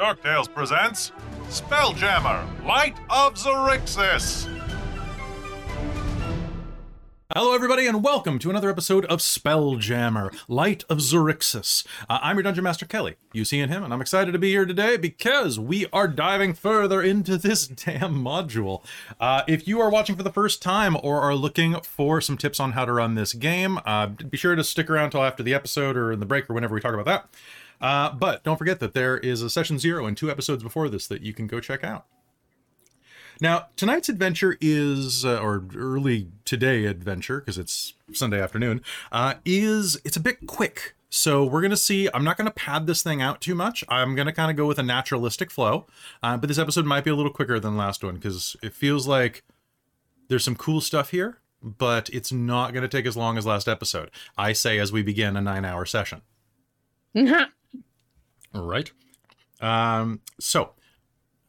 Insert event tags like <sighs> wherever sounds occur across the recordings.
DuckTales presents Spelljammer Light of Xaryxis. Hello, everybody, and welcome to another episode of Spelljammer Light of Xaryxis. Uh, I'm your Dungeon Master Kelly, you see and him, and I'm excited to be here today because we are diving further into this <laughs> damn module. Uh, if you are watching for the first time or are looking for some tips on how to run this game, uh, be sure to stick around till after the episode or in the break or whenever we talk about that. Uh, but don't forget that there is a session zero and two episodes before this that you can go check out. Now, tonight's adventure is, uh, or early today adventure, because it's Sunday afternoon, uh, is it's a bit quick. So we're gonna see. I'm not gonna pad this thing out too much. I'm gonna kind of go with a naturalistic flow. Uh, but this episode might be a little quicker than the last one because it feels like there's some cool stuff here, but it's not gonna take as long as last episode. I say as we begin a nine-hour session. <laughs> All right. Um, so,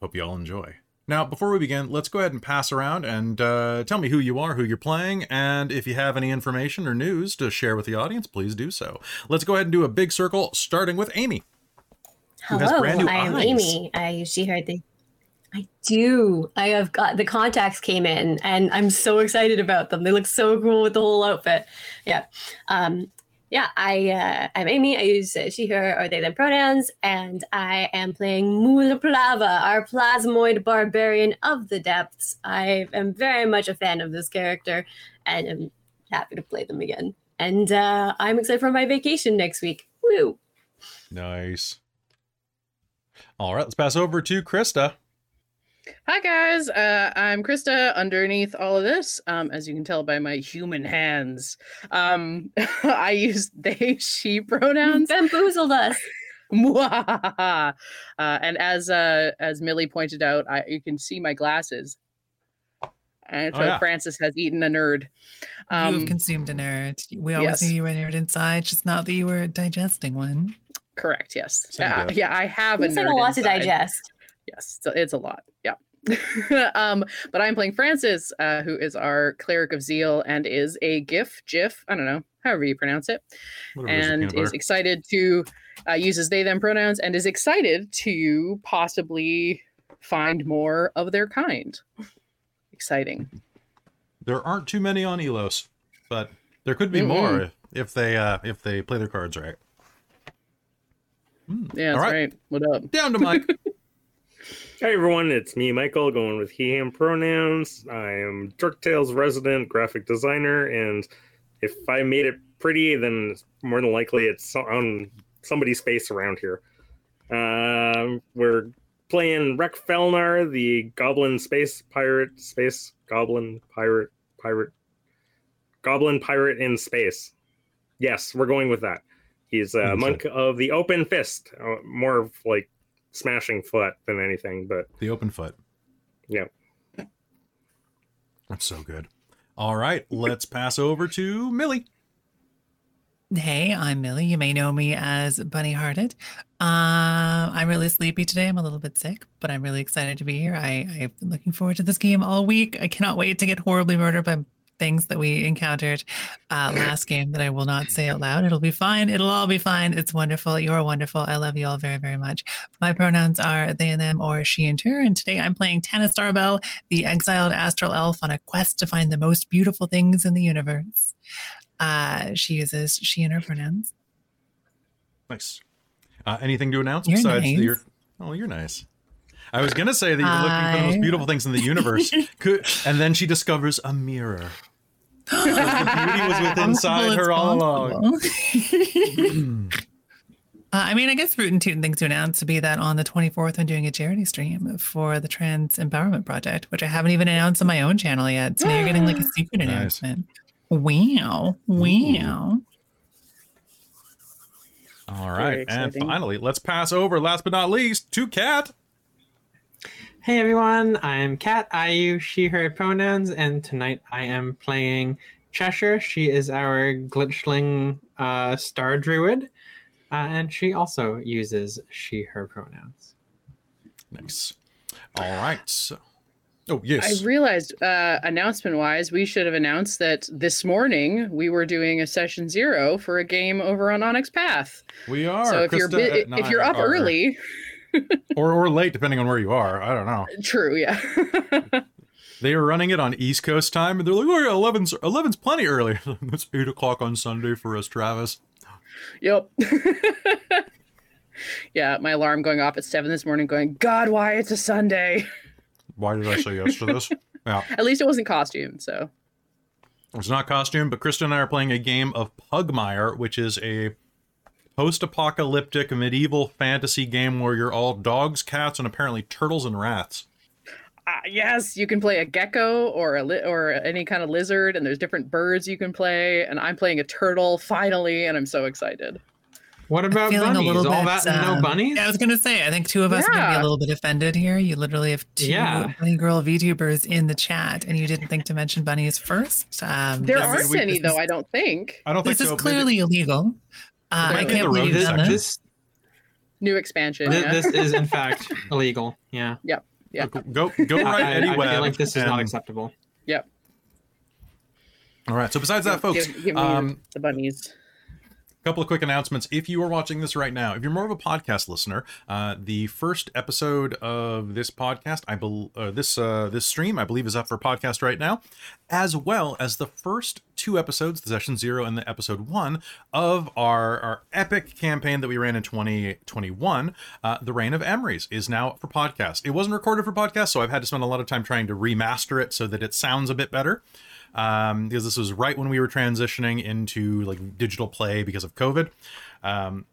hope you all enjoy. Now, before we begin, let's go ahead and pass around and uh, tell me who you are, who you're playing, and if you have any information or news to share with the audience, please do so. Let's go ahead and do a big circle, starting with Amy. Hello, brand I am eyes. Amy. I she heard the. I do. I have got the contacts came in, and I'm so excited about them. They look so cool with the whole outfit. Yeah, um, yeah. I uh, I'm Amy. I use uh, she, her, or they, them pronouns, and I am playing Mulaplava, our plasmoid barbarian of the depths. I am very much a fan of this character, and I'm happy to play them again. And uh, I'm excited for my vacation next week. Woo! Nice. All right, let's pass over to Krista. Hi guys, uh, I'm Krista. Underneath all of this, um, as you can tell by my human hands, um, <laughs> I use they she pronouns. Bamboozled us. Mwahaha. <laughs> uh, and as uh, as Millie pointed out, I, you can see my glasses. And Oh, so yeah. Francis has eaten a nerd. you Um, have consumed a nerd. We always yes. knew you were a nerd inside, just not that you were digesting one. correct. Yes. Same Yeah. Yeah. I have a It's like nerd a lot to digest. Yes, so it's a lot. Yeah. <laughs> um, but I'm playing Francis, uh, who is our cleric of zeal and is a GIF, GIF, I don't know, however you pronounce it, Whatever and is excited to uh, uses they them pronouns and is excited to possibly find more of their kind. Exciting. There aren't too many on Elos, but there could be Mm-mm. more if, they uh, if they play their cards right. Yeah, that's All right. right. What up? Down to Mike. <laughs> Hey everyone, it's me, Michael, going with he, him pronouns. I am DuckTales resident graphic designer, and if I made it pretty, then more than likely it's on somebody's face around here. Um, we're playing Rek Felnar, the goblin space pirate, space goblin pirate, pirate, goblin pirate in space. Yes, we're going with that. He's a Okay. monk of the open fist, uh, more of like smashing foot than anything, but the open foot. yeah. That's so good. All right, let's pass over to Millie. Hey, I'm Millie. You may know me as Bunny Hearted. Uh, I'm really sleepy today. I'm a little bit sick, but I'm really excited to be here. I, I've been looking forward to this game all week. I cannot wait to get horribly murdered by things that we encountered uh, last game that I will not say out loud. It'll be fine. It'll all be fine. It's wonderful. You're wonderful. I love you all very, very much. My pronouns are they and them or she and her. And today I'm playing Tana Starbell, the exiled astral elf on a quest to find the most beautiful things in the universe. Uh, she uses she and her pronouns. Nice. Uh, anything to announce You're besides nice. Your, oh, you're nice. I was gonna say that you're looking for the most beautiful things in the universe, <laughs> Could, and then she discovers a mirror. Because the beauty was within inside her all along. <clears throat> Uh, I mean, I guess Root and Toot things to announce to be that on the 24th, I'm doing a charity stream for the Trans Empowerment Project, which I haven't even announced on my own channel yet. So now you're getting like a <gasps> secret Nice. announcement. Wow. Wow. All right, and finally, let's pass over, last but not least, to Kat. Hey everyone, I'm Kat. I use she, her pronouns, and tonight I am playing Cheshire. She is our glitchling uh, star druid, uh, and she also uses she, her pronouns. Nice. All right. So, oh yes. I realized, uh, announcement wise, we should have announced that this morning we were doing a session zero for a game over on Onyx Path. we are. so if you're bi- if you're up are- early, <laughs> or or late depending on where you are. I don't know. True, yeah. <laughs> They are running it on East Coast time, and they're like, "Oh yeah, 11's 11's plenty early. <laughs> it's eight o'clock on Sunday for us, Travis." yep. yeah, my alarm going off at seven this morning, going, God, why it's a Sunday? Why did I say yes to this? Yeah, At least it wasn't costume, so it's not costume, but Krista and I are playing a game of Pugmire, which is a post-apocalyptic medieval fantasy game where you're all dogs, cats, and apparently turtles and rats. uh, yes, you can play a gecko or a li- or any kind of lizard, and there's different birds you can play. And I'm playing a turtle finally, and I'm so excited. What about feeling a bunnies? little All bit, that and no um, bunnies? Yeah, I was gonna say. I think two of us are gonna be a little bit offended here. You literally have two Yeah. bunny girl VTubers in the chat, and you didn't think to mention bunnies first. Um, There aren't any this though. I don't think. I don't think This is so. Maybe- clearly illegal. Uh, I can't believe this, done section. that. this, New expansion. thi- yeah. this is in <laughs> fact illegal. Yeah. Yep. Yeah. Go go right, I, Eddie I Webb. feel like this is not acceptable. Yep. All right. So besides that, folks, Give, give me um, the bunnies. Couple of quick announcements. If you are watching this right now, if you're more of a podcast listener, uh, the first episode of this podcast, I believe uh, this uh, this stream, I believe, is up for podcast right now, as well as the first two episodes, the session zero and the episode one of our our epic campaign that we ran in 2021. Uh, the Reign of Emeries is now for podcast. It wasn't recorded for podcast, so I've had to spend a lot of time trying to remaster it so that it sounds a bit better um, because this was right when we were transitioning into like digital play because of COVID. Um,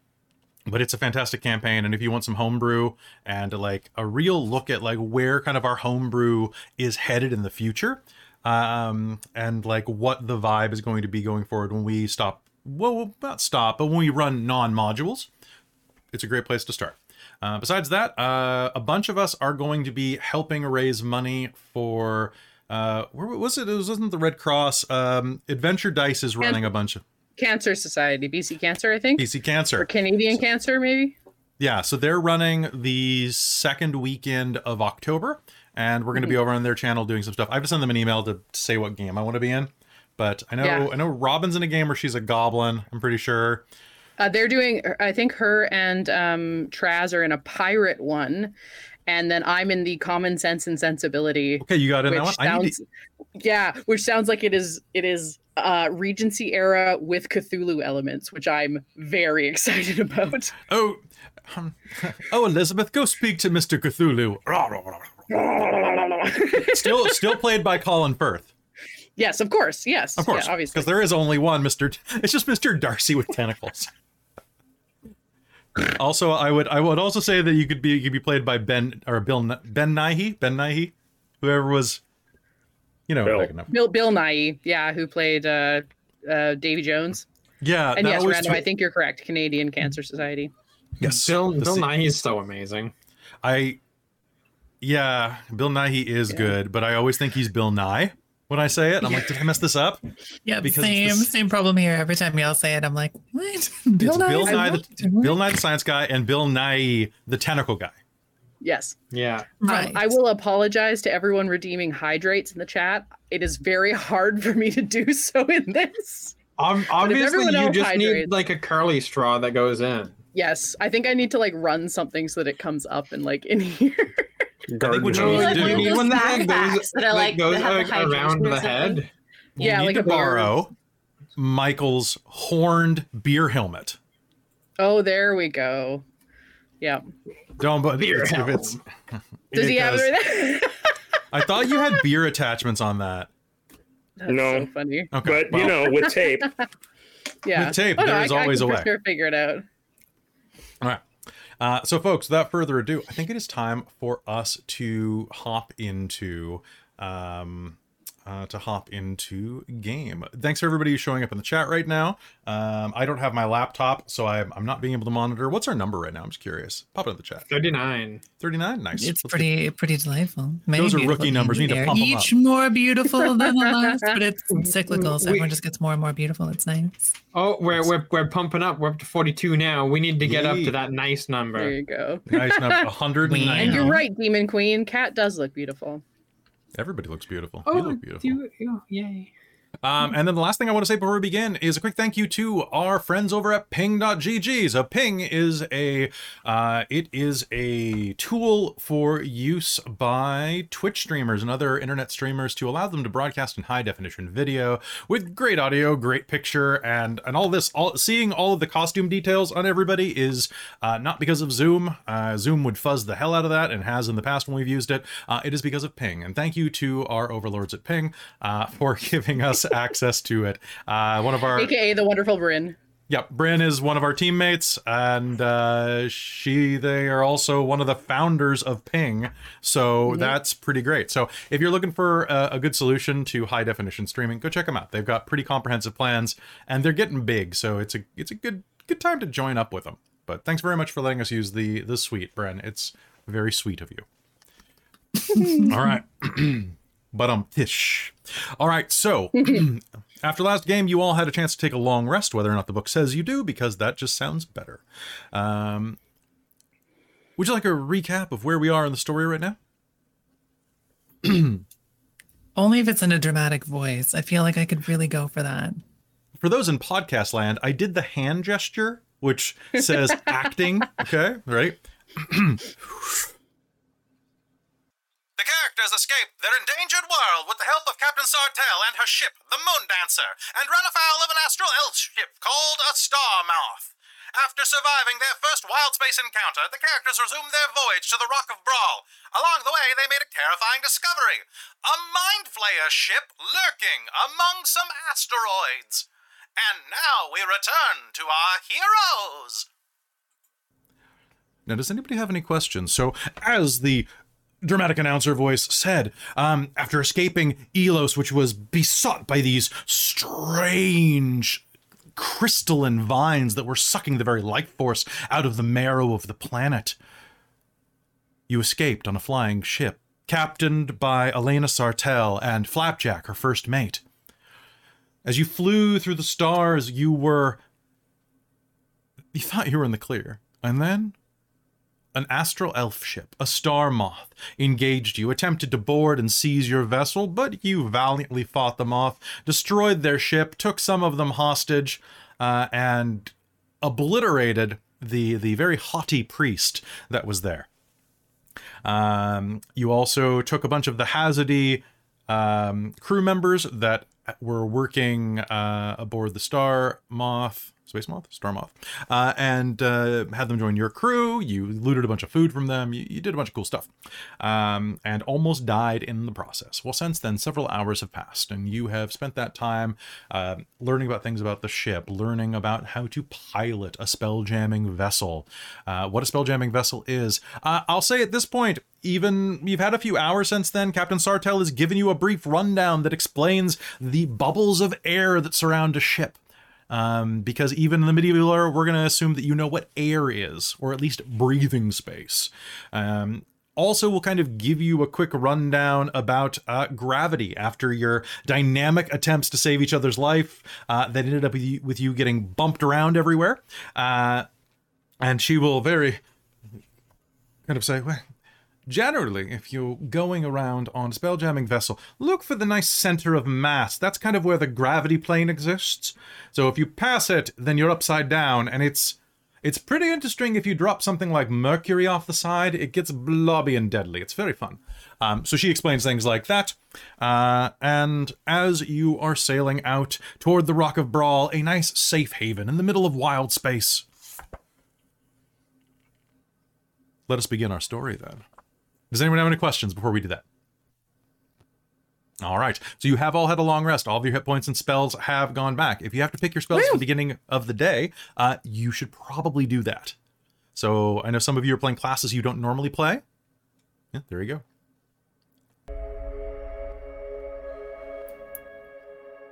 but it's a fantastic campaign, and if you want some homebrew and like a real look at like where kind of our homebrew is headed in the future, um, and like what the vibe is going to be going forward when we stop. Well, not stop, but when we run non-modules, it's a great place to start. Uh, besides that, uh, a bunch of us are going to be helping raise money for. Uh, where was it? It was, wasn't the Red Cross. Um, Adventure Dice is running a bunch of Cancer Society, BC Cancer, I think, or Cancer. Canadian Cancer, maybe. Yeah, so they're running the second weekend of October, and we're going to be over on their channel doing some stuff. I have to send them an email to say what game I want to be in, but I know Yeah. I know Robin's in a game where she's a goblin. I'm pretty sure. Uh, they're doing. I think her and um, Traz are in a pirate one, and then I'm in the Common Sense and Sensibility. Okay, you got it. which that one. I need sounds, to, yeah, which sounds like it is. It is uh, Regency era with Cthulhu elements, which I'm very <laughs> excited about. oh, um, oh, Elizabeth, go speak to Mister Cthulhu. still, still played by Colin Firth, yes, of course. Yes, of course, yeah, obviously. because there is only one Mister. It's just Mister Darcy with tentacles. Also, I would I would also say that you could be you could be played by Ben or Bill Ben Nighy Ben Nighy, whoever was, you know, Bill. back Bill Bill Nye, yeah, who played uh, uh, Davy Jones. yeah. And yes, random. too- I think you're correct. Canadian Cancer Society. yes, Bill the Bill se- Nye is so amazing. I, yeah, Bill Nighy is Yeah. good, but I always think he's Bill Nye when I say it. I'm like, did I mess this up? <laughs> Yeah, Because same the same problem here. Every time y'all say it, I'm like, what? <laughs> It's Bill Nye? Bill Nye, the, Bill Nye the science guy, and Bill Nye the tentacle guy. Yes. Yeah. Um, Right. I will apologize to everyone redeeming hydrates in the chat. It is very <laughs> hard for me to do so in this. Ob- obviously, you else just need like a curly straw that goes in. Yes, I think I need to like run something so that it comes up and like in <laughs> here. Garden what you hose. need like one do- of You those one that backpacks that are like, goes that have like, around the something. head. You Yeah, need like to a bear. borrow Michael's horned beer helmet. oh, there we go. Yeah. Don't but Beer it's, if it's <laughs> Does he have because it? <laughs> I thought you had beer attachments on that. That's No. so funny. Okay, But you know, with tape, Yeah. With tape, Oh, no, there I- I always can a way. Sure figure it out. Uh, so, folks, without further ado, I think it is time for us to hop into um, uh, to hop into game. Thanks for everybody who's showing up in the chat right now. Um, I don't have my laptop, so I'm, I'm not being able to monitor. What's our number right now? I'm just curious. Pop it in the chat. 39. 39. Nice. It's Let's get- pretty pretty delightful. Many Those are rookie numbers. Need to there. pump 'em Each more beautiful than the <laughs> last, but it's cyclical, so We- everyone just gets more and more beautiful. It's nice. Oh, we're, we're, we're pumping up. We're up to 42 now. We need to get up to that nice number. There you go. nice number. <laughs> 190. And Wow. you're right, Demon Queen. Cat does look beautiful. Everybody looks beautiful. Oh, you look beautiful. do- oh, yay. Um, and then the last thing I want to say before we begin is a quick thank you to our friends over at Ping.gg. So Ping is a uh, it is a tool for use by Twitch streamers and other internet streamers to allow them to broadcast in high definition video with great audio, great picture, and and all this. All seeing all of the costume details on everybody is uh, not because of Zoom. Uh, Zoom would fuzz the hell out of that and has in the past when we've used it. Uh, it is because of Ping. And thank you to our overlords at Ping uh, for <laughs> giving us access to it. Uh, one of our AKA the wonderful Bryn. Yep, Bryn is one of our teammates, and uh, she they are also one of the founders of Ping. So that's pretty great. So if you're looking for a, a good solution to high definition streaming, go check them out. They've got pretty comprehensive plans, and they're getting big. So it's a it's a good good time to join up with them. But thanks very much for letting us use the the suite, Bryn. It's very sweet of you. <laughs> All right. <clears throat> but um tish. All right, so <laughs> <clears throat> after last game, you all had a chance to take a long rest, whether or not the book says you do, because that just sounds better. Um, would you like a recap of where we are in the story right now? <clears throat> Only if it's in a dramatic voice. I feel like I could really go for that. For those in podcast land, I did the hand gesture, which says <laughs> acting. Okay, right? <clears throat> Characters escape their endangered world with the help of Captain Sartell and her ship, the Moon Dancer, and run afoul of an astral elf ship called a Star Moth. After surviving their first wild space encounter, the characters resumed their voyage to the Rock of Bral. Along the way, they made a terrifying discovery a Mind Flayer ship lurking among some asteroids. And now we return to our heroes. Now, does anybody have any questions? So, as the dramatic announcer voice said, um, after escaping Elos, which was besought by these strange crystalline vines that were sucking the very life force out of the marrow of the planet, you escaped on a flying ship, captained by Elena Sartell and Flapjack, her first mate. As you flew through the stars, you were. You thought you were in the clear. And then an astral elf ship, a star moth, engaged you, attempted to board and seize your vessel, but you valiantly fought them off, destroyed their ship, took some of them hostage, uh, and obliterated the the very haughty priest that was there. Um, you also took a bunch of the Hadozee um, crew members that were working uh, aboard the Star Moth, Space Moth, Star Moth, uh, and uh, had them join your crew. You looted a bunch of food from them. You, you did a bunch of cool stuff, um, and almost died in the process. Well, since then, several hours have passed, and you have spent that time uh, learning about things about the ship, learning about how to pilot a spell jamming vessel, uh, what a spell jamming vessel is. Uh, I'll say at this point, even you've had a few hours since then, Captain Sartell has given you a brief rundown that explains the bubbles of air that surround a ship. Um, because even in the medieval era, we're going to assume that you know what air is, or at least breathing space. Um, also, we'll kind of give you a quick rundown about uh, gravity after your dynamic attempts to save each other's life uh, that ended up with you, with you getting bumped around everywhere. Uh, and she will very kind of say, well, Generally, if you're going around on a spelljamming vessel, look for the nice center of mass. That's kind of where the gravity plane exists. So if you pass it, then you're upside down, and it's it's pretty interesting if you drop something like Mercury off the side. It gets blobby and deadly. It's very fun. Um, so she explains things like that. Uh, and as you are sailing out toward the Rock of Bral, a nice safe haven in the middle of wild space. Let us begin our story then. Does anyone have any questions before we do that? All right. So you have all had a long rest. All of your hit points and spells have gone back. If you have to pick your spells at the beginning of the day, uh, you should probably do that. So I know some of you are playing classes you don't normally play. Yeah, there you go.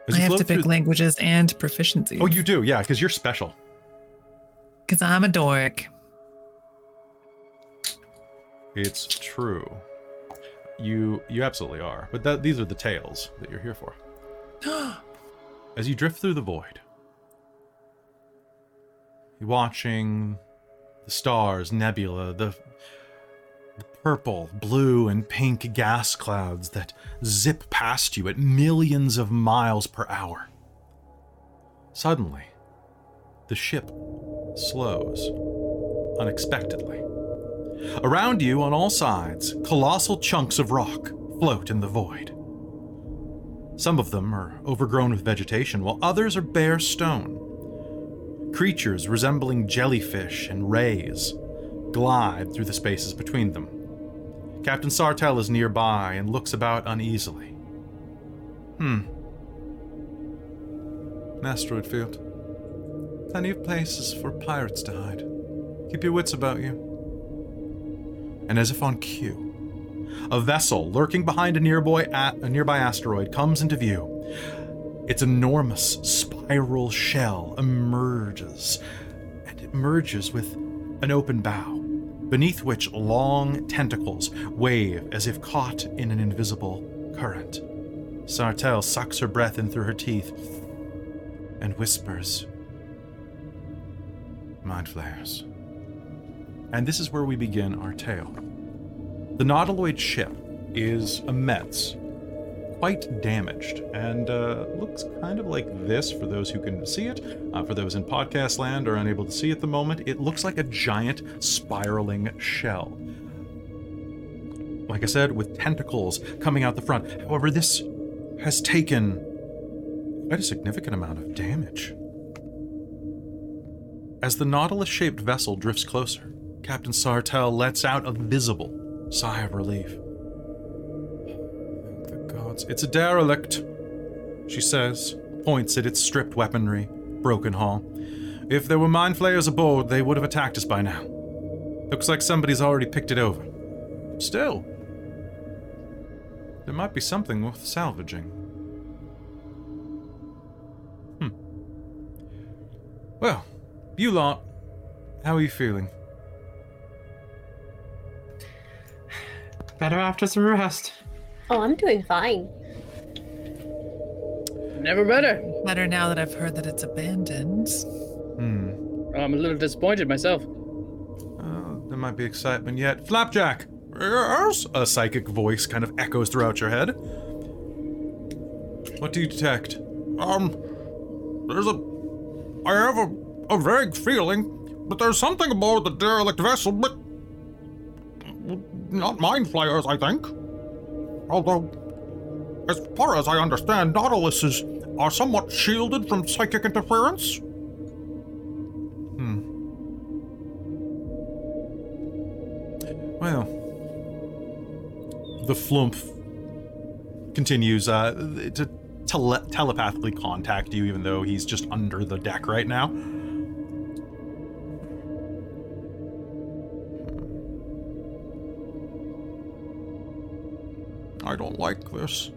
I have to pick through- languages and proficiency. Oh, you do, yeah, because you're special. Because I'm a dork. It's true. You you absolutely are. But that, these are the tales that you're here for. <gasps> As you drift through the void, you're watching the stars, nebula, the purple, blue, and pink gas clouds that zip past you at millions of miles per hour. Suddenly, the ship slows unexpectedly. Around you, on all sides, colossal chunks of rock float in the void. Some of them are overgrown with vegetation, while others are bare stone. Creatures resembling jellyfish and rays glide through the spaces between them. Captain Sartell is nearby and looks about uneasily. Hmm. An asteroid field. Plenty of places for pirates to hide. Keep your wits about you. And as if on cue, a vessel lurking behind a nearby, a nearby asteroid comes into view. Its enormous spiral shell emerges, and it merges with an open bow, beneath which long tentacles wave as if caught in an invisible current. Sartell sucks her breath in through her teeth and whispers, Mind flayers. And this is where we begin our tale. The Nautiloid ship is immense, quite damaged, and uh, looks kind of like this for those who can see it. Uh, for those in podcast land or unable to see at the moment, it looks like a giant spiraling shell. Like I said, with tentacles coming out the front. However, this has taken quite a significant amount of damage. As the Nautilus shaped vessel drifts closer, Captain Sartell lets out a visible sigh of relief. Thank the gods. It's a derelict, she says, points at its stripped weaponry, broken hull. If there were mind flayers aboard, they would have attacked us by now. Looks like somebody's already picked it over. Still, there might be something worth salvaging. Hmm. Well, you lot, how are you feeling? Better after some rest. Oh, I'm doing fine. Never better. Better now that I've heard that it's abandoned. Hmm. I'm a little disappointed myself. Oh, there might be excitement yet. Flapjack! Yes? A psychic voice kind of echoes throughout your head. What do you detect? Um, there's a. I have a, a vague feeling but there's something about the derelict vessel, but. Not mind flayers, I think. Although, as far as I understand, Nautiluses are somewhat shielded from psychic interference. Hmm. Well, the flump continues uh, to tele- telepathically contact you, even though he's just under the deck right now. I don't like this.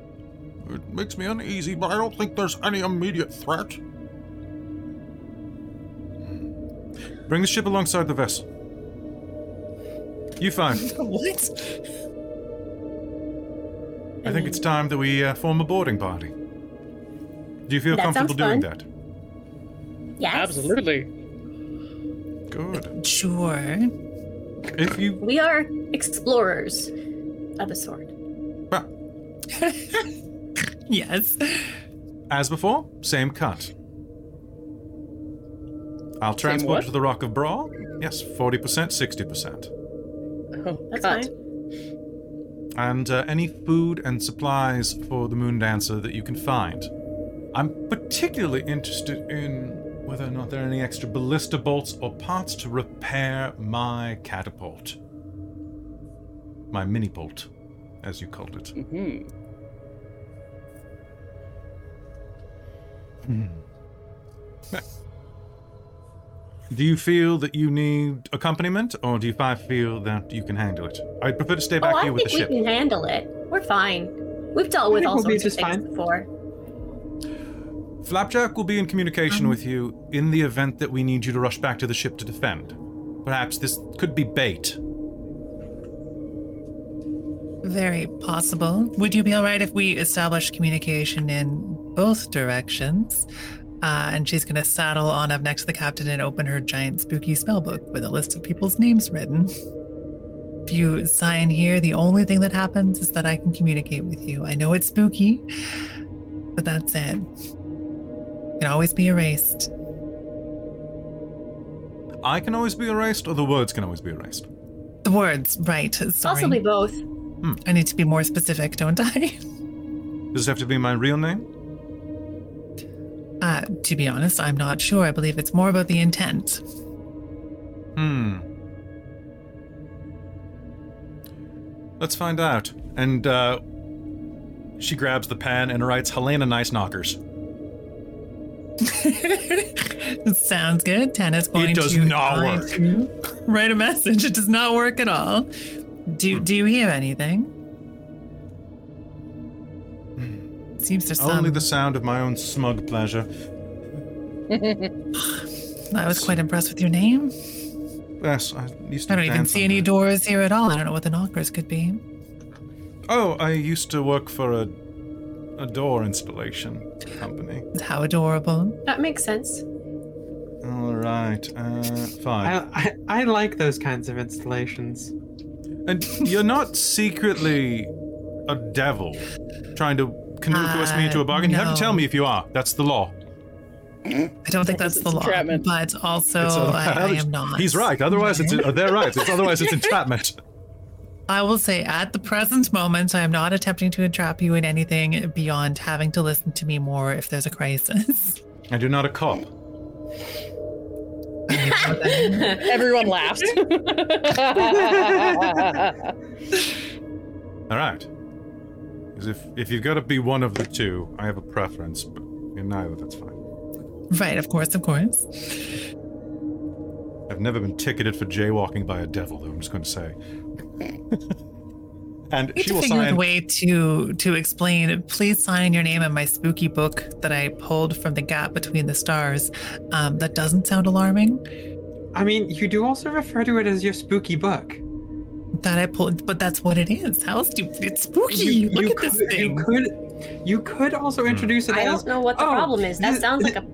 It makes me uneasy, but I don't think there's any immediate threat. Bring the ship alongside the vessel. You fine. <laughs> what? I think it's time that we uh, form a boarding party. Do you feel That comfortable sounds doing fun. that? Yes. Absolutely. Good. Sure. If you We are explorers of a sort. Well, <laughs> Yes. as before, same cut. I'll transport to the Rock of Bral. Yes, 40%, 60%. Oh, That's cut. fine. and uh, any food and supplies for the Moon Dancer that you can find. I'm particularly interested in whether or not there are any extra ballista bolts or parts to repair my catapult. My mini bolt, as you called it. hmm Hmm. Do you feel that you need accompaniment, or do you feel that you can handle it? I'd prefer to stay back oh, I here with think the we ship. can handle it. We're fine. We've dealt with all we'll be sorts of just things fine. before. Flapjack will be in communication um. with you in the event that we need you to rush back to the ship to defend. Perhaps this could be bait. Very possible. Would you be all right if we establish communication in both directions? Uh, and she's going to saddle on up next to the captain and open her giant spooky spell book with a list of people's names written. if you sign here, the only thing that happens is that I can communicate with you. I know it's spooky, but that's it. It can always be erased. I can always be erased, or the words can always be erased. The words, right? Sorry. Possibly both. I need to be more specific, don't I? <laughs> Does it have to be my real name? Uh, to be honest, I'm not sure. I believe it's more about the intent. Hmm. Let's find out. And uh, she grabs the pen and writes Helena Nice Knockers. <laughs> Sounds good. Tennis going It does to not work. Write a message. It does not work at all. Do Do you hear anything? Seems there's some. Only the sound of my own smug pleasure. <laughs> I was quite impressed with your name. Yes, I used to I don't even see any that. doors here at all. I don't know what the knockers could be. Oh, I used to work for a a door installation company. How adorable. That makes sense. All right, uh, fine. I, I I like those kinds of installations. And you're not secretly a devil trying to coerce me into a Uh, bargain. You have to tell me if you are. That's the law. I don't think that's It's the law, entrapment. but also It's a- I, I am not. He's right. Otherwise, it's they're right. It's otherwise it's entrapment. <laughs> I will say at the present moment, I am not attempting to entrap you in anything beyond having to listen to me more if there's a crisis. <laughs> And you're not a cop. <laughs> Everyone laughed. All right. Because if if you've got to be one of the two, I have a preference, but you're neither. That's fine. Right, of course, of course. I've never been ticketed for jaywalking by a devil, though. I'm just going to say. <laughs> and need she to will figure out sign. a way to to explain. Please sign your name in my spooky book that I pulled from the gap between the stars. Um, that doesn't sound alarming. I mean, you do also refer to it as your spooky book. That I pulled, but that's what it is. How stupid! It's spooky. Look at could, this thing. You could, you could also hmm. introduce it I as. don't know what the oh, problem is. That th- sounds like a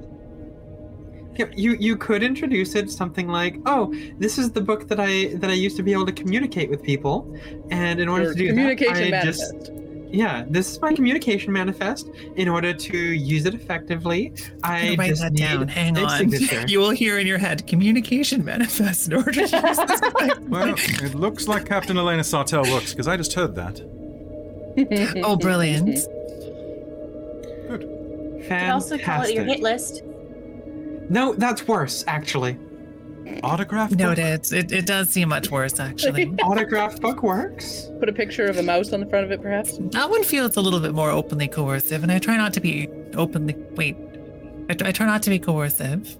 Yep, you you could introduce it something like, "Oh, this is the book that I that I used to be able to communicate with people, and in order Your to do communication that, I just manifest. Yeah, this is my communication manifest. In order to use it effectively, I I'm write just that need down. Hang on. signature. <laughs> You will hear in your head communication manifest in order to use this. <laughs> Well, it looks like Captain Elena Sartell works because I just heard that. oh, brilliant. Good. you could also call it your hit list. No, that's worse, actually. Autograph. book? Noted. It, it does seem much worse, actually. <laughs> Autograph book works. Put a picture of a mouse on the front of it, perhaps. that one feels a little bit more openly coercive, and I try not to be openly. Wait. I, I try not to be coercive.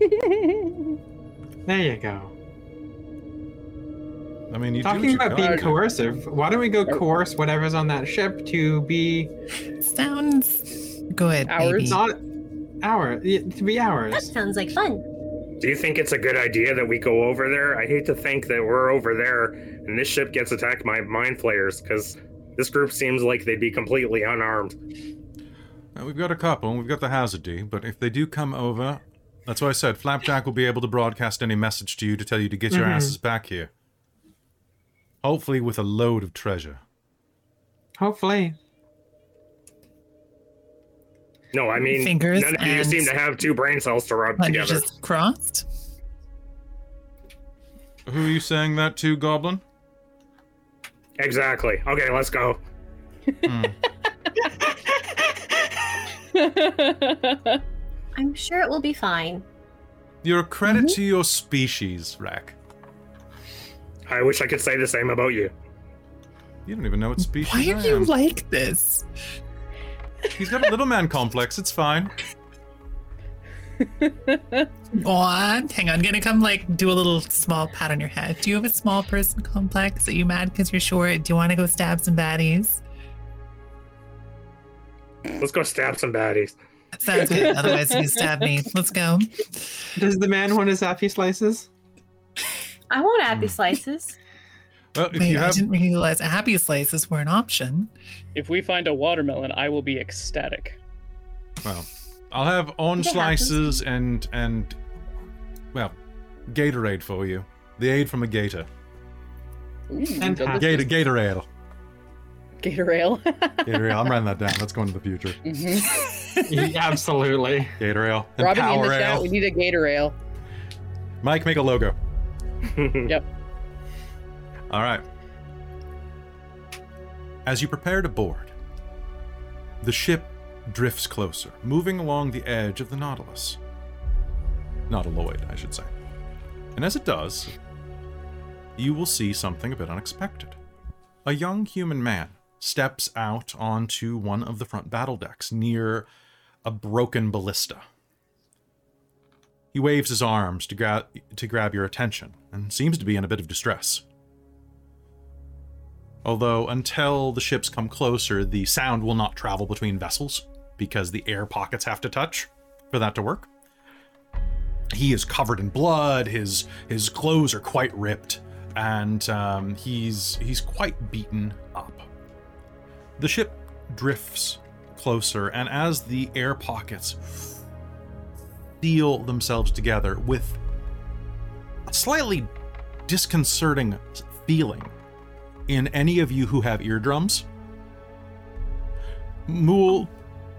<laughs> There you go. I mean, you Talking what about being Roger. coercive, why don't we go oh. coerce whatever's on that ship to be Sounds good, Ours? baby. not our to be That sounds like fun. Do you think it's a good idea that we go over there? I hate to think that we're over there and this ship gets attacked by mind flayers because this group seems like they'd be completely unarmed. Uh, we've got a couple, and we've got the Hadozee, but if they do come over, that's why I said Flapjack will be able to broadcast any message to you to tell you to get your Mhm. asses back here. Hopefully, with a load of treasure. Hopefully. No, I mean, Fingers none of you seem to have two brain cells to rub together. just crossed. Who are you saying that to, Goblin? Exactly. Okay, let's go. Hmm. I'm sure it will be fine. You're a credit mm-hmm. to your species, Rack. I wish I could say the same about you. You don't even know what species Why I are you like this? He's got a little man complex. It's fine. <laughs> Go on. Hang on. I'm gonna come like do a little small pat on your head. Do you have a small person complex? Are you mad because you're short? Do you want to go stab some baddies? Let's go stab some baddies. Sounds good. Otherwise, you stab me. Let's go. Does the man want his happy slices? I want happy slices. Well, if Wait, you I didn't realize happy slices were an option. If we find a watermelon, I will be ecstatic. well, I'll have orange It happens. slices and and well, Gatorade for you. The aid from a gator. Ooh, Fantastic. Gator, Gator Ale. Gator ale. <laughs> Gator Ale. I'm writing that down. That's going to the future. Mhm. <laughs> Yeah, absolutely. Gator Ale. And Robin, in Power the chat, we need a Gator ale. Mike, make a logo. <laughs> Yep. All right. As you prepare to board, the ship drifts closer, moving along the edge of the Nautilus—not a Nautiloid, I should say. And as it does, you will see something a bit unexpected. A young human man steps out onto one of the front battle decks near a broken ballista. He waves his arms to, gra- to grab your attention and seems to be in a bit of distress. Although, until the ships come closer, the sound will not travel between vessels because the air pockets have to touch for that to work. He is covered in blood. His his clothes are quite ripped, and um, he's he's quite beaten up. The ship drifts closer, and as the air pockets seal themselves together with a slightly disconcerting feeling in any of you who have eardrums. Mool,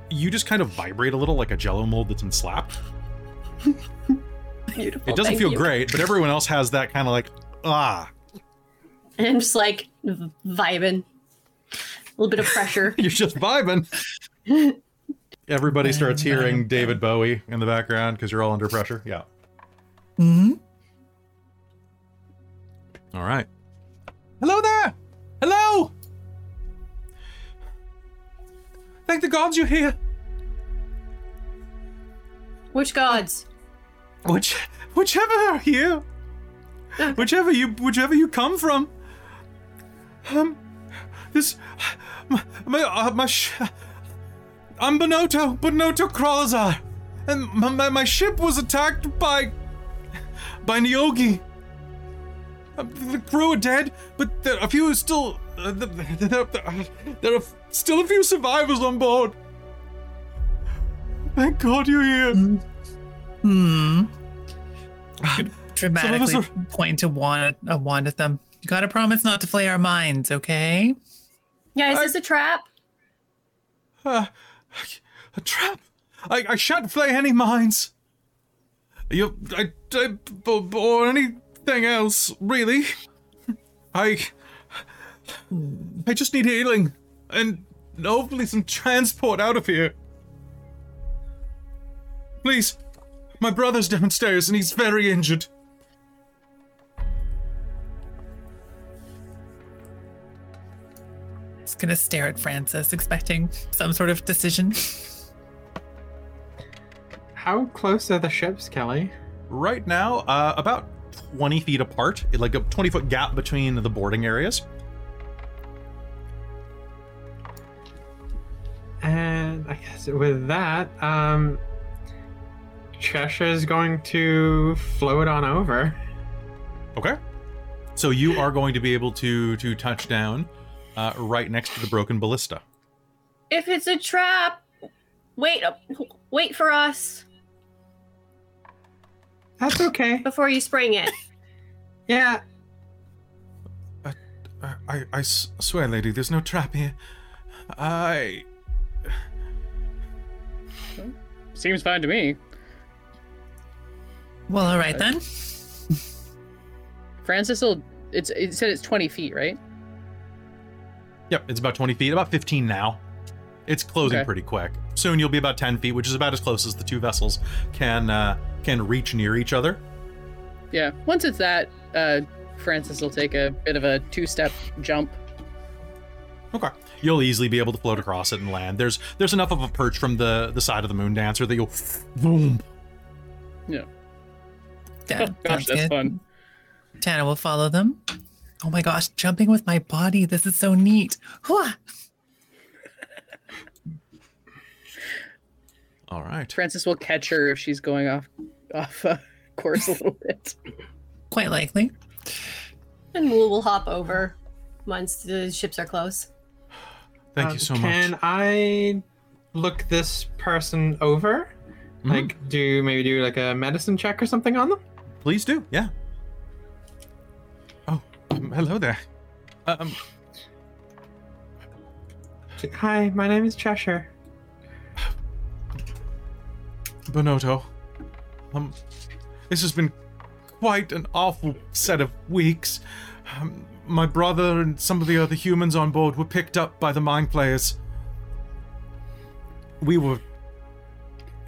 you just kind of vibrate a little like a jello mold that's been slapped. <laughs> Beautiful. It doesn't feel you. great, but everyone else has that kind of like, ah. And I'm just like vibing. A little bit of pressure. <laughs> You're just vibing. <laughs> Everybody starts hearing David Bowie in the background because you're all under pressure. Yeah. hmm All right. Hello there. Hello. Thank the gods you're here. Which gods? Which, whichever are you, <laughs> whichever you, whichever you come from. Um, this, my, my, uh, my sh- I'm Bonoto, Bonoto Kralazar, and my, my, my ship was attacked by, by Neogi. Uh, The crew are dead, but there, a few are still, uh, there, there, there- there are still a few survivors on board. Thank God you're here. Hmm. Some Dramatically us point to wand, a wand at them. You gotta promise not to flay our minds, okay? Yeah, is this a trap? Uh, a trap. I, I shan't flay any mines. You, I, I, or anything else, really. I, I just need healing, and hopefully some transport out of here. Please, my brother's downstairs and he's very injured. Just gonna stare at Francis, expecting some sort of decision. How close are the ships, Kelly? Right now, uh, about 20 feet apart, like a 20 foot gap between the boarding areas. And I guess with that, um, Cheshire is going to float on over. Okay. So you are going to be able to to touch down uh, right next to the broken ballista. If it's a trap, wait, wait for us That's okay. before you spring it. <laughs> Yeah, I, I, I swear, lady, there's no trap here. I. Seems fine to me. Well, all right then. Francis will. It's it said it's twenty feet, right? Yep, it's about 20 feet, about 15 now. It's closing Okay. pretty quick. Soon you'll be about 10 feet, which is about as close as the two vessels can uh, can reach near each other. Yeah. Once it's that, uh, Francis will take a bit of a two-step jump. Okay. You'll easily be able to float across it and land. There's there's enough of a perch from the the side of the moon dancer that you'll boom. Yeah, <laughs> Gosh, that's good. fun. Tana will follow them. Oh my gosh, jumping with my body. This is so neat. Hwah! All right. Francis will catch her if she's going off off uh, <laughs> course a little bit. Quite likely. And we'll, we'll hop over once the ships are close. Thank um, you so much. Can. I look this person over? Mhm. Like, do maybe do like a medicine check or something on them? Please do. Yeah. Oh, um, hello there. Um, Hi, my name is Cheshire. Bonotto, um, this has been quite an awful set of weeks. Um, my brother and some of the other humans on board were picked up by the mind flayers. We were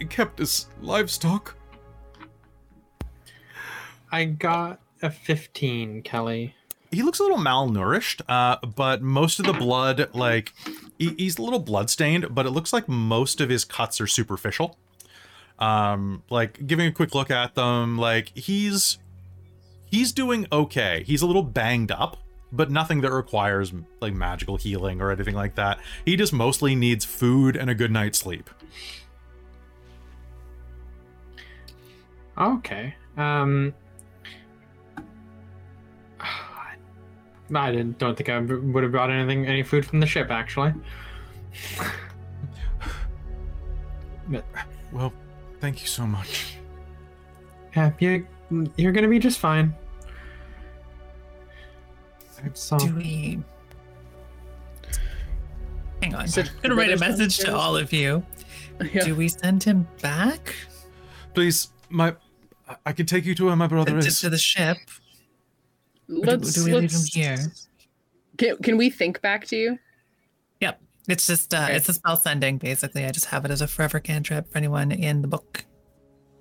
kept as livestock. I got a 15, Kelly. He looks a little malnourished, uh, but most of the blood, like, he, he's a little bloodstained, but it looks like most of his cuts are superficial. Um, like, giving a quick look at them, like, he's he's doing okay. He's a little banged up, but nothing that requires like magical healing or anything like that. He just mostly needs food and a good night's sleep. Okay. Um. <sighs> I didn't. Don't think I would have brought anything, any food from the ship. Actually. But, <laughs> Well, thank you so much. yeah, you you're gonna be just fine. So Do we? Hang on. Said I'm gonna write a message to all of you. Yeah. Do we send him back Please, my I- I can take you to where my brother to, is. to the ship? Or Let's, do we leave him here? Can, can we think back to you? Yep. It's just uh, Okay. it's a spell sending basically. I just have it as a forever cantrip for anyone in the book.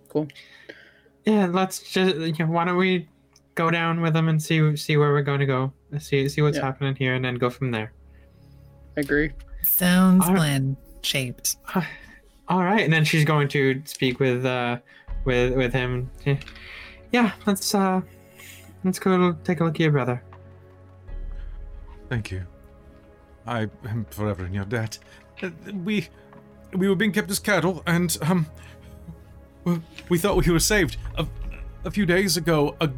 Cool. yeah, let's just. You know, why don't we go down with them and see see where we're going to go? See see what's Yeah. happening here, and then go from there. I Agree. Sounds All right. plan shaped. <sighs> All right, and then she's going to speak with uh with with him. Yeah, let's uh let's go take a look at your brother. Thank you. I am forever in your debt. We we were being kept as cattle, and um, we thought we were saved. A, a few days ago, a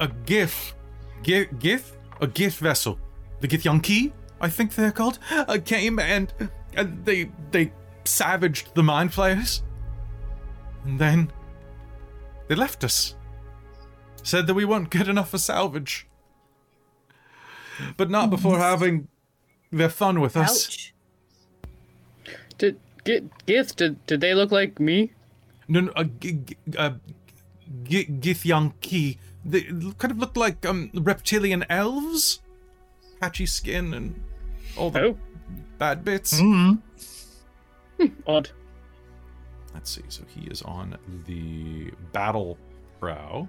a gif, gif, gif, a gif vessel, the Githyanki, I think they're called, uh, came and and they they savaged the mind flayers, and then they left us. Said that we weren't good enough for salvage but not before having their fun with us. Ouch. Did get Gith? Did did they look like me? No, no, uh, g- g- uh, g- Githyanki, they kind of look like um reptilian elves, patchy skin and all the Oh, bad bits. Mm. odd. Let's see. So he is on the battle prow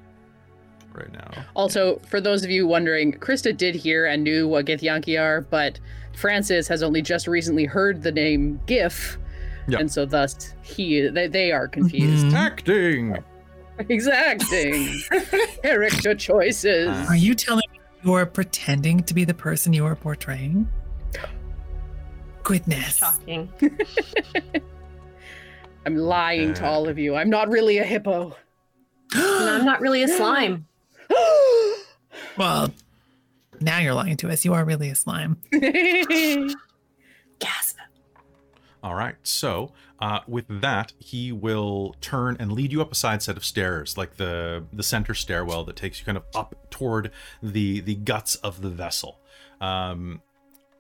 right now. Also, for those of you wondering, Krista did hear and knew what Githyanki are, but Francis has only just recently heard the name Gif, Yeah. and so thus he they, they are confused. Mhm. Acting. <laughs> Exacting. <laughs> Character choices. Are you telling me you're pretending to be the person you are portraying? Goodness. Shocking. <laughs> I'm lying to all of you. I'm not really a hippo. No, I'm not really a <gasps> slime. <gasps> Well, now you're lying to us. You are really a slime. <laughs> Gasp. All right. So, uh, with that, he will turn and lead you up a side set of stairs, like the the center stairwell that takes you kind of up toward the the guts of the vessel, um,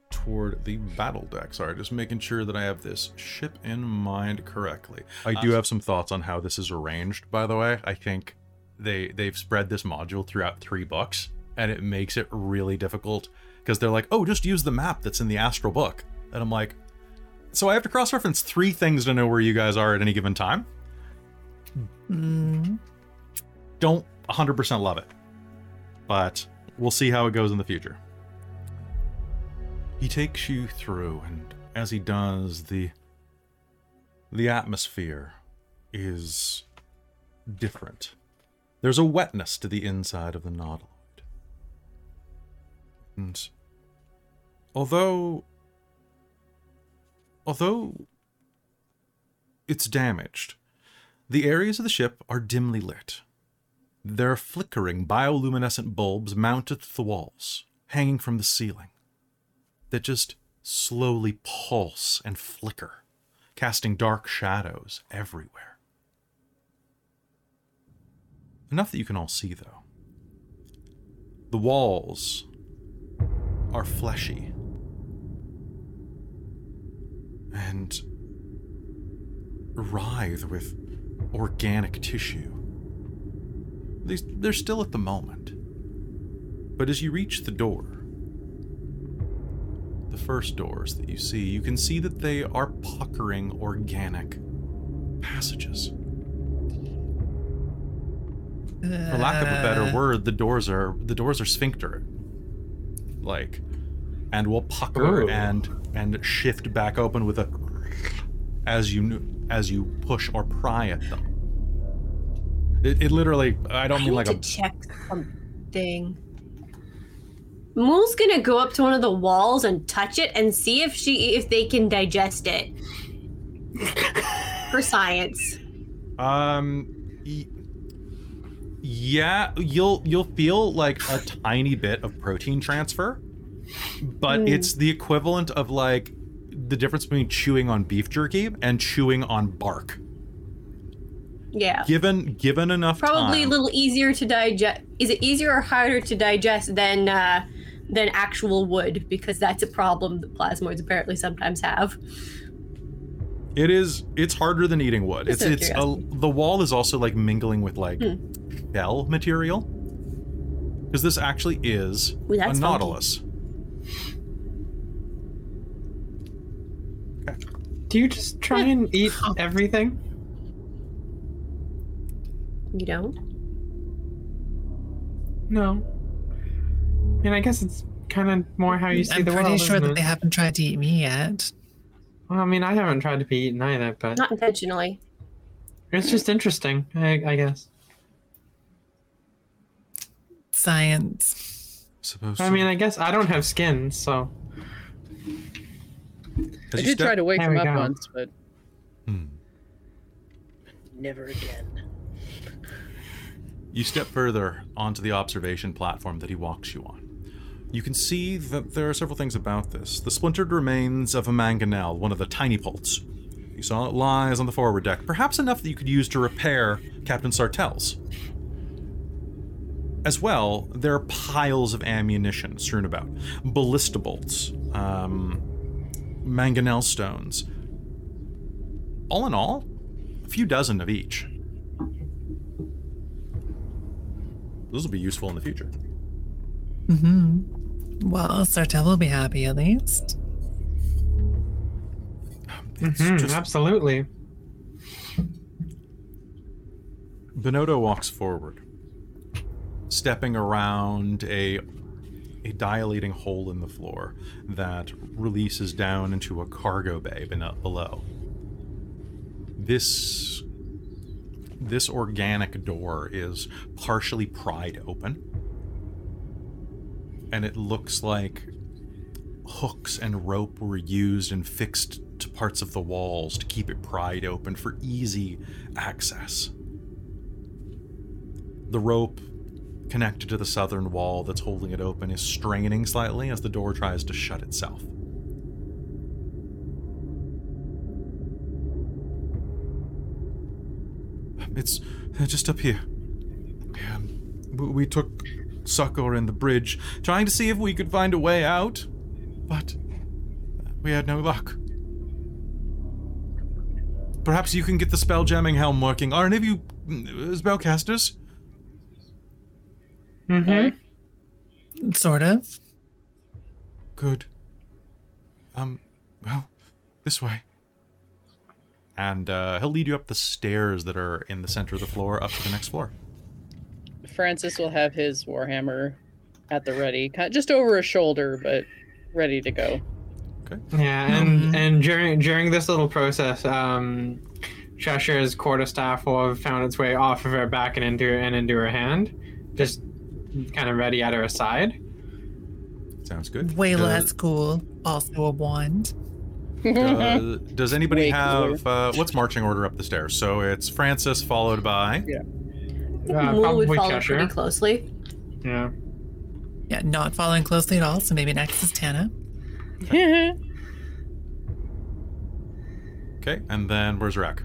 toward the battle deck. Sorry, just making sure that I have this ship in mind correctly. I do have some thoughts on how this is arranged. By the way, I think they they've spread this module throughout three books, and it makes it really difficult because they're like, oh, just use the map that's in the astral book, and I'm like. So I have to cross-reference three things to know where you guys are at any given time. Mm. Don't 100% love it, but we'll see how it goes in the future. He takes you through, and as he does, the the atmosphere is different. There's a wetness to the inside of the nautiloid, and although Although it's damaged, the areas of the ship are dimly lit. There are flickering bioluminescent bulbs mounted to the walls, hanging from the ceiling, that just slowly pulse and flicker, casting dark shadows everywhere. Enough that you can all see, though. The walls are fleshy and writhe with organic tissue. They're still at the moment. But as you reach the door, the first doors that you see, you can see that they are puckering organic passages. For lack of a better Uh, word, the doors are the doors are sphincter, like, and will pucker Ooh. and and shift back open with a as you as you push or pry at them. It, it literally, I don't I mean need like to a check something. Mool's gonna go up to one of the walls and touch it and see if she if they can digest it. <laughs> For science. Um, y- yeah, you'll you'll feel like a tiny bit of protein transfer, but Mm. it's the equivalent of like the difference between chewing on beef jerky and chewing on bark. Yeah. Given given enough Probably time, a little easier to digest. Is it easier or harder to digest than uh, than actual wood? Because that's a problem that plasmoids apparently sometimes have. it is it's harder than eating wood. Just It's of it's a, the wall is also like mingling with like Hmm. Shell material because this actually is Ooh, a that's funky. nautilus. Do you just try and eat <laughs> everything? You don't? No. And I guess it's kind of more how you see I'm the pretty world. sure isn't that it? they haven't tried to eat me yet. Well, I mean, I haven't tried to be eaten either, but Not intentionally. it's just interesting, I, I guess. Science. Supposed I mean, I guess I don't have skin, so I As you did try to wake There him up go. once, but Hmm. never again. You step further onto the observation platform that he walks you on. You can see that there are several things about this. The splintered remains of a mangonel, one of the tiny pults. You saw it lies on the forward deck, perhaps enough that you could use to repair Captain Sartell's. As well, there are piles of ammunition strewn about ballista bolts, um, mangonel stones. All in all, a few dozen of each. Those will be useful in the future. Mm-hmm. Well, Sartell will be happy at least. It's Mhm, just absolutely. Benotto walks forward, stepping around a a dilating hole in the floor that releases down into a cargo bay below. This this organic door is partially pried open. And it looks like hooks and rope were used and fixed to parts of the walls to keep it pried open for easy access. The rope connected to the southern wall that's holding it open is straining slightly as the door tries to shut itself. It's uh, just up here. Um, we took succor in the bridge, trying to see if we could find a way out, but we had no luck. Perhaps you can get the spelljamming helm working. Are any of you mm, spellcasters? Mm-hmm. Sort of. Good. Um, well, this way. And uh, he'll lead you up the stairs that are in the center of the floor up to the next floor. Francis will have his warhammer at the ready, just over his shoulder, but ready to go. Okay. Yeah, and and during during this little process, um, Cheshire's quarterstaff will have found its way off of her back and into and into her hand, just kind of ready at her side. Sounds good. Way Does- less cool. Also a wand. does, does anybody Way have uh, what's marching order up the stairs? So it's Francis followed by. I think Uh, Mool would follow Cheshire. pretty closely. Yeah. Yeah, not following closely at all. So maybe next is Tana. <laughs> Okay, and then where's Rack?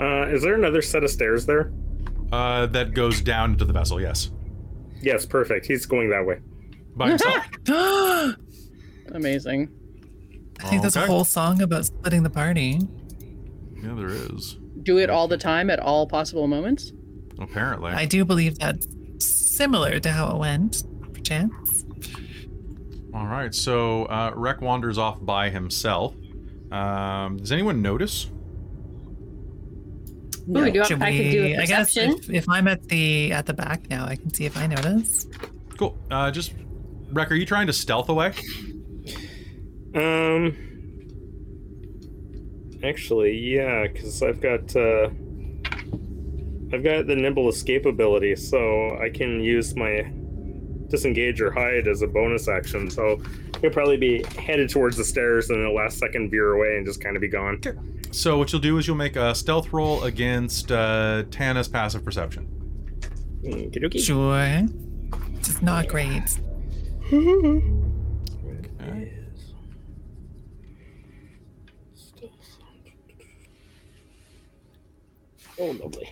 Uh, is there another set of stairs there? Uh, that goes down into the vessel. Yes. Yes, perfect. He's going that way. by himself. <laughs> <gasps> Amazing. I Amazing. think there's a whole song about splitting the party. Yeah, there is. Do it all the time at all possible moments. Apparently. I do believe that's similar to how it went, perchance. All right. So uh, Rek wanders off by himself. Um, does anyone notice? Ooh, do you want, Should I could do we? a I guess if, if I'm at the at the back now, I can see if I notice. Cool. Uh, just Rek, are you trying to stealth away? Um. Actually, yeah, because I've got uh, I've got the nimble escape ability, so I can use my disengage or hide as a bonus action. So he'll probably be headed towards the stairs, and the last second veer away and just kind of be gone. So what you'll do is you'll make a stealth roll against uh, Tana's passive perception. Okey-dokey. Sure. This is not great. Okay. Oh, lovely.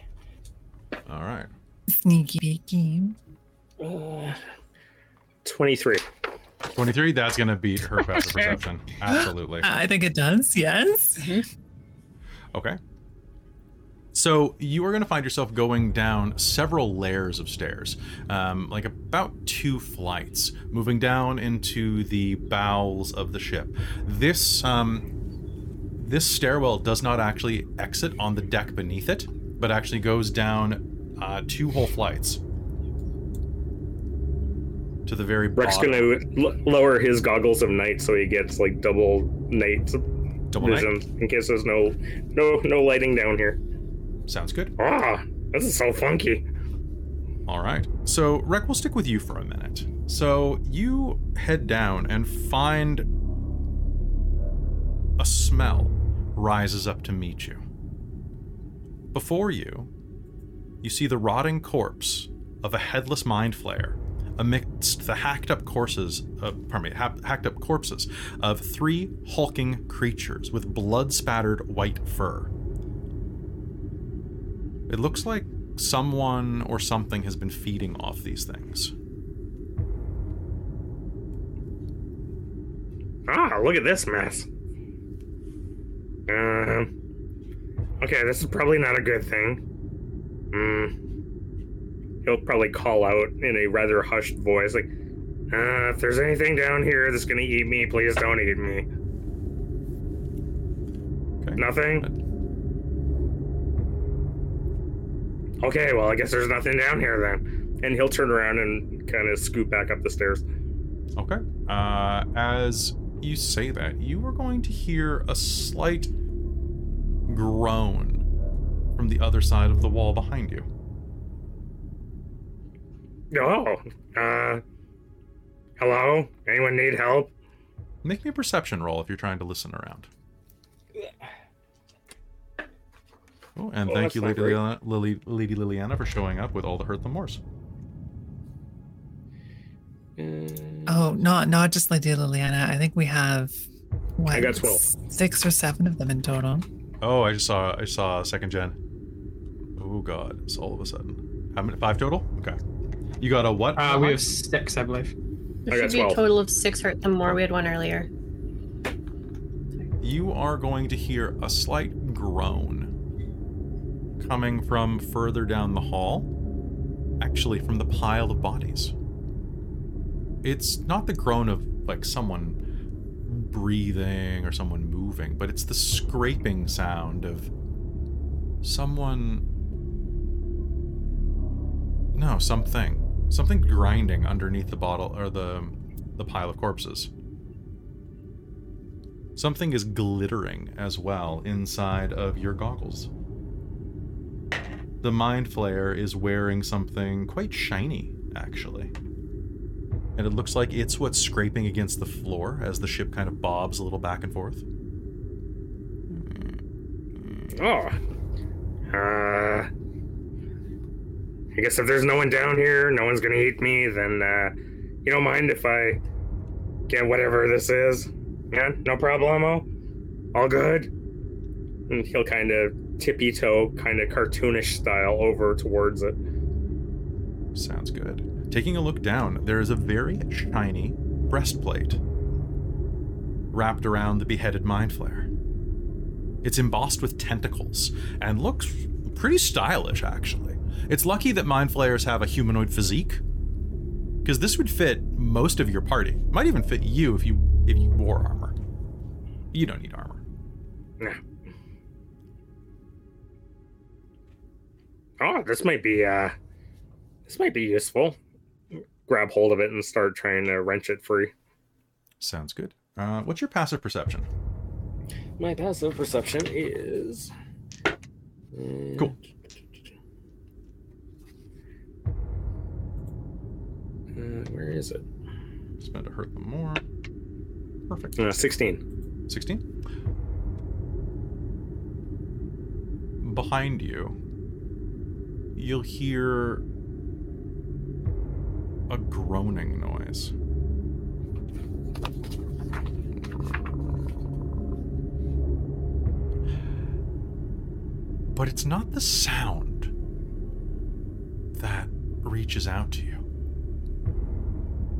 All right. Sneaky peeky. Uh, Twenty-three. 23, that's going to beat her passive <laughs> perception. Absolutely. I think it does. Yes. Okay. So you are going to find yourself going down several layers of stairs, um, like about two flights, moving down into the bowels of the ship. This um, this stairwell does not actually exit on the deck beneath it, but actually goes down uh, two whole flights to the very Rex bottom. gonna l- lower his goggles of night so he gets like double night Double night? vision in case there's no no no lighting down here. Sounds good. Ah, this is so funky. All right. So, Rek, we'll stick with you for a minute. So, you head down and find a smell rises up to meet you. Before you, you see the rotting corpse of a headless mind flayer amidst the hacked up corpses, uh, pardon me, ha- hacked up corpses of three hulking creatures with blood spattered white fur. It looks like someone or something has been feeding off these things. Ah, look at this mess. Um. okay, this is probably not a good thing. Hmm. He'll probably call out in a rather hushed voice, like, uh, if there's anything down here that's gonna eat me, please don't eat me. Okay. Nothing? Okay, well, I guess there's nothing down here then. And he'll turn around and kind of scoot back up the stairs. Okay. Uh, as you say that, you are going to hear a slight groan from the other side of the wall behind you. Oh, uh, hello? Anyone need help? Make me a perception roll if you're trying to listen around. Oh, and Oh, thank you, Lady. Liliana, Lily, Lady Liliana, for showing up with all the hurt the Moors. Oh, not not just Lady Liliana. I think we have. What, I got 12. Six or seven of them in total. Oh, I just saw I saw second gen. Oh god, it's all of a sudden. How many? Five total? Okay. You got a what? Uh, we have six, I believe. There I got should be a total of six hurt them more. We had one earlier. you are going to hear a slight groan coming from further down the hall, actually from the pile of bodies. It's not the groan of like someone breathing or someone moving, but it's the scraping sound of someone. No, something. Something grinding underneath the bottle or the the pile of corpses. Something is glittering as well inside of your goggles. The Mind Flayer is wearing something quite shiny, actually. And it looks like it's what's scraping against the floor as the ship kind of bobs a little back and forth. Oh. Uh. I guess if there's no one down here, no one's gonna eat me, then, uh, you don't mind if I get whatever this is? Yeah, no problemo? All good? And he'll kind of tippy toe, kind of cartoonish style over towards it. Sounds good. taking a look down, there is a very shiny breastplate wrapped around the beheaded mind flayer. It's embossed with tentacles and looks pretty stylish, actually. It's lucky that mind flayers have a humanoid physique, because this would fit most of your party. Might even fit you if you if you wore armor. You don't need armor. Nah. Oh, this might be uh this might be useful. Grab hold of it and start trying to wrench it free. Sounds good. Uh, what's your passive perception? My passive perception is uh, Cool. Uh, where is it? Spend to hurt them more. Perfect. Uh, 16. 16. Behind you, you'll hear a groaning noise. But it's not the sound that reaches out to you.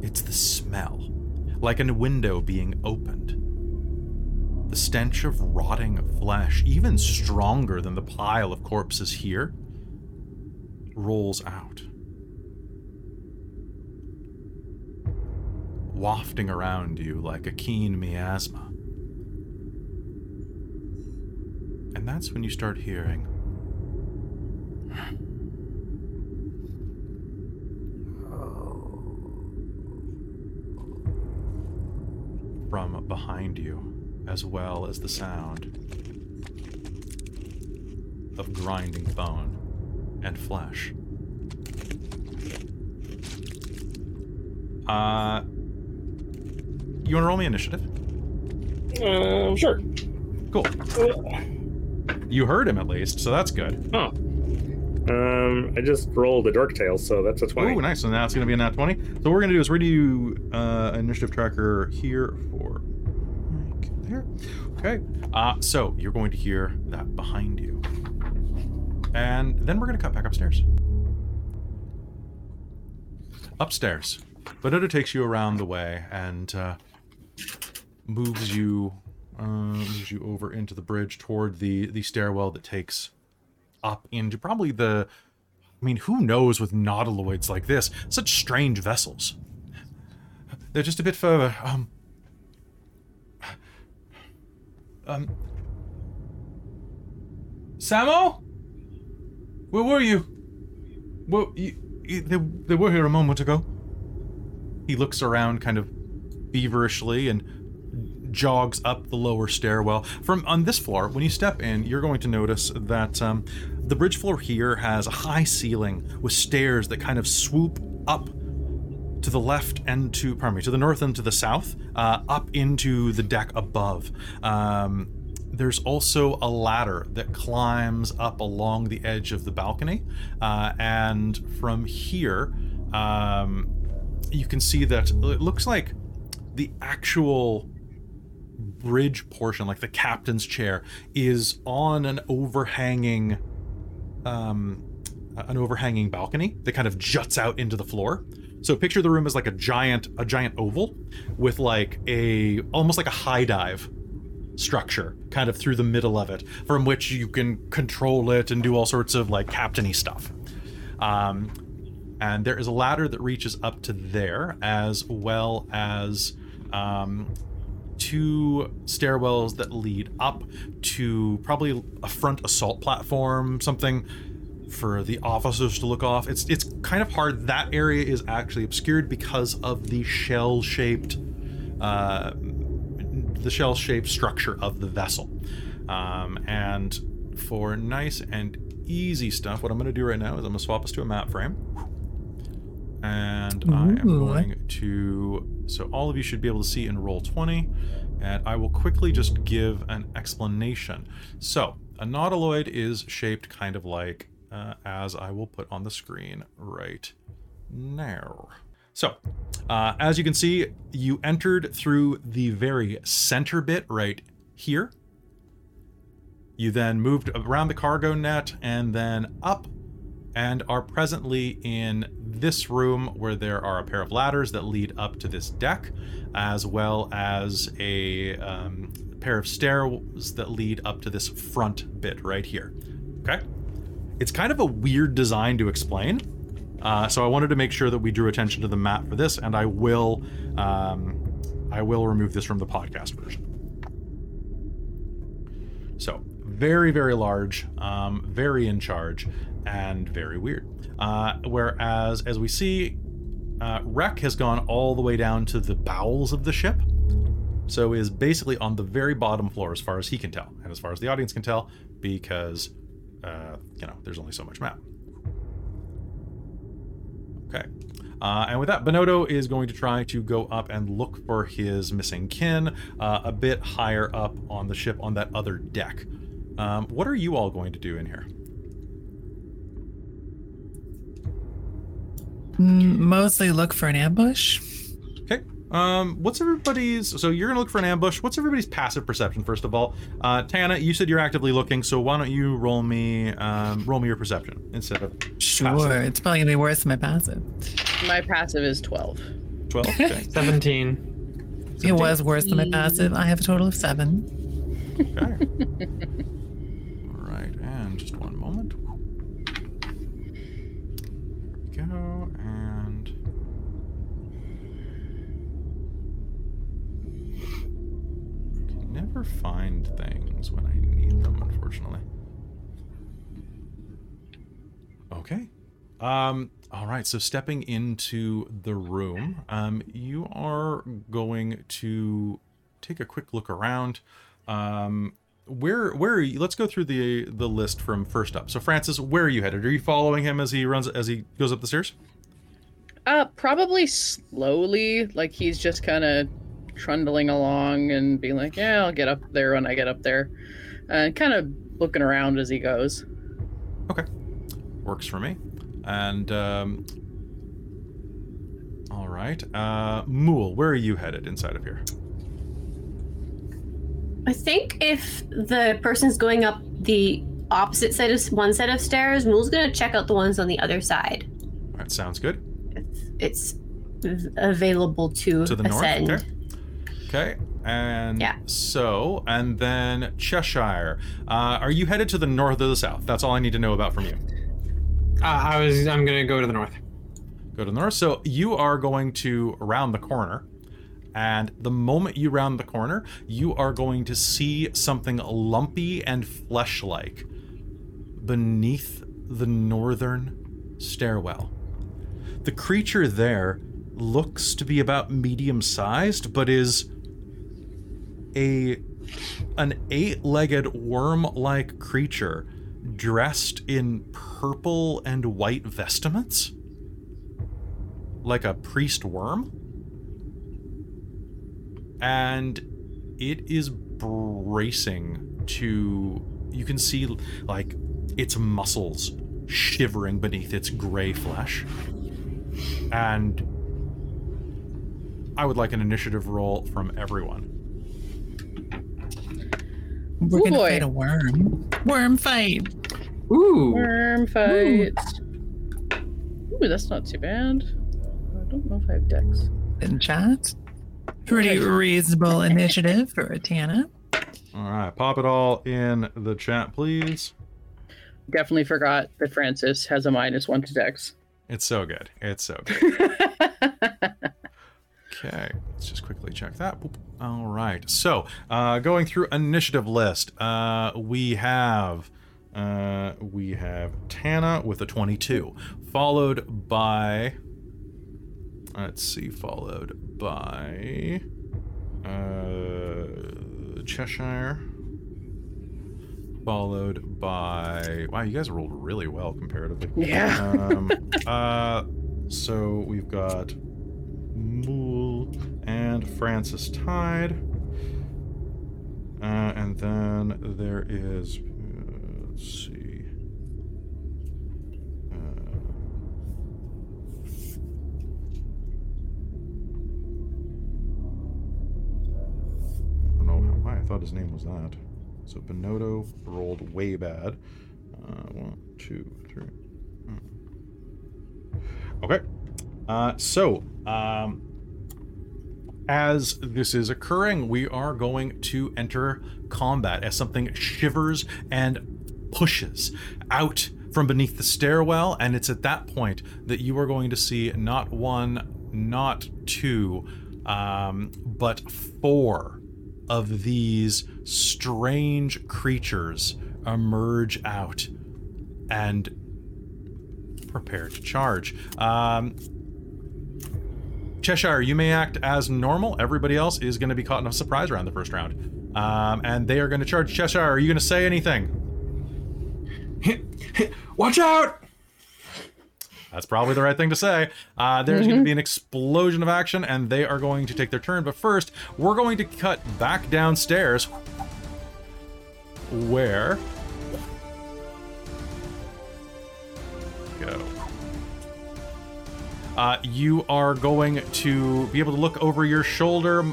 It's the smell, like a window being opened. The stench of rotting flesh, even stronger than the pile of corpses here, rolls out. Wafting around you like a keen miasma. And that's when you start hearing. From behind you, as well as the sound of grinding bone and flesh. Uh, you want to roll me initiative? Um, sure. Cool. You heard him at least, so that's good. Oh. Um, I just rolled a Dark Tail, so that's a 20. Oh, nice. So now it's going to be a nat 20. So what we're going to do is we're going to do uh, initiative tracker here for there. Okay. Uh, so you're going to hear that behind you. And then we're going to cut back upstairs. Upstairs. Benota takes you around the way and uh, moves you uh, moves you over into the bridge toward the the stairwell that takes up into probably the I mean, who knows with nautiloids like this? Such strange vessels. They're just a bit further. Um. Um. Samo? Where were you? Well, you, you, they, they were here a moment ago. He looks around kind of feverishly and jogs up the lower stairwell. From on this floor, when you step in, you're going to notice that um, the bridge floor here has a high ceiling with stairs that kind of swoop up to the left and to, pardon me, to the north and to the south, uh, up into the deck above. Um, there's also a ladder that climbs up along the edge of the balcony, uh, and from here, um, you can see that it looks like the actual bridge portion, like the captain's chair, is on an overhanging, um, an overhanging balcony that kind of juts out into the floor. So picture the room as like a giant, a giant oval with like a almost like a high dive structure kind of through the middle of it, from which you can control it and do all sorts of like captainy stuff. Um, and there is a ladder that reaches up to there, as well as um, two stairwells that lead up to probably a front assault platform, something for the officers to look off. It's it's kind of hard. That area is actually obscured because of the shell-shaped, uh, the shell-shaped structure of the vessel. Um, and for nice and easy stuff, what I'm going to do right now is I'm going to swap us to a map frame. And I am going to. So all of you should be able to see in Roll20. And I will quickly just give an explanation. So, a nautiloid is shaped kind of like uh, as I will put on the screen right now. So, uh, as you can see, you entered through the very center bit right here. You then moved around the cargo net and then up and are presently in this room where there are a pair of ladders that lead up to this deck, as well as a um, pair of stairs that lead up to this front bit right here. Okay? It's kind of a weird design to explain. Uh, so I wanted to make sure that we drew attention to the map for this, and I will, um, I will remove this from the podcast version. So very, very large, um, very in charge, and very weird. Uh, whereas, as we see, uh, Wreck has gone all the way down to the bowels of the ship, so is basically on the very bottom floor as far as he can tell, and as far as the audience can tell, because uh, you know there's only so much map. Okay. Uh, and with that, Benotto is going to try to go up and look for his missing kin uh, a bit higher up on the ship on that other deck. Um, what are you all going to do in here? Mostly look for an ambush. Okay. Um, what's everybody's? So you're gonna look for an ambush. What's everybody's passive perception first of all? Uh, Tana, you said you're actively looking, so why don't you roll me, um, roll me your perception instead of Sure, passive. it's probably gonna be worse than my passive. My passive is 12. Twelve. <laughs> Okay. 17. It was worse than my passive. I have a total of seven. Okay. <laughs> All right, and just one moment. There we go, and can never find things when I need them, unfortunately. Okay. Um, all right, so stepping into the room, um, you are going to take a quick look around. Um, where where are you? Let's go through the the list from first up. So Francis, where are you headed? Are you following him as he runs as he goes up the stairs? Uh, probably slowly. Like he's just kind of trundling along and being like, "Yeah, I'll get up there when I get up there," and kind of looking around as he goes. Okay, works for me. And um, all right, uh, Mool, where are you headed inside of here? I think if the person's going up the opposite side of one set of stairs, Mool's gonna check out the ones on the other side. That sounds good. It's available to, To the north, ascend. Okay. Okay, and Yeah. so and then Cheshire. Uh, are you headed to the north or the south? That's all I need to know about from you. Uh, I was. I'm gonna go to the north. Go to the north. So you are going to round the corner. And the moment you round the corner, you are going to see something lumpy and flesh like beneath the northern stairwell. The creature there looks to be about medium sized, but is a an eight-legged worm-like creature dressed in purple and white vestments? Like a priest worm? And it is bracing to you can see like its muscles shivering beneath its gray flesh. And i would like an initiative roll from everyone We're Ooh, gonna boy. fight a worm. Worm fight. Ooh. Worm fight. Ooh, that's not too bad. I don't know if I have dex. In chat. Pretty reasonable initiative for a Tana. all right pop it all in the chat please Definitely forgot that Francis has a minus one to dex. it's so good it's so <laughs> good Okay, let's just quickly check that. Boop. All right. So, uh, going through initiative list, uh, we have uh, we have Tana with a 22, followed by let's see, followed by uh, Cheshire, followed by wow, you guys rolled really well comparatively. Yeah. Um, uh, so we've got Mool and Francis Tide. Uh, and then there is, uh, let's see. Uh, I don't know why I thought his name was that. So Benotto rolled way bad. Uh, one, two, three, Okay. Uh, so, um, as this is occurring, we are going to enter combat as something shivers and pushes out from beneath the stairwell. And it's at that point that you are going to see not one, not two, um, but four of these strange creatures emerge out and prepare to charge. Um, Cheshire, you may act as normal. Everybody else is going to be caught in a surprise round the first round. Um, and they are going to charge. Cheshire, are you going to say anything? <laughs> Watch out! That's probably the right thing to say. Uh, there's going to be an <laughs> explosion of action, and they are going to take their turn. But first, we're going to cut back downstairs. Where? Go. Uh, you are going to be able to look over your shoulder,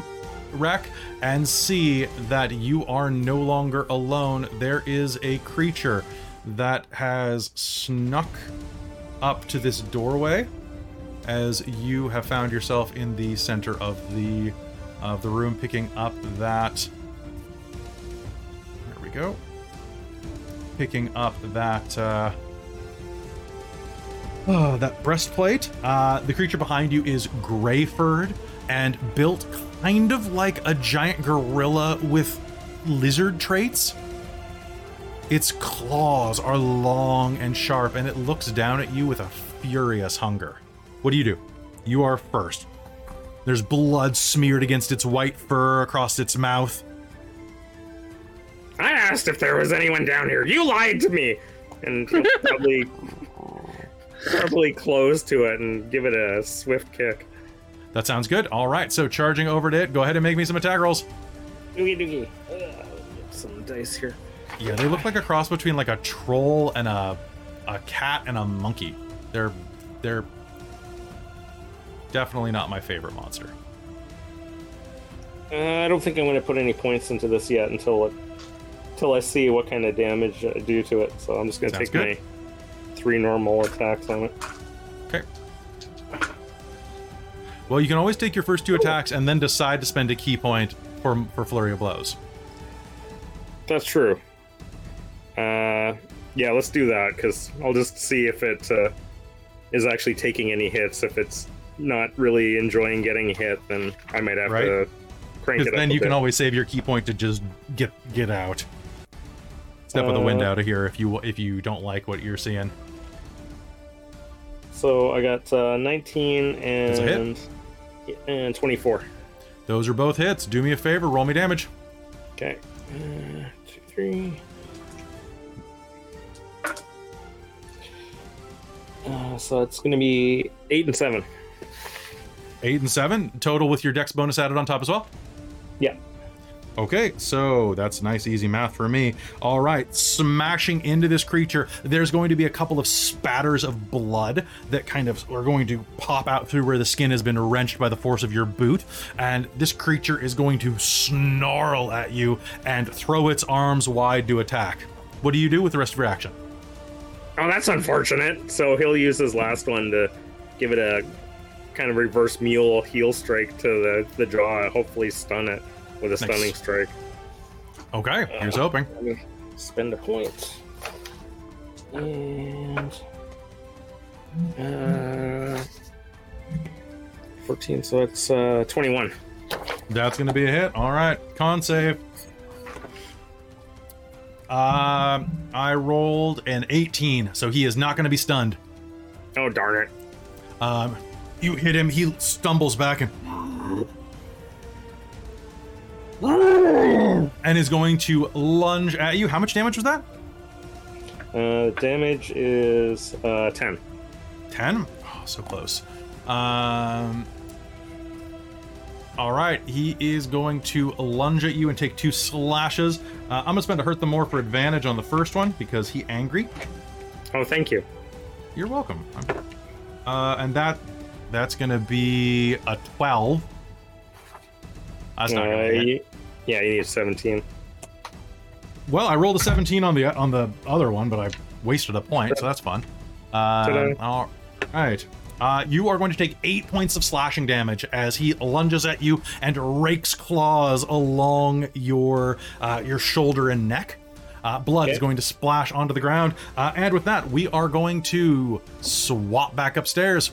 Wreck, and see that you are no longer alone. There is a creature that has snuck up to this doorway as you have found yourself in the center of the of the room picking up that there we go picking up that uh oh, that breastplate uh the creature behind you is gray furred and built kind of like a giant gorilla with lizard traits its claws are long and sharp, and it looks down at you with a furious hunger. What do you do? You are first. There's blood smeared against its white fur across its mouth. I asked if there was anyone down here. You lied to me. And he'll <laughs> probably probably close to it and give it a swift kick. That sounds good. All right, so charging over to it, go ahead and make me some attack rolls. Doogie doogie. Uh, some dice here. Yeah, they look like a cross between like a troll and a a cat and a monkey. They're they're definitely not my favorite monster. Uh, I don't think I'm going to put any points into this yet until it, until I see what kind of damage I do to it. So I'm just going to take good. my three normal attacks on it. Okay. Well, you can always take your first two attacks and then decide to spend a ki point for for flurry of blows. That's true. Uh, yeah, let's do that because I'll just see if it uh, is actually taking any hits. If it's not really enjoying getting hit, then I might have Right. to crank it up. then you can always save your ki point to just get get out. Step with the wind Uh, out of here if you if you don't like what you're seeing. So I got uh, 19 That's a hit. and and 24. Those are both hits. Do me a favor, roll me damage. Okay. Uh, two, three. Uh, so it's going to be eight and seven. Eight and seven total with your dex bonus added on top as well. Yeah. Okay, so that's nice, easy math for me. All right, smashing into this creature, there's going to be a couple of spatters of blood that kind of are going to pop out through where the skin has been wrenched by the force of your boot. And this creature is going to snarl at you and throw its arms wide to attack. What do you do with the rest of your action? Oh, that's unfortunate. So he'll use his last one to give it a kind of reverse mule heel strike to the, the jaw, hopefully stun it with a stunning strike. Okay, here's hoping. Spend a point. And. Uh, 14, so that's uh, 21. That's going to be a hit. All right, con save. Um, I rolled an 18, so he is not going to be stunned. Oh, darn it. Um, you hit him, he stumbles back and and is going to lunge at you. How much damage was that? Uh, damage is uh, 10. 10? Oh, so close. Um, all right, he is going to lunge at you and take two slashes. Uh, I'm going to spend a hurt the more for advantage on the first one because he angry. Oh, thank you. You're welcome. Uh, and that that's going to be a 12. That's not Uh, going to hit. yeah, you need 17. Well, I rolled a 17 on the on the other one, but I wasted a point, so that's fun. Um, all right. Uh, you are going to take eight points of slashing damage as he lunges at you and rakes claws along your uh, your shoulder and neck. Uh, blood is going to splash onto the ground. Uh, and with that, we are going to swap back upstairs.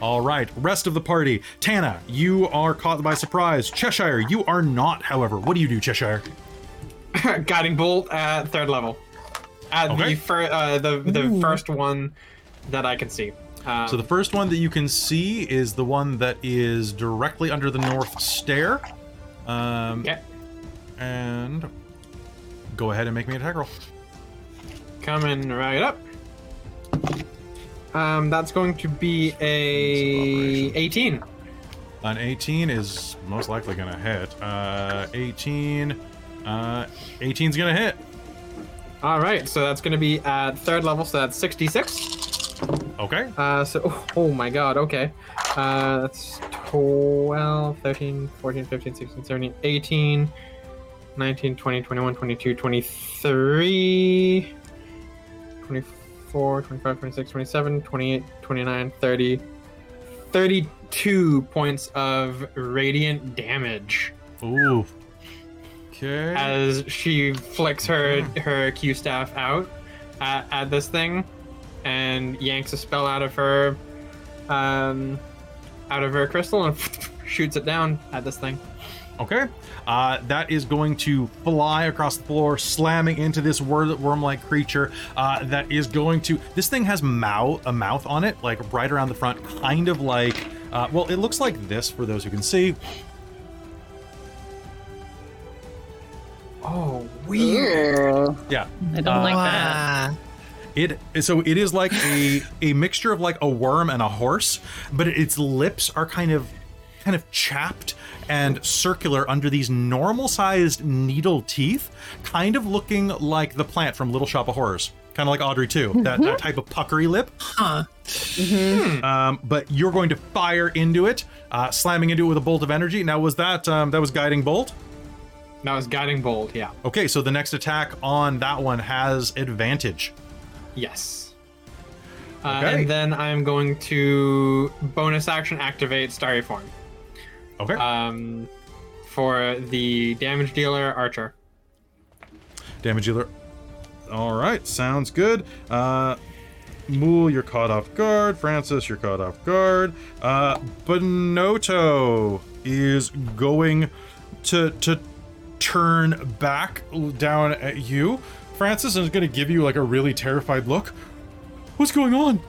All right, rest of the party. Tana, you are caught by surprise. Cheshire, you are not, however. What do you do, Cheshire? <laughs> Guiding bolt at third level. At Okay. the fir- uh, the the first one that I can see. Um, So the first one that you can see is the one that is directly under the north stair. Um, okay, And go ahead and make me an attack roll. coming right up. Um, that's going to be a 18. An 18 is most likely going to hit. Uh, 18. Uh, 18's going to hit. All right, so that's going to be at third level, so that's 66. Okay. Uh, so, oh, oh my god, okay. Uh, that's 12, 13, 14, 15, 16, 17, 18, 19, 20, 21, 22, 23, 24, 25, 26, 27, 28, 29, 30, 32 points of radiant damage Ooh. Okay. as she flicks her her Q staff out at, at this thing and yanks a spell out of her um out of her crystal and <laughs> shoots it down at this thing. Okay. Uh, that is going to fly across the floor, slamming into this wor- worm-like creature. Uh, that is going to. This thing has mouth, a mouth on it, like right around the front, kind of like. Uh, well, it looks like this for those who can see. Oh, weird. Yeah. I don't like that. It so it is like a a mixture of like a worm and a horse, but its lips are kind of kind of chapped and circular under these normal sized needle teeth, kind of looking like the plant from Little Shop of Horrors. Kind of like Audrey II, that, that type of puckery lip. Huh. Um, but you're going to fire into it, uh, slamming into it with a bolt of energy. Now, was that um, that was guiding bolt? That was guiding bolt, yeah. Okay, so the next attack on that one has advantage. Yes. Uh, Okay. and then I'm going to bonus action activate Starry Form. Okay. Um, for the damage dealer Archer. Damage dealer. All right, sounds good. Uh, Mool, you're caught off guard. Francis, you're caught off guard. Uh, Benotto is going to to turn back down at you. Francis is going to give you like a really terrified look. What's going on?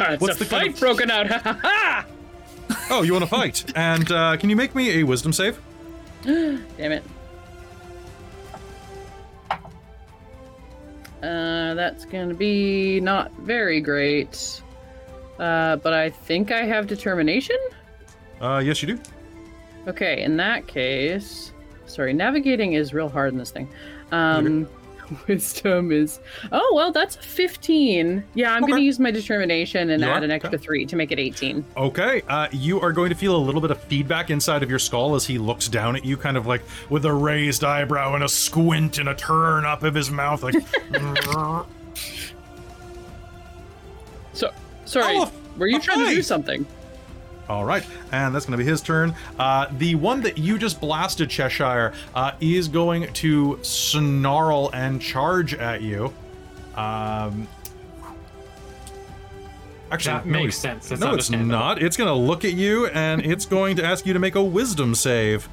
It's What's a the kind fight of- broken out. <laughs> Ha ha ha! Oh, you want to fight? and uh, can you make me a wisdom save? <gasps> Damn it. Uh, that's gonna be not very great. Uh, but I think I have determination. Uh, yes, you do. Okay, in that case, sorry, navigating is real hard in this thing. Um, <laughs> wisdom is oh well, that's fifteen. Yeah, I'm Okay. gonna use my determination and You add are? an extra Okay. three to make it eighteen. Okay, uh, you are going to feel a little bit of feedback inside of your skull as he looks down at you, kind of like with a raised eyebrow and a squint and a turn up of his mouth, like. <laughs> So sorry, Oh, were you a trying to do something? All right, and that's going to be his turn. Uh, the one that you just blasted, Cheshire, uh, is going to snarl and charge at you. Um, actually, That no, makes it's- sense. It's no, it's not. It's going to look at you and it's going to ask you to make a wisdom save.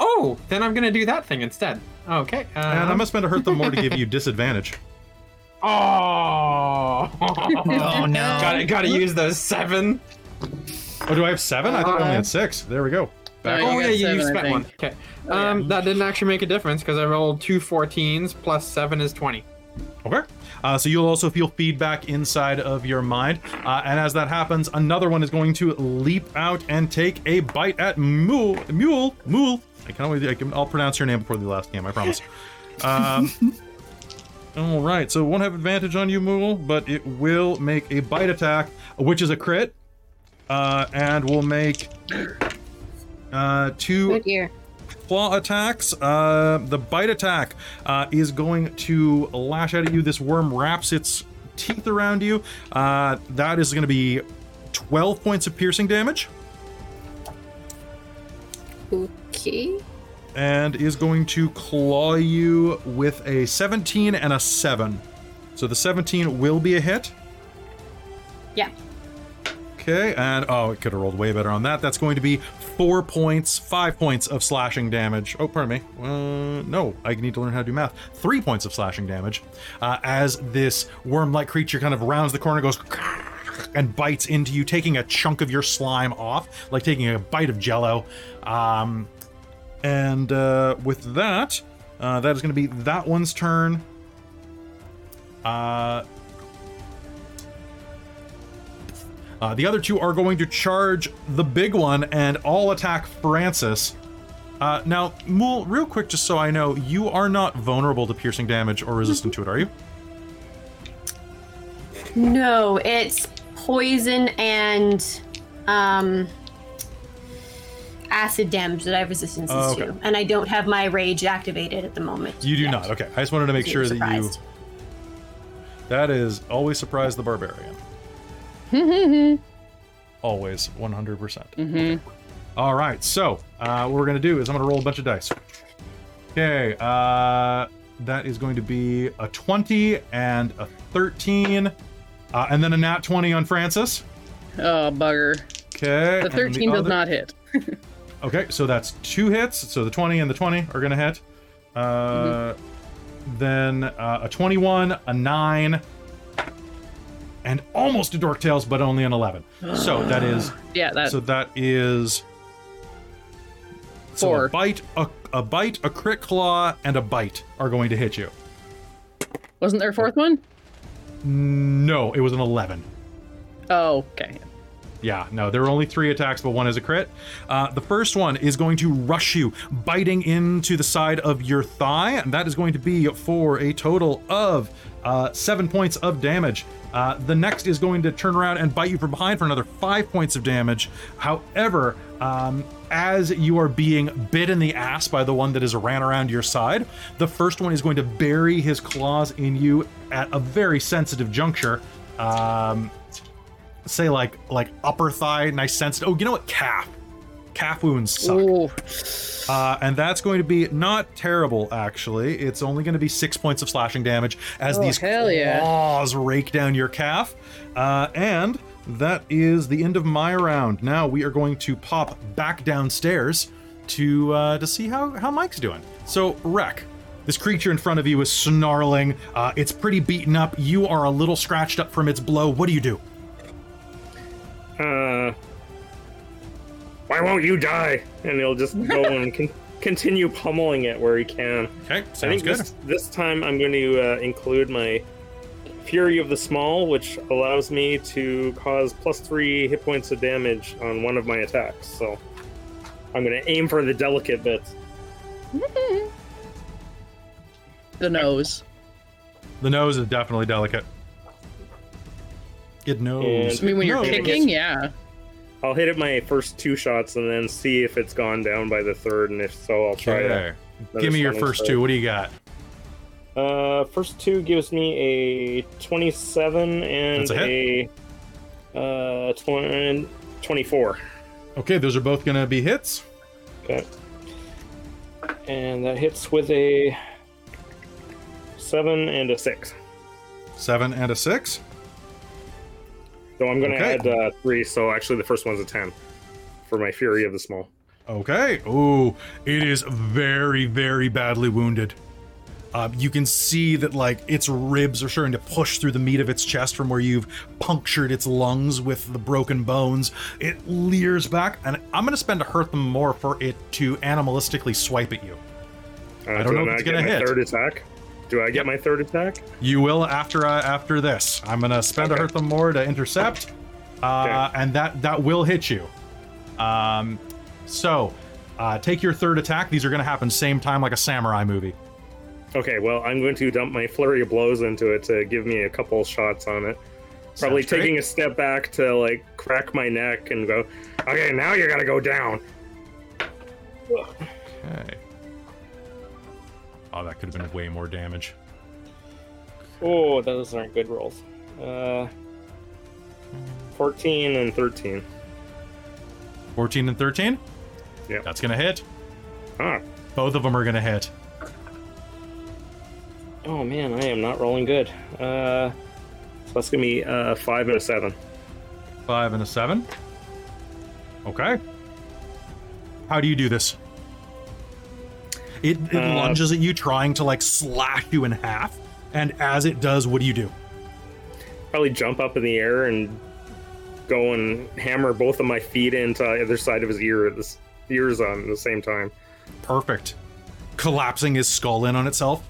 Oh, then I'm gonna do that thing instead. Okay. Um, And I'm going to spend a hurt them more to give you <laughs> disadvantage. Oh. <laughs> Oh no. gotta gotta use those seven. Oh, do I have seven? I thought I only had six. There we go. Back No, oh you yeah, got you, you seven, I spent one. Okay. Yeah. Um, that didn't actually make a difference because I rolled two 14s plus seven is twenty. Okay. Uh, so you'll also feel feedback inside of your mind. Uh, and as that happens, another one is going to leap out and take a bite at Mule. Mule. Mule. I can always, I can, I'll pronounce your name before the last game, I promise. <laughs> Um, all right. So it won't have advantage on you, Mule, but it will make a bite attack, which is a crit. Uh, and will make uh, two claw attacks. Uh, the bite attack uh, is going to lash out at you. This worm wraps its teeth around you. Uh, that is going to be 12 points of piercing damage Okay. and is going to claw you with a 17 and a 7. So the 17 will be a hit. Yeah. Okay, and oh, it could have rolled way better on that. That's going to be four points, five points of slashing damage. Oh, pardon me. Uh, no, I need to learn how to do math. Three points of slashing damage uh, as this worm-like creature kind of rounds the corner, goes <laughs> and bites into you, taking a chunk of your slime off, like taking a bite of Jello. Um, and uh, with that, uh, that is going to be that one's turn. Uh, Uh, the other two are going to charge the big one and all attack Francis. Uh, now, Mool, real quick, just so I know, you are not vulnerable to piercing damage or resistant to it, are you? No, it's poison and um acid damage that I have resistances Oh, okay. to, and I don't have my rage activated at the moment. You do yet. not. Okay, I just wanted to make sure that you. That is always surprise the barbarian. <laughs> always, 100%. percent All right, so uh, what we're going to do is I'm going to roll a bunch of dice. Okay, uh, that is going to be a 20 and a 13, uh, and then a nat 20 on Francis. Oh, bugger. Okay. The and 13 does other- not hit. <laughs> Okay, so that's two hits. So the 20 and the 20 are going to hit. Uh, Then uh, a 21, a 9, and almost a Dork Tails, but only an 11. So that <gasps> is. Yeah, that. So that is. So Four. a bite, a, a bite, a crit claw, and a bite are going to hit you. Wasn't there a fourth one? No, it was an 11. Oh, okay. Yeah, no, there are only three attacks, but one is a crit. Uh, the first one is going to rush you, biting into the side of your thigh, and that is going to be for a total of uh, seven points of damage. Uh, the next is going to turn around and bite you from behind for another five points of damage. However, um, as you are being bit in the ass by the one that is ran around your side, the first one is going to bury his claws in you at a very sensitive juncture. Um, say like like upper thigh, nice sensitive. Oh, you know what? Calf. Calf wounds suck. Uh, and that's going to be not terrible, actually. It's only going to be six points of slashing damage as Oh, these hell yeah. claws rake down your calf. Uh, and that is the end of my round. Now we are going to pop back downstairs to uh, to see how how Mike's doing. So, Wreck. This creature in front of you is snarling. Uh, it's pretty beaten up. You are a little scratched up from its blow. What do you do? Uh, why won't you die? And he'll just go <laughs> and con- continue pummeling it where he can. Okay, I sounds think good. this, this time I'm going to uh, include my Fury of the Small, which allows me to cause plus three hit points of damage on one of my attacks. So I'm going to aim for the delicate bits. <laughs> The nose. The nose is definitely delicate. It knows. I mean, when you're knows. kicking, yeah. I'll hit it my first two shots and then see if it's gone down by the third, and if so, I'll try Okay. Give me your first two. What do you got? Uh, first two gives me a 27 and a a, uh, 20, 24. Okay, those are both going to be hits. Okay. And that hits with a 7 and a 6. Seven and a six. So I'm going to Okay. add uh, 3, so actually the first one's a 10 for my Fury of the Small. Okay. Ooh, it is very, very badly wounded. Uh, you can see that like its ribs are starting to push through the meat of its chest from where you've punctured its lungs with the broken bones. It leers back, and I'm gonna spend a hurt them more for it to animalistically swipe at you. Uh, I don't know if it's gonna hit. third attack? Do I get my third attack? You will after uh, after this. I'm gonna spend a Okay. hurt them more to intercept, uh, and that that will hit you. Um, so uh, take your third attack. These are gonna happen same time like a samurai movie. Okay, well, I'm going to dump my flurry of blows into it to give me a couple shots on it. Probably Sounds great. taking a step back to like crack my neck and go, okay, now you're gonna go down. Okay. Oh, that could have been way more damage. Oh, those aren't good rolls. Uh, 14 and 13. 14 and 13? Yeah. That's going to hit. Ah. Both of them are going to hit. Oh man, I am not rolling good. Uh, so that's gonna be uh, five and a seven. Five and a seven. Okay. How do you do this? It, it Uh, lunges at you, trying to like slash you in half. And as it does, what do you do? Probably jump up in the air and go and hammer both of my feet into either side of his ear this ears on at the same time. Perfect. Collapsing his skull in on itself.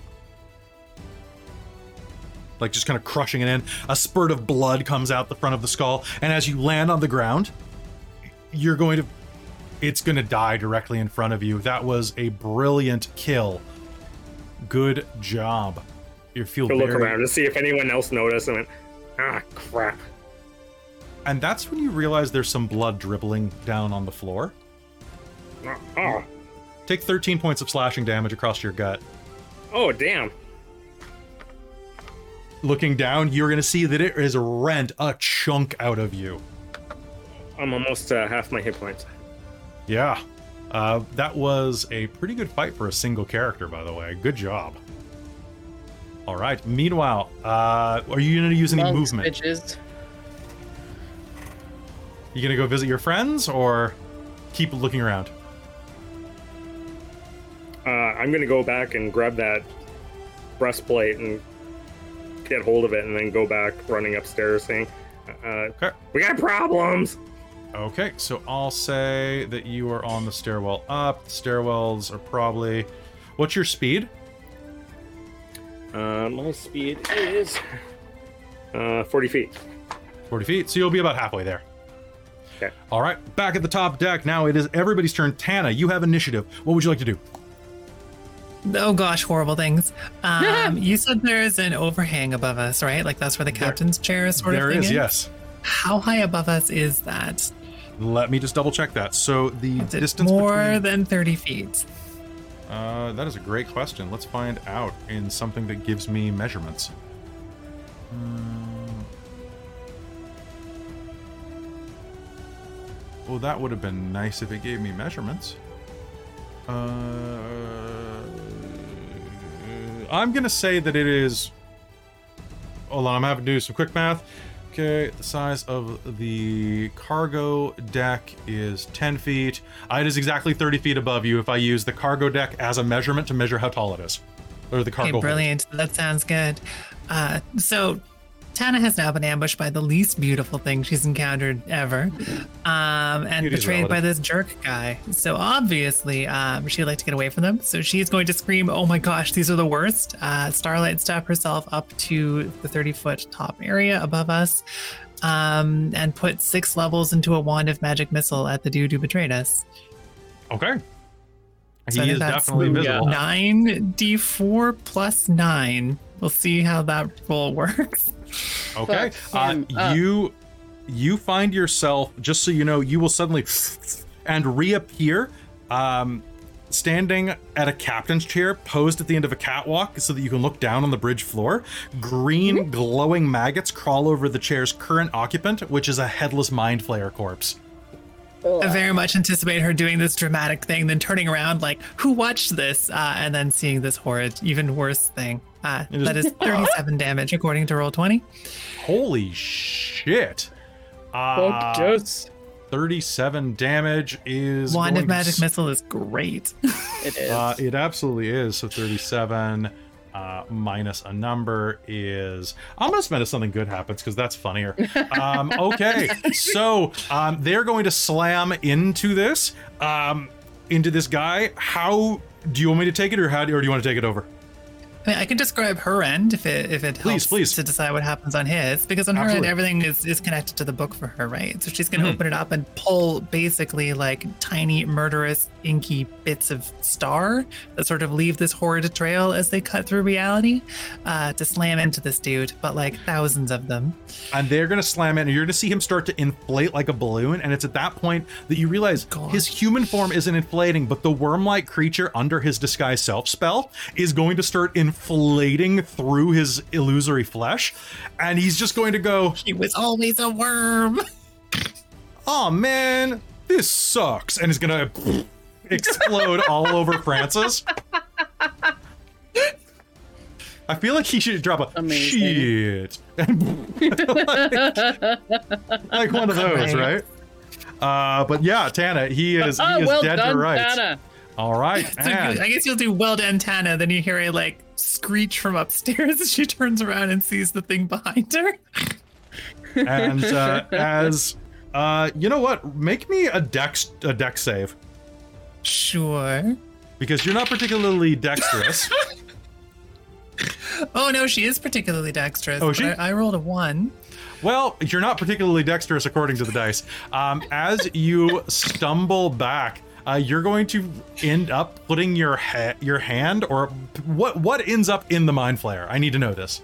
Like just kind of crushing it in. A spurt of blood comes out the front of the skull, and as you land on the ground, you're going to. It's going to die directly in front of you. That was a brilliant kill. Good job. You feel To look around to see if anyone else noticed and went, ah, crap. And that's when you realize there's some blood dribbling down on the floor. Ah, Oh, Take 13 points of slashing damage across your gut. oh, damn. Looking down, you're going to see that it is rent a chunk out of you. I'm almost uh, half my hit points. Yeah. Uh, that was a pretty good fight for a single character, by the way. Good job. All right. Meanwhile, uh, are you going to use any Monks, movement? bitches. You going to go visit your friends or keep looking around? Uh, I'm gonna go back and grab that breastplate and get hold of it, and then go back running upstairs, saying, uh, Okay. "We got problems." Okay, so I'll say that you are on the stairwell up. The stairwells are probably. What's your speed? Uh, my speed is uh, 40 feet. 40 feet, so you'll be about halfway there. Okay. All right, back at the top deck. Now it is everybody's turn. Tana, you have initiative. What would you like to do? Oh gosh, horrible things. <laughs> Um, you said there's an overhang above us, right? Like that's where the captain's chair is sort of thing is, yes. How high above us is that? Let me just double check that. So the Is distance more between, than 30 feet? uh, that is a great question. Let's find out in something that gives me measurements. Hmm. Well, that would have been nice if it gave me measurements. Uh, I'm gonna say that it is. Hold on, I'm having to do some quick math. Okay, the size of the cargo deck is 10 feet. Uh, It is exactly 30 feet above you if I use the cargo deck as a measurement to measure how tall it is. Or the cargo Okay, hold. brilliant. That sounds good. Uh, so Tana has now been ambushed by the least beautiful thing she's encountered ever, um, and Beauty's betrayed by this jerk guy. So obviously, um, she'd like to get away from them. So she's going to scream, "Oh my gosh, these are the worst!" Uh, Starlight step herself up to the thirty-foot top area above us, um, and put six levels into a wand of magic missile at the dude who betrayed us. Okay. So he think is that's definitely visible. Nine d4 plus nine. We'll see how that roll works. <laughs> Okay. Uh, you you find yourself just so you know you will suddenly and reappear um standing at a captain's chair posed at the end of a catwalk so that you can look down on the bridge floor. Green glowing maggots crawl over the chair's current occupant, which is a headless mind flayer corpse. I very much anticipate her doing this dramatic thing, then turning around like, "Who watched this?" Uh, and then seeing this horrid, even worse thing. Uh, It is- that is <laughs> 37 damage according to Roll20. Holy shit. Fuck Uh, yes. 37 damage is Wand of magic s- missile is great. <laughs> It is. Uh, it absolutely is. So 37 uh, minus a number is. I'm to spend if something good happens because that's funnier. <laughs> Um, okay. so um, they're going to slam into this, um, into this guy. How do you want me to take it or how do, or do you want to take it over? I, mean, I can describe her end if it if it Please, helps please. to decide what happens on his because on her end everything is, is connected to the book for her, right? So she's gonna Mhm. open it up and pull basically like tiny murderous inky bits of star that sort of leave this horrid trail as they cut through reality uh, to slam into this dude, but like thousands of them. and they're gonna slam it, and you're gonna see him start to inflate like a balloon. And it's at that point that you realize God. his human form isn't inflating, but the worm-like creature under his disguise self spell is going to start inflating through his illusory flesh, and he's just going to go, He was always a worm. "Oh man, this sucks," and he's gonna explode <laughs> all over Francis. I feel like he should drop a Amazing. shit. <laughs> like one of those, right? Uh, but yeah, Tana, he is he <laughs> oh, is well dead done, to rights. Tana. All right, <laughs> So and I guess you'll do well done, Tana. Then you hear a like screech from upstairs <laughs> as she turns around and sees the thing behind her. and uh, <laughs> as uh, you know what, make me a dex a dex save Sure. because you're not particularly dexterous. Oh no, she is particularly dexterous. Oh, she? I, I rolled a one. Well, you're not particularly dexterous according to the dice. Um, as you stumble back, uh, you're going to end up putting your ha- your hand or what what ends up in the mind flayer. I need to know this.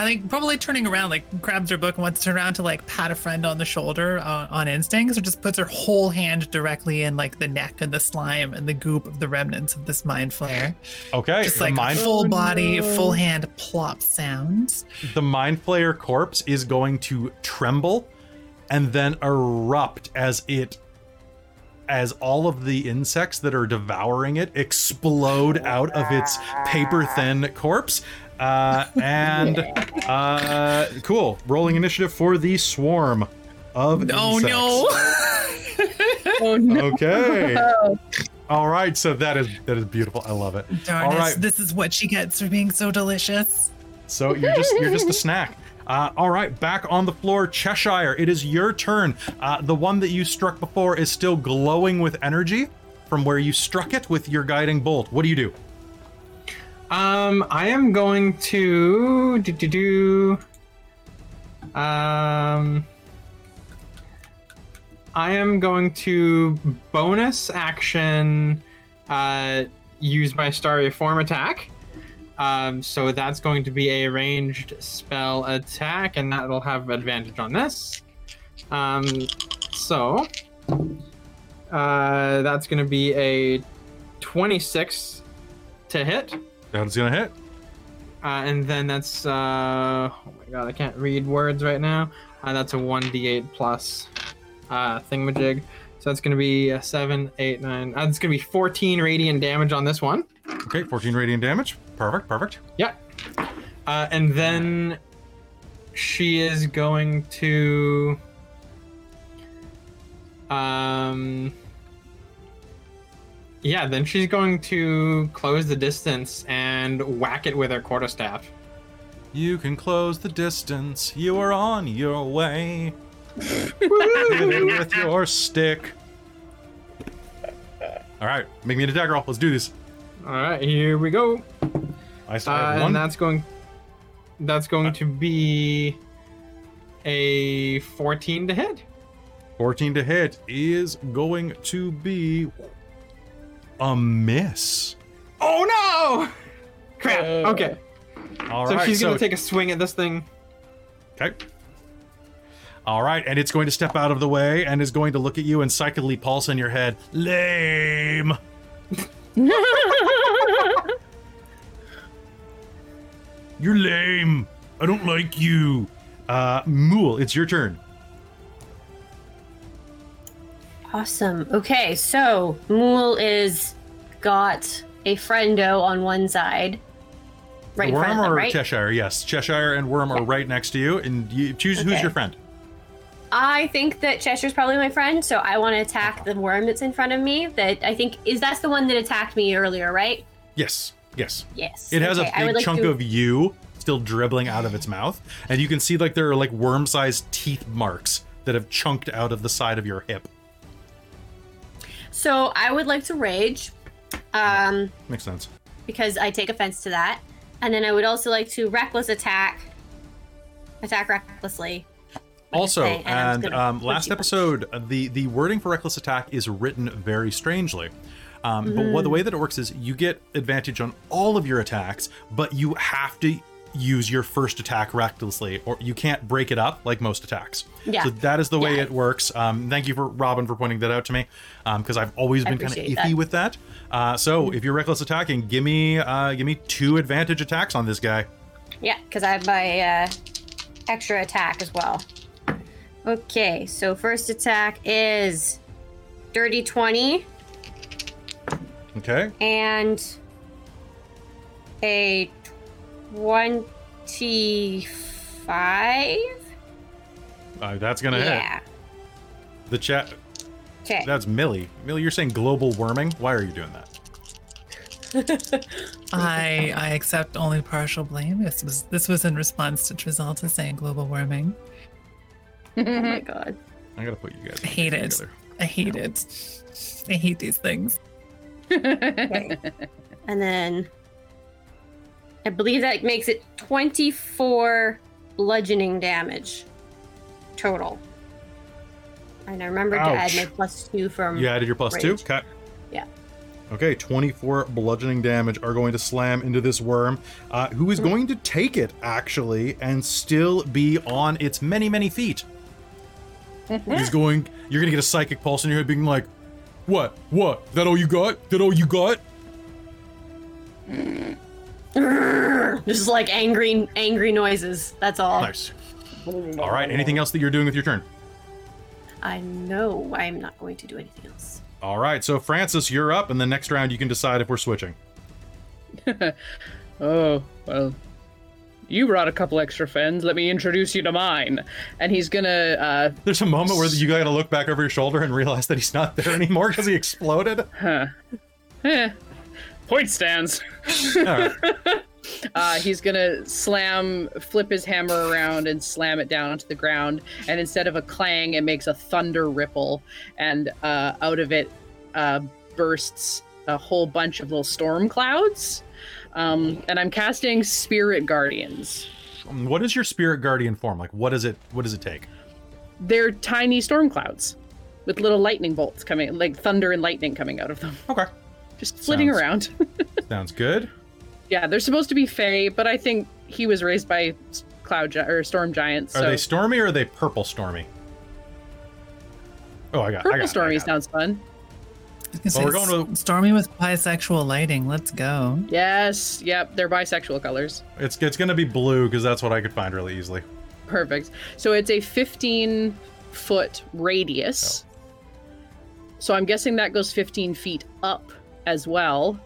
I think probably turning around, like grabs her book and wants to turn around to like pat a friend on the shoulder on, on instinct, so just puts her whole hand directly in like the neck and the slime and the goop of the remnants of this mind flayer. Okay, Just like mind full body, full hand plop sounds. the mind flayer corpse is going to tremble and then erupt as it as all of the insects that are devouring it explode out of its paper thin corpse uh, and <laughs> uh, cool rolling initiative for the swarm of Oh insects. no! <laughs> Oh no. okay <laughs> all right so that is that is beautiful i love it Darn all it! right This is what she gets for being so delicious. So you're just you're just a snack. Uh, all right, back on the floor, Cheshire. It is your turn. Uh, the one that you struck before is still glowing with energy from where you struck it with your guiding bolt. What do you do? Um, I am going to do do do. Um, I am going to bonus action, uh, use my starry form attack. Um, so that's going to be a ranged spell attack, and that'll have advantage on this. Um, so uh, that's going to be a 26 to hit. That's gonna hit. Uh, and then that's uh, oh my god, I can't read words right now. Uh, that's a one d8 plus uh, thingamajig. So that's gonna be a seven, eight, nine. Uh, it's gonna be 14 radiant damage on this one. Okay, 14 radiant damage. Perfect, perfect. Yeah. Uh, and then she is going to um yeah, then she's going to close the distance and whack it with her quarterstaff. You can close the distance. You are on your way. Hit it with your stick. All right, make me an attack roll. Let's do this. All right, here we go. I Uh, start and one. that's going that's going to be a 14 to hit. 14 to hit is going to be a miss. Oh no! Crap. Uh, okay. All so right, she's going so- to take a swing at this thing. Okay. All right, and it's going to step out of the way and is going to look at you and psychically pulse in your head. Lame. <laughs> You're lame. I don't like you. Uh, Mool, it's your turn. Awesome. Okay, so Mool is got a friendo on one side, right in Worm front of them, or right? Cheshire? Yes, Cheshire and Worm are right next to you, and you choose who's Okay. your friend. I think that Cheshire's probably my friend, so I want to attack the worm that's in front of me. That I think is that's the one that attacked me earlier, right? Yes, yes. Yes. It has Okay, a big like chunk to- of you still dribbling out of its mouth, and you can see like there are like worm-sized teeth marks that have chunked out of the side of your hip. So I would like to rage. Um, Makes sense. because I take offense to that. And then I would also like to reckless attack, attack recklessly. Also, Okay, and and um, last episode, the the wording for reckless attack is written very strangely. Um, But what the way that it works is you get advantage on all of your attacks, but you have to use your first attack recklessly, or you can't break it up like most attacks. Yeah. So that is the way Yeah. it works. Um, thank you for Robin for pointing that out to me, because I've always been kind of iffy that. with that. Uh, so if you're reckless attacking, give me uh, give me two advantage attacks on this guy. Yeah, because I have my uh, extra attack as well. Okay, so first attack is dirty 20 Okay. and a 25. Uh, that's gonna hit. Yeah. The chat. Okay. That's Millie. Millie, you're saying global warming. Why are you doing that? <laughs> I I accept only partial blame. This was this was in response to Trizalta saying global warming. oh my god. I gotta put you guys. I hate it. together. I hate it. I hate these things. Okay. and then I believe that makes it 24 bludgeoning damage total. And I remember to add my plus two from. You added your plus two. Okay. Yeah. Okay, 24 bludgeoning damage are going to slam into this worm, uh, who is going to take it, actually, and still be on its many, many feet. <laughs> He's going, you're going to get a psychic pulse in your head being like, what? What? That all you got? That all you got? <laughs> Just like angry, angry noises. That's all. Nice. All right, anything else that you're doing with your turn? I know I'm not going to do anything else. All right, so Francis, you're up, and the next round you can decide if we're switching. <laughs> Oh, well. You brought a couple extra friends. Let me introduce you to mine. And he's gonna uh There's a moment where you gotta look back over your shoulder and realize that he's not there anymore because he exploded. <laughs> huh. Eh. Point stands. Right. <laughs> Uh, he's gonna slam, flip his hammer around, and slam it down onto the ground. And instead of a clang, it makes a thunder ripple, and uh, out of it uh, bursts a whole bunch of little storm clouds. Um, and I'm casting Spirit Guardians. What is your spirit guardian form? Like, what does it? What does it take? They're tiny storm clouds with little lightning bolts coming, like thunder and lightning coming out of them, Okay, just flitting Sounds- around. <laughs> sounds good. yeah, they're supposed to be fey, but I think he was raised by cloud gi- or storm giants. Are so they stormy or are they purple stormy? Oh, I got. I purple got, stormy I got sounds fun. I was gonna Well, we're going s- Stormy with bisexual lighting. Let's go. Yes, yep, they're bisexual colors. It's it's gonna be blue because that's what I could find really easily. Perfect. So it's a 15 foot radius. So I'm guessing that goes 15 feet up as well.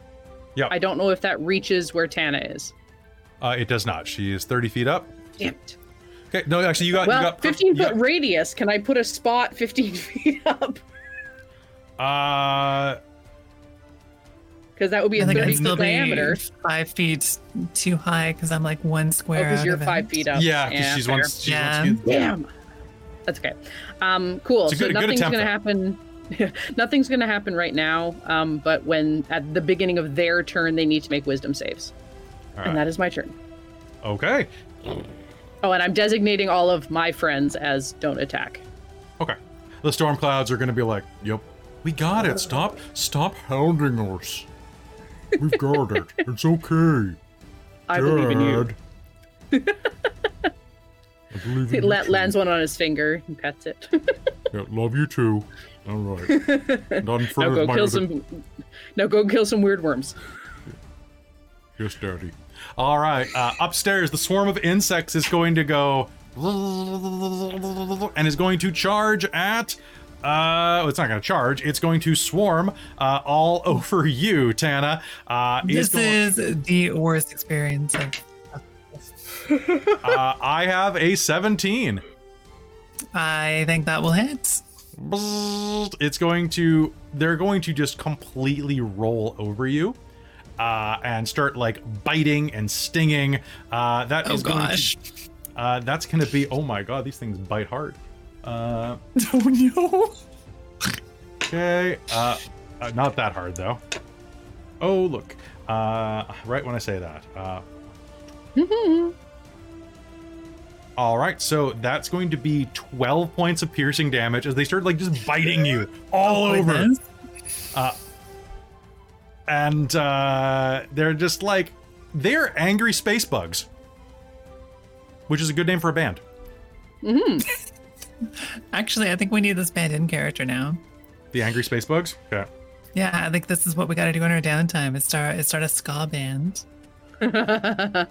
Yeah. I don't know if that reaches where Tana is. Uh, it does not. She is 30 feet up. Damn it. Okay. No, actually, you got. Well, you got 15 you foot radius. Can I put a spot 15 <laughs> feet up? Got- uh, Because that would be I a think 30 I'd still foot diameter. be five feet too high because I'm like one square. because out you're of it. five feet up. yeah, because she's fair. one. She's Yeah. one. Damn. That's okay. Um, cool. It's a so good- good nothing's attempt, gonna though. happen. <laughs> nothing's gonna happen right now. Um, but when at the beginning of their turn, they need to make wisdom saves, All and that is my turn. Okay. Oh, and I'm designating all of my friends as don't attack. Okay. The storm clouds are gonna be like, "Yep, we got it. Stop, stop hounding us. We've got it. <laughs> It's okay." I believe in you. I believe He in la- lands one on his finger and pets it. Yeah, love you too. All right. <laughs> Now go kill some. Now go kill some weird worms. Yes, Daddy. All right. Uh, upstairs, the swarm of insects is going to go and is going to charge at. Uh, it's not going to charge. It's going to swarm uh, all <laughs> over you, Tana. Uh, This going- is the worst experience of <laughs> uh, I have a 17. I think that will hit. It's going to. They're going to just completely roll over you. Uh, and start like biting and stinging. Uh, that Oh is going gosh. to. Uh, that's going to be. Oh my god, these things bite hard. Uh, Oh <laughs> no. okay. Uh, uh, not that hard though. Oh, look. Uh, right when I say that. Uh, <laughs> all right, so that's going to be 12 points of piercing damage as they start like just biting you all Oh, over. goodness. And uh, they're just like, they're angry space bugs, which is a good name for a band. <laughs> Actually, I think we need this band in character now. The angry space bugs? Okay. Yeah, I think this is what we got to do in our downtime. Is start is start a ska band. <laughs>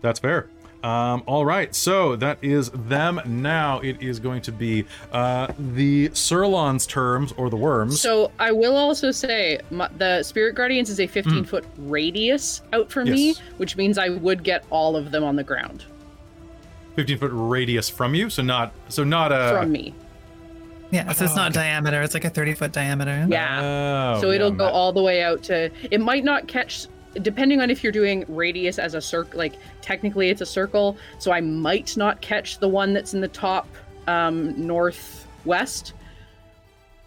That's fair. Um, all right, so that is them. Now it is going to be uh, the Sirlon's terms or the worms. So I will also say my, the Spirit Guardians is a 15 foot radius out from me, which means I would get all of them on the ground 15 foot radius from you, so not so not a from me. Yeah, so it's Oh, not okay. diameter. It's like a thirty foot diameter. Yeah. Oh, so it'll yeah, go ma- all the way out to. It might not catch, depending on if you're doing radius as a circle. Like technically, it's a circle, so I might not catch the one that's in the top um, northwest.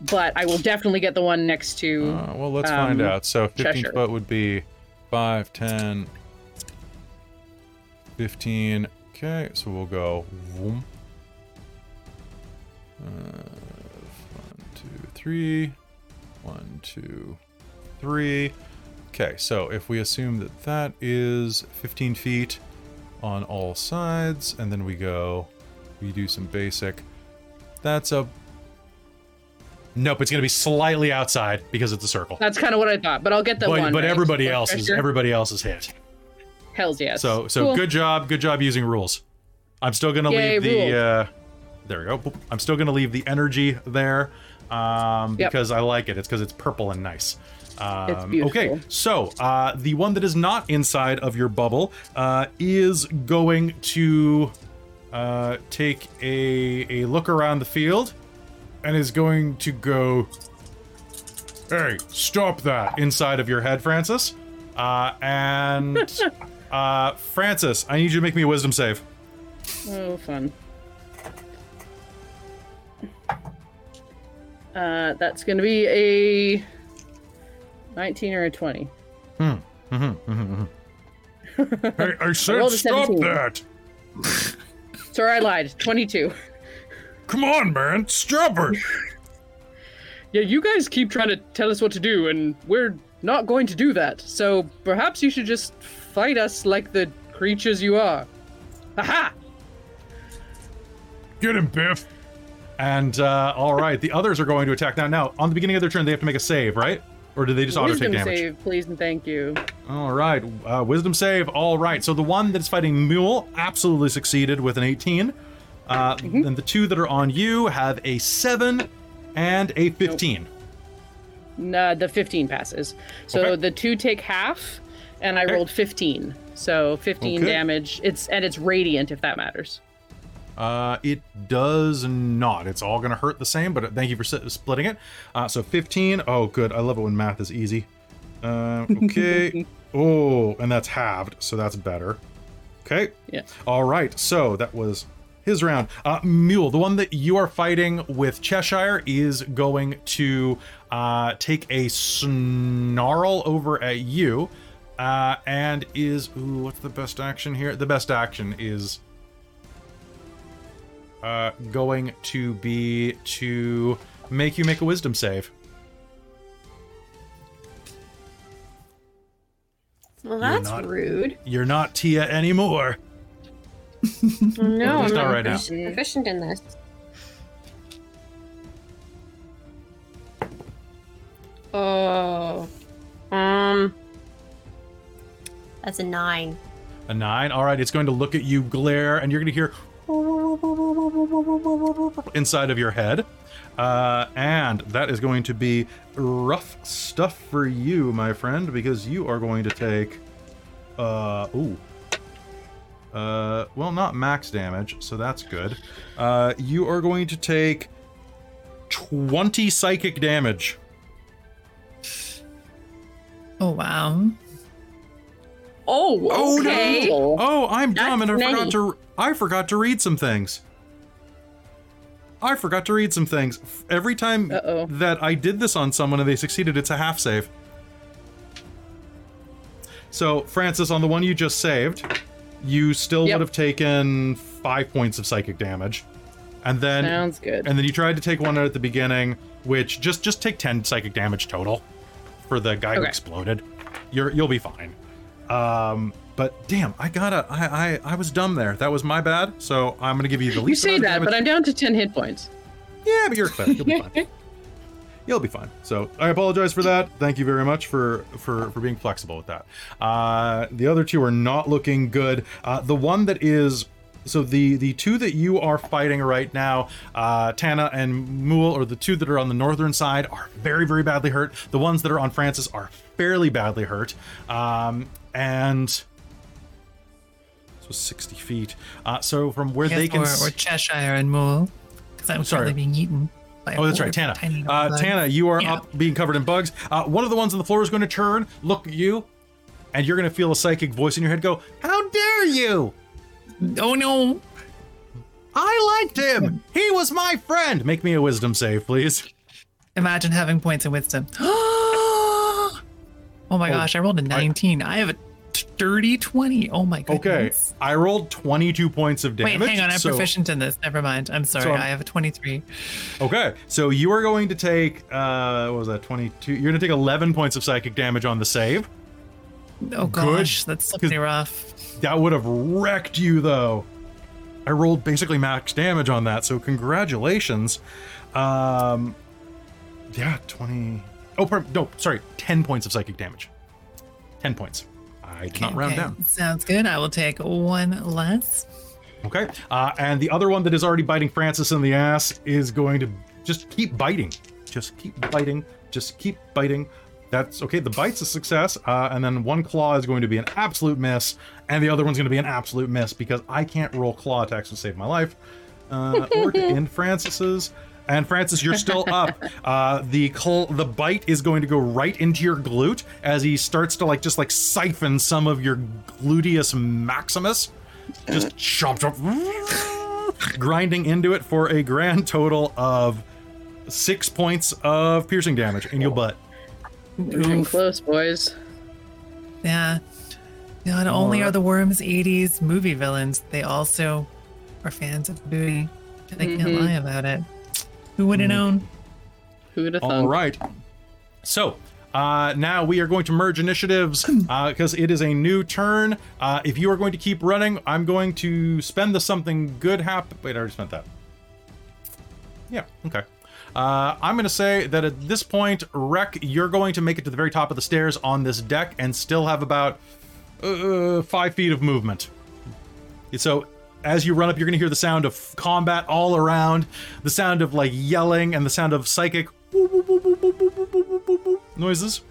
But I will definitely get the one next to. Uh, well, let's find um, out. So 15 Cheshire. foot would be 5, 10, 15. Okay, so we'll go. Uh, one, two, three. One, two, three. Okay, so if we assume that that is 15 feet on all sides, and then we go, we do some basic. That's a. Nope, it's going to be slightly outside because it's a circle That's kind of what I thought, but I'll get the but, one. but right? everybody else is everybody else is hit. Hell's yes. So so Cool. good job, good job using rules. I'm still gonna Yay, leave the uh, there we go. I'm still gonna leave the energy there um, Yep. because I like it. It's because it's purple and nice. Um, It's beautiful. Okay, so uh, the one that is not inside of your bubble uh, is going to uh, take a a look around the field and is going to go. Hey, stop that inside of your head, Francis. Uh, and <laughs> uh, Francis, I need you to make me a wisdom save. Oh, fun. Uh, that's going to be a 19 or a 20. Hmm. Hmm. Hmm. Hmm. <laughs> Hey, I said a stop that. Sorry, I lied. 22. Come on, man, stop it. <laughs> Yeah, you guys keep trying to tell us what to do, and we're not going to do that. So perhaps you should just fight us like the creatures you are. Aha! Get him, Biff. And uh, all right, the others are going to attack now. Now, on the beginning of their turn, they have to make a save, right? Or do they just auto take damage? Wisdom save, please and thank you. All right, uh, wisdom save. All right, so the one that's fighting Mule absolutely succeeded with an 18. Uh, Mm-hmm. And the two that are on you have a 7 and a 15. Nah, the 15 passes. So Okay. the two take half, and I Okay. rolled 15. So 15 Okay. damage. It's and it's radiant if that matters. Uh, it does not. It's all going to hurt the same, but thank you for splitting it. Uh, so 15. Oh, good. I love it when math is easy. Uh, okay. <laughs> oh, and that's halved, so that's better. Okay. Yeah. All right. So that was his round. Uh, Mule, the one that you are fighting with Cheshire, is going to uh, take a snarl over at you, uh, and is ooh, what's the best action here? The best action is uh, going to be to make you make a wisdom save. Well, that's not- rude. You're not Tia anymore. No, I'm not right now. profic- proficient in this. Oh, um, that's a nine. A nine. All right, it's going to look at you, glare, and you're going to hear inside of your head. Uh, and that is going to be rough stuff for you, my friend, because you are going to take. Uh, ooh. Uh, well, not max damage, so that's good. Uh, you are going to take 20 psychic damage. Oh wow. Oh, oh okay. Oh, Oh, I'm dumb and I That's forgot to I forgot to read some things. I forgot to read some things. Every time Uh-oh. that I did this on someone and they succeeded, it's a half save. So, Francis, on the one you just saved, you still Yep. would have taken five points of psychic damage, and then Sounds good. and then you tried to take one out at the beginning, which just just take ten psychic damage total for the guy who exploded. You're you'll be fine. Um, but damn, I gotta I I I was dumb there. That was my bad. So I'm gonna give you the least. you say that, but. I'm down to 10 hit points. Yeah, but you're clever. You'll be fine. <laughs> You'll be fine. So I apologize for that. Thank you very much for for for being flexible with that. Uh, the other two are not looking good. Uh, the one that is so the the two that you are fighting right now, uh, Tana and Mool, or the two that are on the northern side, are very very badly hurt. The ones that are on Francis are fairly badly hurt. Um, and this was 60 feet. Uh, so from where Yes, they can or, or Cheshire and Mool, because I'm Sorry. being eaten. By Oh, that's right, Tana. Uh. Tana, you are Yeah. up being covered in bugs. Uh, one of the ones on the floor is going to turn, look at you, and you're going to feel a psychic voice in your head go, How dare you! Oh no! I liked him! He was my friend! Make me a wisdom save, please. Imagine having points in wisdom. <gasps> <gasps> oh my gosh, I rolled a 19. I, have a dirty 20. Oh my goodness. Okay. I rolled 22 points of damage. Wait, hang on. I'm so- proficient in this. Never mind. I'm sorry. So I'm- I have a 23. Okay, so you are going to take, uh, what was that, 22? You're going to take 11 points of psychic damage on the save. Oh gosh, that's pretty rough. That would have wrecked you, though. I rolled basically max damage on that, so congratulations. Um, yeah, 20. Oh, pardon, no, sorry, 10 points of psychic damage. 10 points. I did not round Okay, down. Sounds good. I will take one less. Okay. Uh, and the other one that is already biting Francis in the ass is going to just keep biting. Just keep biting. Just keep biting. That's okay. The bite's a success. Uh, and then one claw is going to be an absolute miss. And the other one's going to be an absolute miss because I can't roll claw attacks to save my life. Uh, or to <laughs> end Francis's. And Francis, you're still <laughs> up. Uh, the cl- the bite is going to go right into your glute as he starts to like just like siphon some of your gluteus maximus just chomp chomp grinding into it for a grand total of six points of piercing damage in your butt Getting close, boys. Yeah. Not only are the worms 80s movie villains, they also are fans of booty. And I can't Mhm. lie about it. Who would have known? Who would have thought? thunk? right so uh, now we are going to merge initiatives <clears throat> because it is a new turn. Uh, if you are going to keep running, I'm going to spend the something good happen. Wait, I already spent that. Yeah, okay. Uh, I'm going to say that at this point, Rec, you're going to make it to the very top of the stairs on this deck and still have about uh, five feet of movement. So as you run up, you're going to hear the sound of combat all around, the sound of like yelling, and the sound of psychic noises,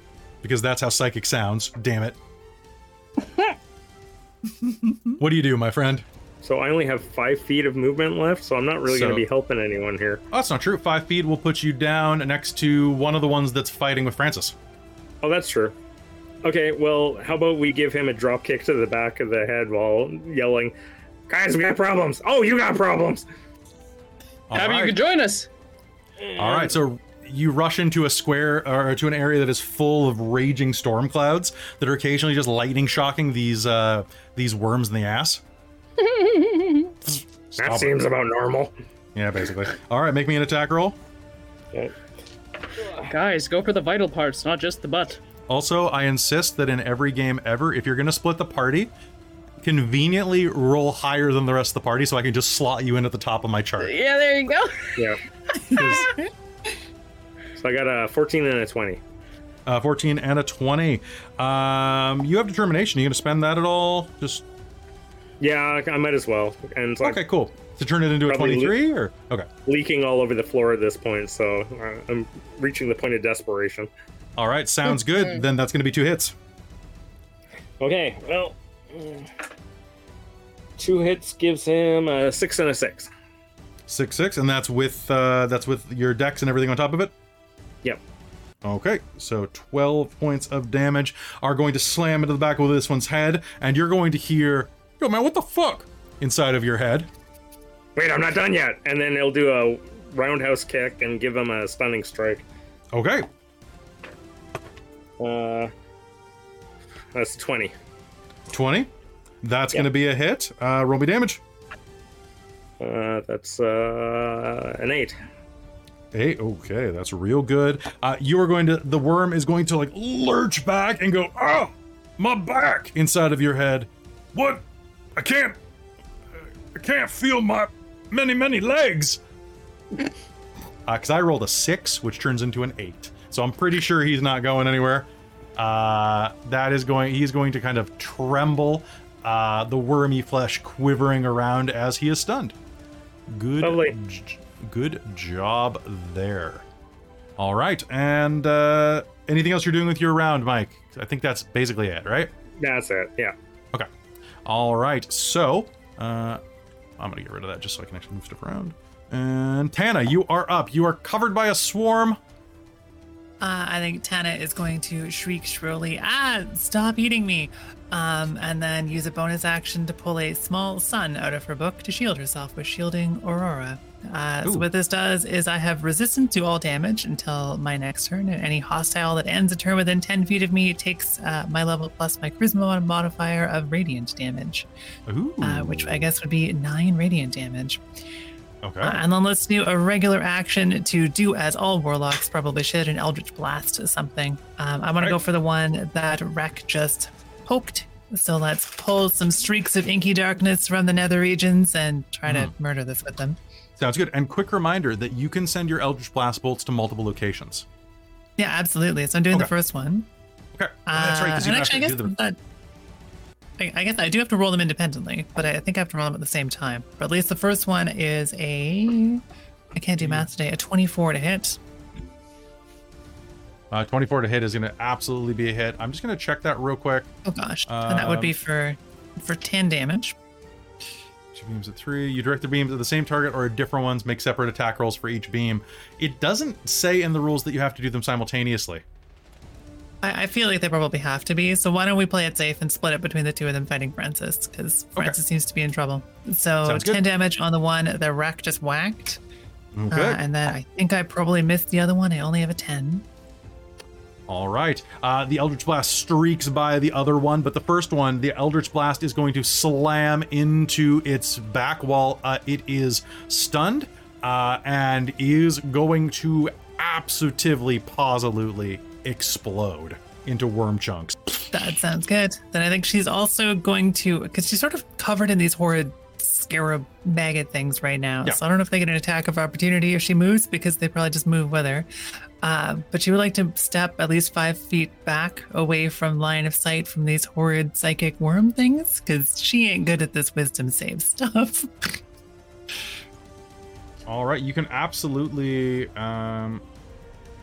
because that's how psychic sounds. Damn it. <laughs> what do you do, my friend? So I only have five feet of movement left, so I'm not really going to be helping anyone here. Oh, that's not true. Five feet will put you down next to one of the ones that's fighting with Francis. Oh, that's true. Okay, well, how about we give him a drop kick to the back of the head while yelling, "Guys, we got problems! Oh, you got problems!" All Abby, you right. could join us. All right, so you rush into a square or to an area that is full of raging storm clouds that are occasionally just lightning shocking these uh these worms in the ass. <laughs> That Stop it. seems about normal. Yeah, basically. All right, make me an attack roll. Guys, go for the vital parts, not just the butt. Also, I insist that in every game ever, if you're going to split the party, conveniently roll higher than the rest of the party so I can just slot you in at the top of my chart. Yeah, there you go. Yeah. <laughs> so I got a 14 and a 20. Uh, 14 and a 20. Um, you have determination. Are you going to spend that at all? Just Yeah, I might as well. And so okay, cool. To turn it into a Probably 23 or okay. Leaking all over the floor at this point, so uh, I'm reaching the point of desperation. All right, sounds good. Then that's going to be two hits. Okay, well, two hits gives him a six and a six. Six six, and that's with uh, that's with your dex and everything on top of it. Yep. Okay, so 12 points of damage are going to slam into the back of this one's head, and you're going to hear, yo, man, what the fuck? Inside of your head. Wait, I'm not done yet. And then he'll do a roundhouse kick and give him a stunning strike. Okay. Uh, That's 20. 20. That's Yeah. going to be a hit. Uh, roll me damage. Uh, that's uh, an 8. Eight. Okay, that's real good. Uh, you are going to. The worm is going to like lurch back and go. Oh, my back! Inside of your head. What? I can't. I can't feel my many many legs. <laughs> Because I rolled a six, which turns into an eight. So I'm pretty sure he's not going anywhere. Uh, that is going. He's going to kind of tremble. Uh, the wormy flesh quivering around as he is stunned. Good. Lovely. j- good job there. All right, and uh, anything else you're doing with your round, Mike? I think that's basically it, right? That's it. Yeah. Okay. All right. So, uh, I'm gonna get rid of that just so I can actually move stuff around. And Tana, you are up. You are covered by a swarm. Uh, I think Tana is going to shriek shrilly, ah, stop eating me. Um, and then use a bonus action to pull a small sun out of her book to shield herself with shielding Aurora. Uh, so what this does is I have resistance to all damage until my next turn, and any hostile that ends a turn within 10 feet of me takes uh, my level plus my charisma modifier of radiant damage, Ooh. uh, which I guess would be nine radiant damage. Okay. Uh, and then let's do a regular action to do as all warlocks probably should an eldritch blast or something. Um, I want to go for the one that Rek just poked. So let's pull some streaks of inky darkness from the nether regions and try to murder this with them. Sounds good. And quick reminder that you can send your Eldritch Blast bolts to multiple locations. Yeah, absolutely. So I'm doing the first one. Okay. that's right. Because Uh, you and have actually, to do the. that. I, I guess I do have to roll them independently, but I think I have to roll them at the same time. But at least the first one is a. I can't do math today. A 24 to hit. Uh, 24 to hit is going to absolutely be a hit. I'm just going to check that real quick. Oh gosh, and that would be Um, for for 10 damage. Two beams at three. You direct the beams at the same target or at different ones. Make separate attack rolls for each beam. It doesn't say in the rules that you have to do them simultaneously. I, I feel like they probably have to be. So why don't we play it safe and split it between the two of them fighting Francis? Because Francis seems to be in trouble. So. 10 damage on the one the Rack just whacked. Okay. Uh, and then I think I probably missed the other one. I only have a 10. All right. Uh, the Eldritch Blast streaks by the other one, but the first one, the Eldritch Blast is going to slam into its back wall. Uh, it is stunned uh, and is going to absolutely, positively explode into worm chunks. That sounds good. Then I think she's also going to, because she's sort of covered in these horrid scarab maggot things right now. Yeah. So I don't know if they get an attack of opportunity if she moves because they probably just move with her. Uh, but she would like to step at least five feet back away from line of sight from these horrid psychic worm things because she ain't good at this wisdom save stuff. <laughs> All right. You can absolutely. Um,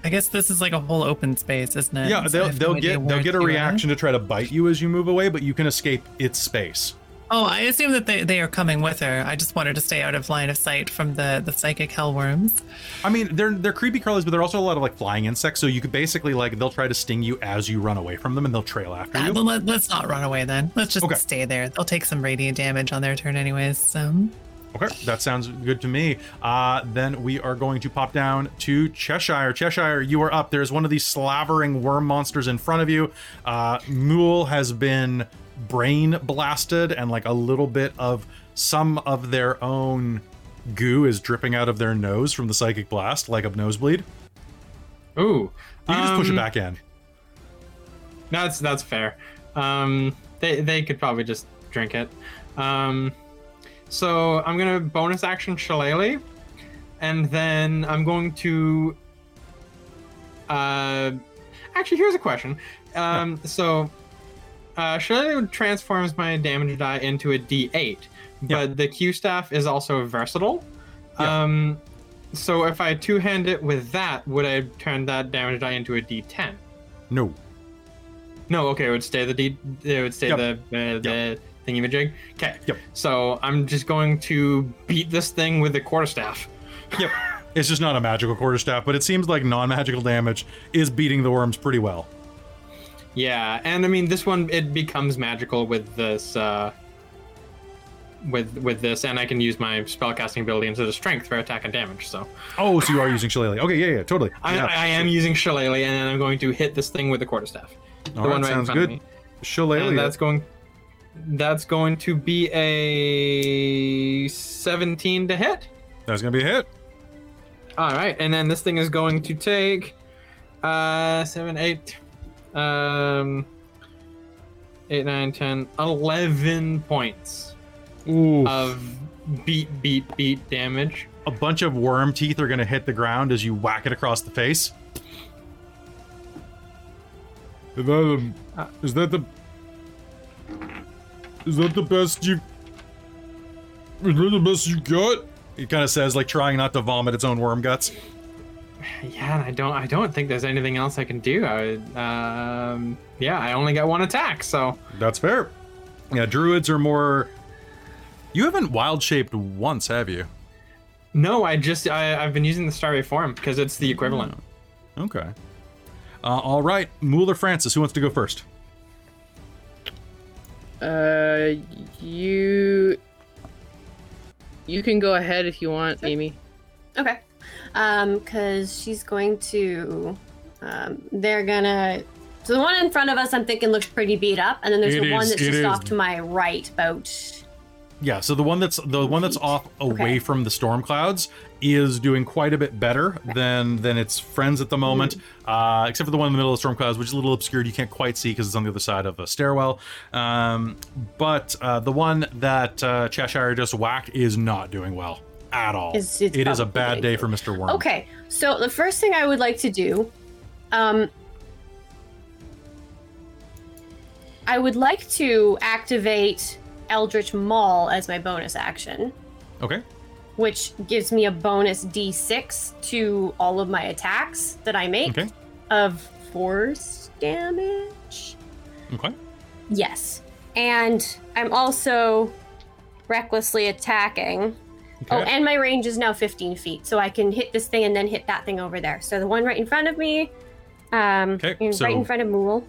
I guess this is like a whole open space, isn't it? yeah, So they'll, they'll idea get they'll get a reaction to try to bite you as you move away, but you can escape its space. Oh, I assume that they, they are coming with her. I just wanted to stay out of line of sight from the, the psychic hellworms. I mean, they're they're creepy crawlies, but they're also a lot of like flying insects. So you could basically like they'll try to sting you as you run away from them, and they'll trail after Uh, you. let, let's not run away then. Let's just Okay. stay there. They'll take some radiant damage on their turn anyways. So Okay, that sounds good to me. Uh, then we are going to pop down to Cheshire. Cheshire, you are up. There's one of these slavering worm monsters in front of you. Uh, Mool has been brain blasted, and like a little bit of some of their own goo is dripping out of their nose from the psychic blast, like a nosebleed. Ooh. You can just push it um, back in. That's that's fair. Um, they they could probably just drink it. Um, so I'm gonna bonus action Shillelagh, and then I'm going to. Uh, actually, here's a question. Um, so. Uh, Shillelagh transforms my damage die into a D8, but the Q staff is also versatile. Yeah. Um, so if I two hand it with that, would I turn that damage die into a D10? No. No, okay, it would stay the D. It would stay Yep. the uh, the thingy-majig. Okay. Yep. So I'm just going to beat this thing with the quarterstaff. Yep. It's just not a magical quarterstaff, but it seems like non-magical damage is beating the worms pretty well. Yeah, and I mean this one it becomes magical with this. Uh, with with this, and I can use my spellcasting ability into the strength for attack and damage. So Oh, so you are using Shillelagh. Okay, yeah, yeah, totally. I, yeah. I am using Shillelagh, and then I'm going to hit this thing with the quarterstaff. The right, one right sounds front good. of me. Shillelagh. And that's going that's going to be a 17 to hit. That's gonna be a hit. All right, and then this thing is going to take uh 7 8 um 8 9 10 11 points Ooh. of beat beat beat damage. a bunch of worm teeth are gonna hit the ground as you whack it across the face. Is that, um, is that the is that the best you? Is that the best you got? He kind of says, like trying not to vomit its own worm guts. Yeah, and I don't I don't think there's anything else I can do. I would, um yeah, I only got one attack, so That's fair. Yeah, druids are more. You haven't wild shaped once, have you? no, I just I, I've been using the starry form because it's the equivalent. Okay. Uh, all right, Mool or Francis, who wants to go first? Uh, you. You can go ahead if you want, Amy. Okay. Um, because she's going to. Um, they're gonna. So the one in front of us, I'm thinking looks pretty beat up, and then there's It the one that's just is. off to my right, about. Yeah, so the one that's the one that's off away Okay. from the storm clouds is doing quite a bit better than than its friends at the moment, uh, except for the one in the middle of the storm clouds, which is a little obscured. You can't quite see because it's on the other side of a stairwell. Um, but uh, the one that uh, Cheshire just whacked is not doing well at all. It's- it's It is a bad day for Mister Worm. Okay, so the first thing I would like to do, um, I would like to activate Eldritch Maul as my bonus action, Okay. which gives me a bonus D6 to all of my attacks that I make Okay. of force damage. Okay. Yes, and I'm also recklessly attacking. Oh, and my range is now 15 feet, so I can hit this thing and then hit that thing over there. So the one right in front of me, um, Okay, in- so- right in front of Mool,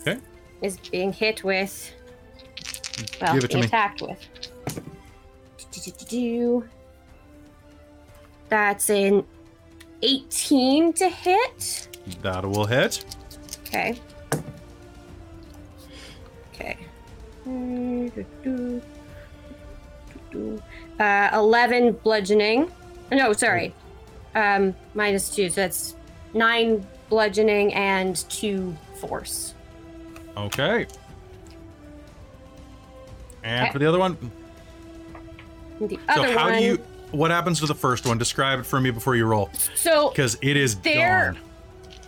Okay. is being hit with. Well, Give it to me. attacked with. That's an 18 to hit. That will hit. Okay. Okay. Uh, 11 bludgeoning. No, sorry. Um, minus 2, so that's 9 bludgeoning and 2 force. Okay. And Okay. for the other one, The so how one. do you? What happens to the first one? Describe it for me before you roll, So, because it is There- gone.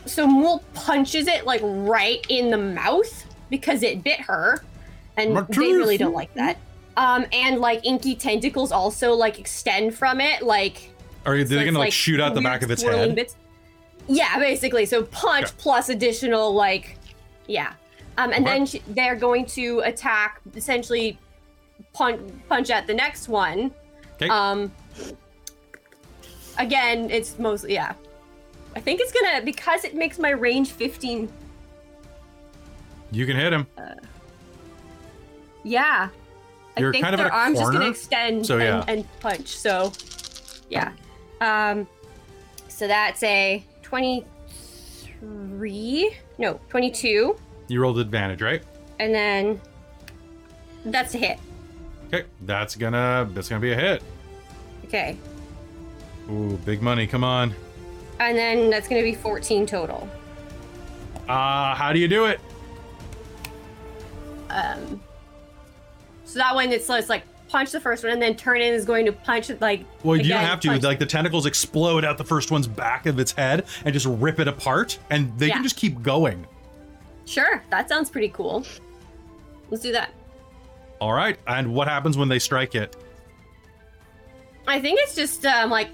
so Mool punches it like right in the mouth because it bit her, and they really don't like that. Um, and like inky tentacles also like extend from it, like Are you So they gonna like, shoot out the back of its head? bits. Yeah, basically. So punch Okay. plus additional like, yeah. Um, and then sh- they're going to attack, essentially, punch punch at the next one. Okay. Um. Again, it's mostly yeah. I think it's gonna because it makes my range 15. you can hit him. Yeah. I You're think kind of their arm's just gonna extend so yeah. and, and punch. So, yeah. Um, so that's a 23. No, 22. You rolled advantage, right? And then that's a hit. Okay, that's gonna that's gonna be a hit. Okay. Ooh, big money. Come on. And then that's to be 14 total. Uh, how do you do it? Um, so that one, it's, it's like punch the first one and then turn in is going to punch it like. Well, you don't have to. punch- Like the tentacles explode out the first one's back of its head and just rip it apart, and they can just keep going. Sure, that sounds pretty cool. Let's do that. All right. And what happens when they strike it? I think it's just um, like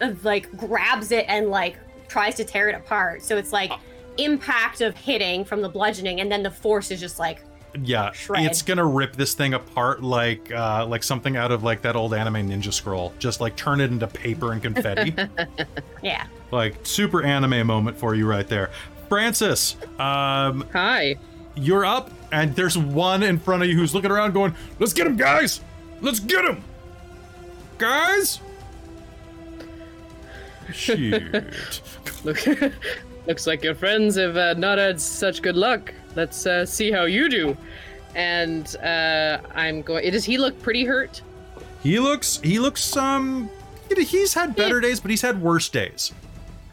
uh, like grabs it and like tries to tear it apart. So it's like impact of hitting from the bludgeoning, and then the force is just like Yeah, Shred. it's gonna rip this thing apart like uh, like something out of like that old anime Ninja Scroll. Just like turn it into paper and confetti. <laughs> yeah. like super anime moment for you right there. Francis, um, Hi. You're up, and there's one in front of you who's looking around, going, "Let's get him, guys! Let's get him, guys!" Shoot. <laughs> Look, looks like your friends have uh, not had such good luck. let's uh, see how you do. And uh, I'm going. Does he look pretty hurt? He looks he looks um he's had better days, but he's had worse days.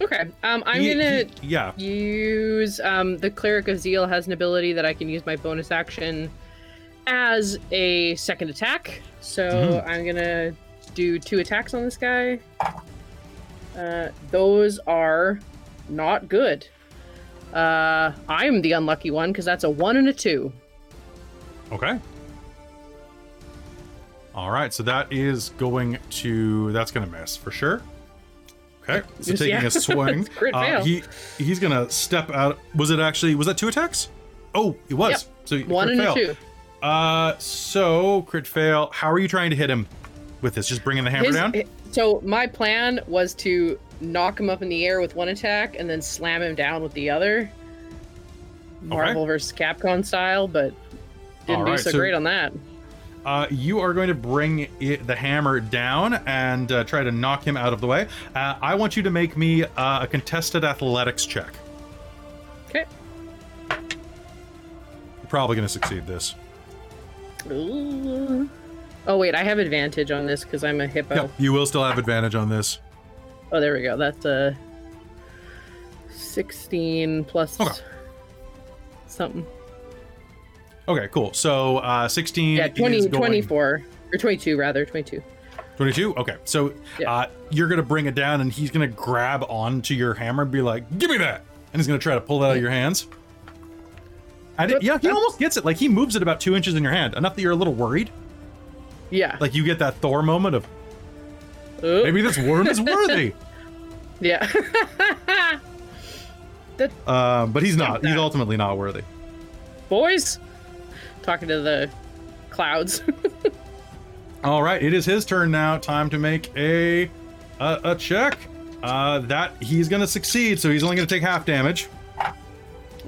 Okay. Um, I'm gonna yeah. use um the cleric of zeal has an ability that I can use my bonus action as a second attack. So Mhm. I'm gonna do two attacks on this guy. Uh, those are not good. Uh, I'm the unlucky one because that's a one and a two. Okay. All right, so that is going to that's going to miss for sure. Okay, so taking yeah. a swing, <laughs> uh, he he's gonna step out. Was it actually? Was that two attacks? Oh, it was. Yep. So One crit and fail. two. Uh, so crit fail. How are you trying to hit him with this? Just bringing the hammer His- down. so my plan was to knock him up in the air with one attack and then slam him down with the other. Marvel versus Capcom style, but didn't do so, so- great on that. Uh, you are going to bring it, the hammer down and uh, try to knock him out of the way. Uh, I want you to make me uh, a contested athletics check. Okay. You're probably going to succeed this. Ooh. Oh wait, I have advantage on this because I'm a hippo. Yep, you will still have advantage on this. Oh, there we go. That's a 16 plus Okay. something. Okay, cool. So uh, 16 Yeah, 20, is going... 24 or 22 rather, 22. 22? Okay, so Yeah. uh, you're going to bring it down and he's going to grab onto your hammer and be like, give me that! And he's going to try to pull it out of your hands. Yeah, he almost gets it. Like, he moves it about two inches in your hand, enough that you're a little worried. Yeah. Like, you get that Thor moment of, Ooh. maybe this worm is worthy. <laughs> Yeah. <laughs> Um, but he's not. He's ultimately not worthy. Boys, talking to the clouds. <laughs> All right, it is his turn now. Time to make a a, a check. Uh, that he's gonna succeed, so he's only gonna take half damage.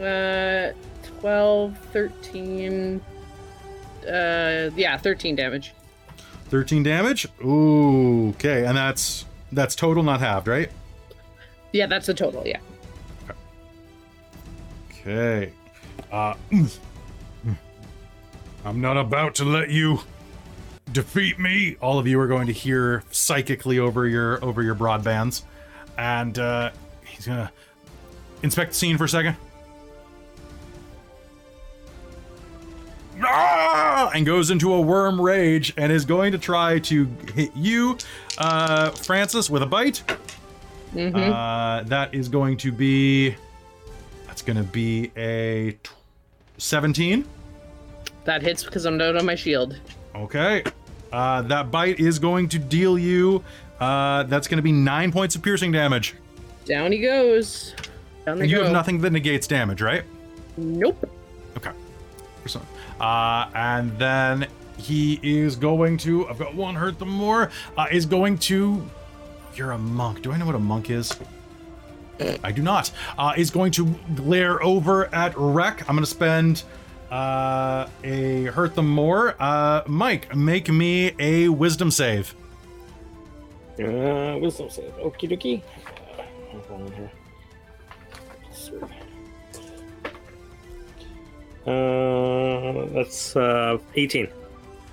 uh, 12, 13. Uh, yeah, 13 damage. 13 damage. Ooh, okay, and that's that's total, not halved, right? Yeah, that's the total. Yeah. Okay. Uh. <clears throat> I'm not about to let you defeat me. All of you are going to hear psychically over your over your broadbands, and uh, he's gonna inspect the scene for a second. Ah! And goes into a worm rage and is going to try to hit you, uh, Francis, with a bite. Mhm. Uh, that is going to be. That's going to be a 17. That hits because I'm down on my shield. Okay. Uh, that bite is going to deal you. Uh, that's going to be nine points of piercing damage. Down he goes. Down they you go. have nothing that negates damage, right? Nope. Okay. Uh, and then he is going to. I've got one hurt The more. Uh, is going to. You're a monk. Do I know what a monk is? I do not. Uh, is going to glare over at Wreck. I'm going to spend uh, a hurt them more. Uh, Mike, make me a wisdom save. Uh, wisdom save. Okie dokie. Uh, hold on here. Uh, that's uh 18.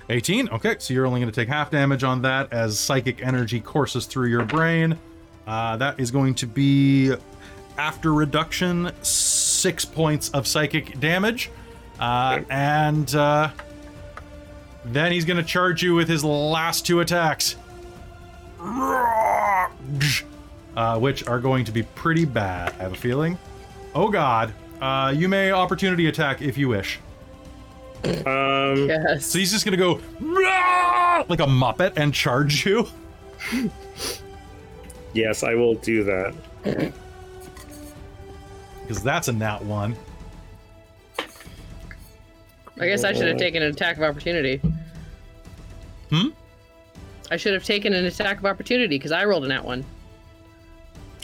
18. Okay, so you're only going to take half damage on that as psychic energy courses through your brain. Uh, that is going to be, after reduction, six points of psychic damage. Uh, and uh, then he's going to charge you with his last two attacks, uh, which are going to be pretty bad, I have a feeling. Oh, God. Uh, you may opportunity attack if you wish. Um, Yes. So he's just gonna go "Rah!" like a muppet and charge you. yes, I will do that. Because that's a nat one. I guess I should have taken an attack of opportunity. Hmm? I should have taken an attack of opportunity because I rolled an at one.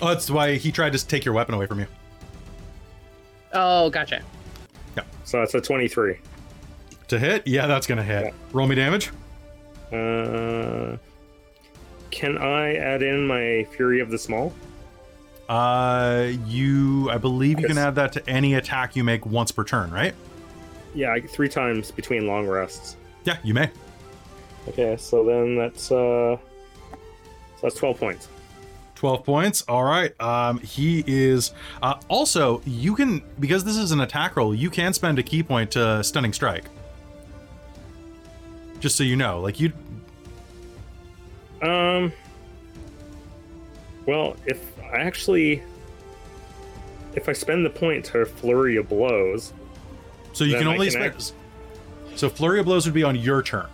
Oh, that's why he tried to take your weapon away from you. Oh, gotcha. Yeah. So that's a 23. To hit? Yeah, that's gonna hit. Roll me damage. Uh, can I add in my Fury of the Small? Uh, you, I believe you can add that to any attack you make once per turn, right? Yeah, three times between long rests. Yeah, you may. Okay, so then that's uh, so that's twelve points. 12 points. All right. Um, he is. Uh, also, you can, because this is an attack roll, you can spend a ki point to stunning strike. Just so you know. Like, you. Um. Well, if I actually, if I spend the point to flurry of blows, So you Then can I only can spend. So Flurry of Blows would be on your turn.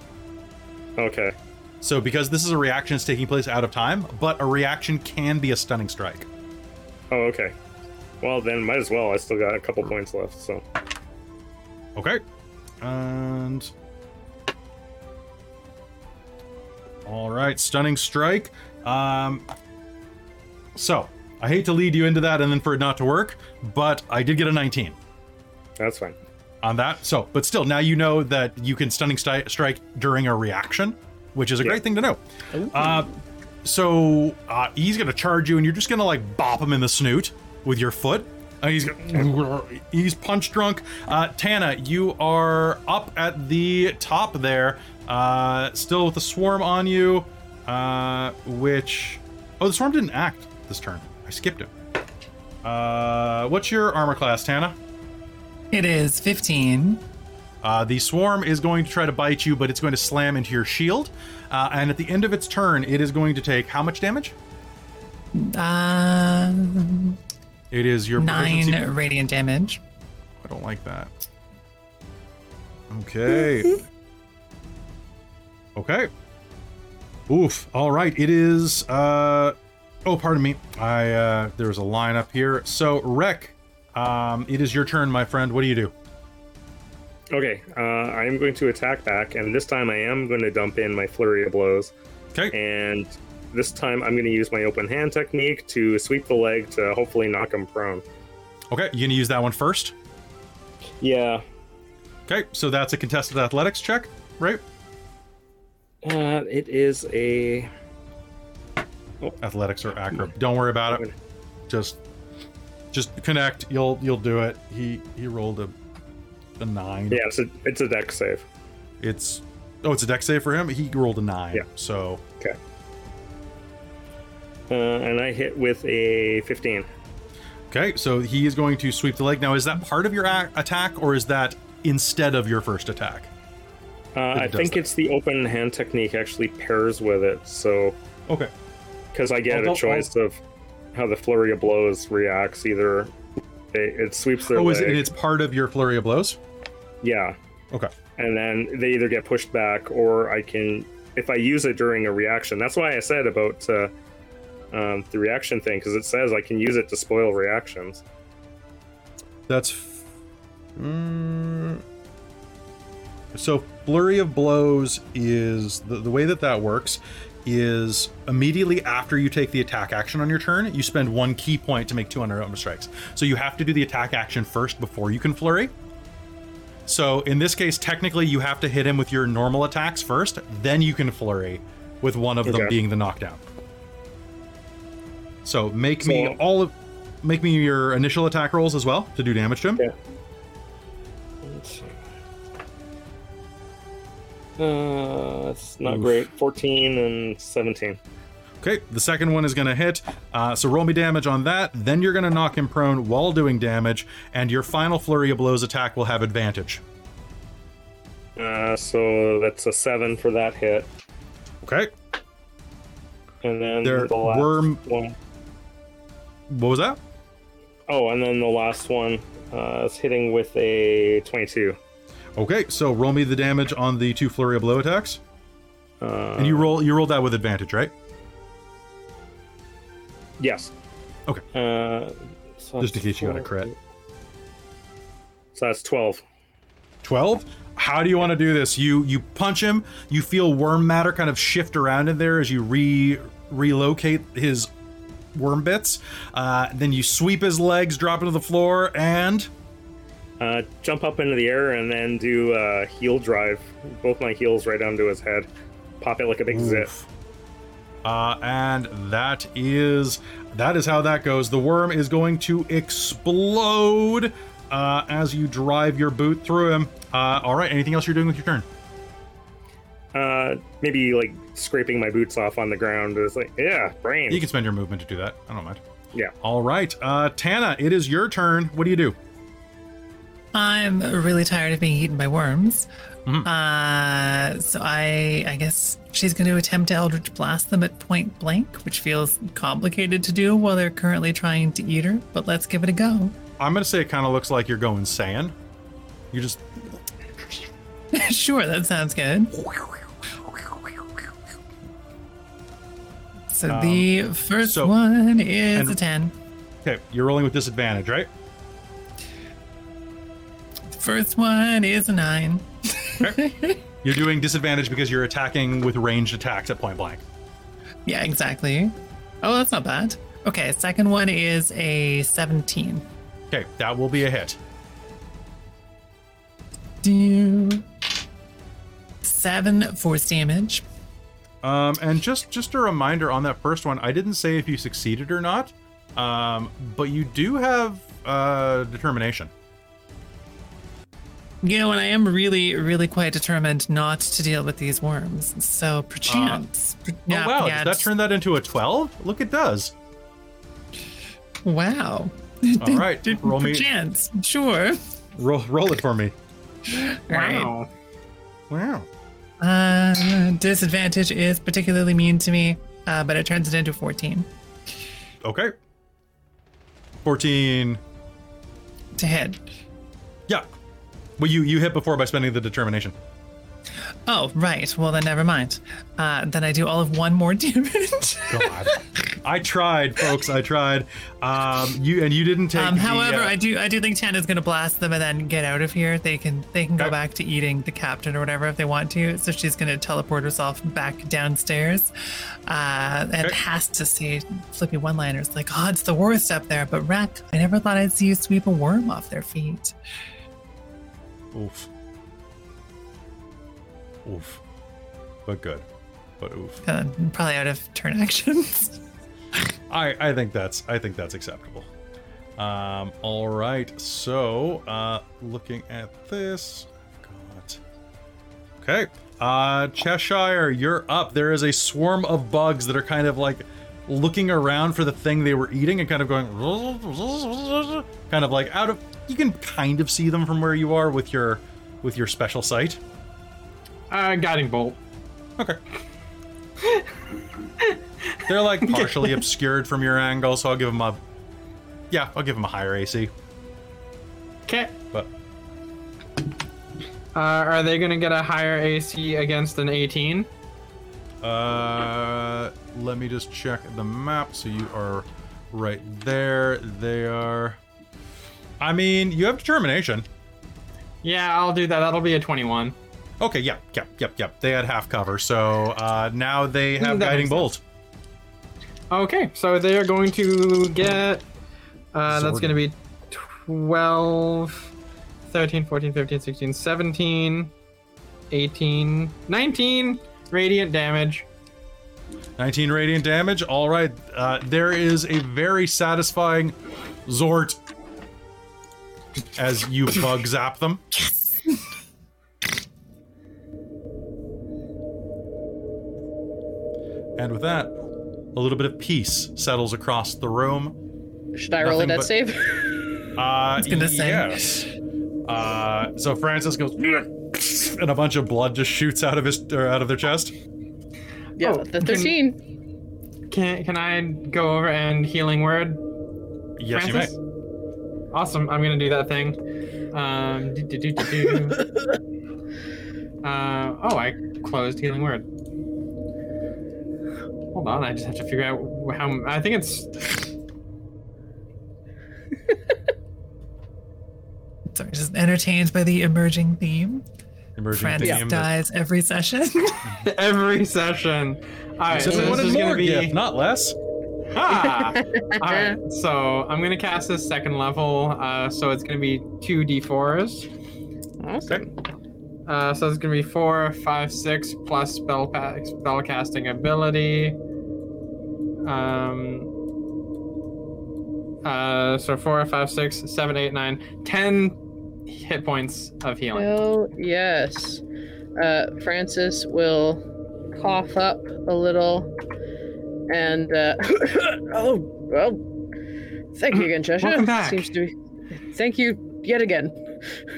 okay. So because this is a reaction that's taking place out of time, but a reaction can be a stunning strike. Oh, okay. Well, then might as well. I still got a couple points left. So Okay. And. All right, stunning strike. Um. So I hate to lead you into that and then for it not to work, but I did get a 19 that's fine. On that. So, but still, now you know that you can stunning sti- strike during a reaction, which is a Yeah. great thing to know. Uh, so uh, he's gonna charge you, and you're just gonna like bop him in the snoot with your foot. And he's gonna, <laughs> he's punch drunk. Uh, Tana, you are up at the top there, uh, still with the swarm on you. Uh, which oh, the swarm didn't act this turn. I skipped it. Uh, what's your armor class, Tana? It is 15. Uh, the swarm is going to try to bite you, but it's going to slam into your shield. Uh, and at the end of its turn, it is going to take how much damage? Um, It is your nine proficiency- radiant damage. I don't like that. Okay. <laughs> okay. Oof. All right. It is. Uh. Oh, pardon me. I. Uh. There's a line up here. So, Rek. Um. It is your turn, my friend. What do you do? Okay, uh, I am going to attack back, and this time I am going to dump in my flurry of blows. Okay. And this time I'm going to use my open hand technique to sweep the leg to hopefully knock him prone. Okay. You gonna use that one first? Yeah. Okay. So that's a contested athletics check, right? Uh, it is a. athletics or acro. Don't worry about it. Just just connect. You'll you'll do it. He he rolled a a nine. Yeah, it's a it's a dex save. It's oh, it's a dex save for him. He rolled a nine. Yeah. So Okay. Uh, and I hit with a 15. okay, so he is going to sweep the leg. Now, is that part of your a- attack or is that instead of your first attack? Uh, I think that. it's the open hand technique actually pairs with it. So Okay. because I get I'll a choice of how the flurry of blows reacts. Either they, it sweeps their Oh, is it? It's part of your flurry of blows. Yeah, Okay. and then they either get pushed back or I can, if I use it during a reaction. That's why I said about uh, um, the reaction thing because it says I can use it to spoil reactions. That's. f- Mm, so flurry of blows is the, the way that that works is immediately after you take the attack action on your turn, you spend one ki point to make two unarmed strikes. So you have to do the attack action first before you can flurry. So in this case, technically, you have to hit him with your normal attacks first, then you can flurry, with one of them being the knockdown. So make me all of, make me your initial attack rolls as well to do damage to him. Yeah. Uh, it's not Oof. great. 14 and 17. Okay, the second one is going to hit. Uh, so roll me damage on that. Then you're going to knock him prone while doing damage, and your final flurry of blows attack will have advantage. Uh, so that's a 7 for that hit. Okay, And then There the last were- one. what was that? Oh, and then the last one uh, is hitting with a 22. Okay, so roll me the damage on the two flurry of blow attacks, Uh, and you roll you rolled that with advantage, right? Yes. Okay. Uh, so Just in case you got a crit. So that's 12. 12 how do you want to do this you you punch him you feel worm matter kind of shift around in there as you re relocate his worm bits uh, then you sweep his legs drop into the floor and Uh, jump up into the air and then do uh, heel drive. Both my heels right onto his head. Pop it like a big zip. uh, and that is that is how that goes. The worm is going to explode uh, as you drive your boot through him. Uh, all right. Anything else you're doing with your turn? Uh, maybe like scraping my boots off on the ground. It's like, yeah, brain. You can spend your movement to do that. I don't mind. Yeah. All right. Uh, Tana, it is your turn. What do you do? I'm really tired of being eaten by worms. Mhm. Uh, so I, I guess she's going to attempt to Eldritch Blast them at point blank, which feels complicated to do while they're currently trying to eat her. But let's give it a go. I'm going to say it kind of looks like you're going sand. You just <laughs> sure, that sounds good. So Um, the first so- one is a 10. okay. You're rolling with disadvantage, right? First one is a 9. <laughs> You're doing disadvantage because you're attacking with ranged attacks at point blank. Yeah, exactly. Oh, that's not bad. Okay, second one is a 17. Okay, that will be a hit. Do seven force damage. Um, and just just a reminder on that first one, I didn't say if you succeeded or not, um, but you do have uh, determination. You know, and I am really, really quite determined not to deal with these worms. So perchance. per- oh wow, yeah, does that turn that into a twelve? Look, it does. Wow. <laughs> All right, roll me, Perchance, sure. roll, roll it for me. All right. Wow. Wow. Uh, disadvantage is particularly mean to me, uh, but it turns it into 14 Okay. Fourteen. to hit. Yeah. Well, you you hit before by spending the determination. Oh, right. Well, then never mind. Uh, then I do all of one more <laughs> damage. God, I tried, folks. I tried. Um, you and you didn't take. Um, the, however, uh, I do I do think Tana's gonna blast them and then get out of here. They can they can go Okay. back to eating the captain or whatever if they want to. So she's gonna teleport herself back downstairs, uh, and Okay. has to say flippy one liners like, "Oh, it's the worst up there." But Rack, I never thought I'd see you sweep a worm off their feet. Oof. Oof. But good. But oof. Uh, probably out of turn <laughs> actions. I I think that's I think that's acceptable. Um. All right. So, uh, looking at this, I've got. Okay. Uh, Cheshire, you're up. There is a swarm of bugs that are kind of like looking around for the thing they were eating and kind of going, <laughs> kind of like out of. You can kind of see them from where you are with your with your special sight. Uh, guiding bolt. Okay. They're like <laughs> partially obscured from your angle, so I'll give them a. Yeah, I'll give them a higher AC. Okay. But Uh, are they gonna get a higher AC against an 18? uh, let me just check the map. So you are right there. They are. I mean, you have determination. Yeah, I'll do that. That'll be a 21. Okay, yep, yep, yep, yep. They had half cover, so uh, now they have That guiding bolt. Okay, so they are going to get. Uh, that's going to be 12, 13, 14, 15, 16, 17, 18, 19 radiant damage. 19 radiant damage. All right. Uh, there is a very satisfying Zort as you bug zap them. And with that, a little bit of peace settles across the room. Should I roll a death but- save? <laughs> Uh, gonna say. yes. Uh, so Francis goes, and a bunch of blood just shoots out of his or out of their chest. yeah, Oh, the can- 13. Can can I go over and healing word? Yes, Francis? you may. Awesome. I'm gonna do that thing. Um, do, do, do, do, do. <laughs> uh, oh, I closed healing word. Hold on, I just have to figure out how. I think it's. <laughs> Sorry, just entertained by the emerging theme. Emerging Francis theme. dies every session. <laughs> every session. All right, so So they this is more gonna be. gift, not less. <laughs> Ah! All right, <laughs> so I'm gonna cast this second level. Uh, so it's gonna be two d4s. Awesome. Uh, so it's gonna be four, five, six plus spell pa- spell casting ability. Um, Uh, so four, five, six, seven, eight, nine, ten hit points of healing. Hell yes. Uh, Francis will cough up a little and uh, <coughs> oh well. Thank you again, Cheshire. Welcome back. Seems to be. Thank you yet again.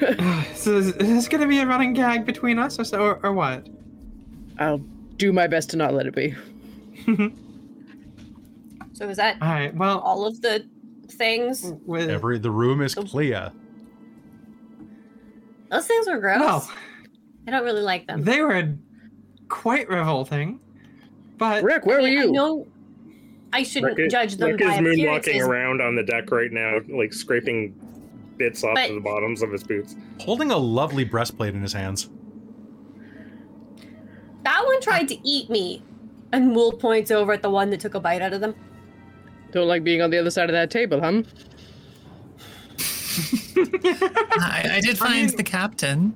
<sighs> so is, is this going to be a running gag between us, or so, or, or what? I'll do my best to not let it be. <laughs> So is that All right. Well, all of the things? with, Every the room is clear. Those things were gross. well, I don't really like them. they were quite revolting, but Rick, where I were mean, I you? know I shouldn't Rick, judge them Rick by is moonwalking appearances. around on the deck right now, like scraping bits off But- of the bottoms of his boots. Holding a lovely breastplate in his hands. That one tried to eat me, and Mool points over at the one that took a bite out of them. Don't like being on the other side of that table, huh? <laughs> I, I did find mean- the captain.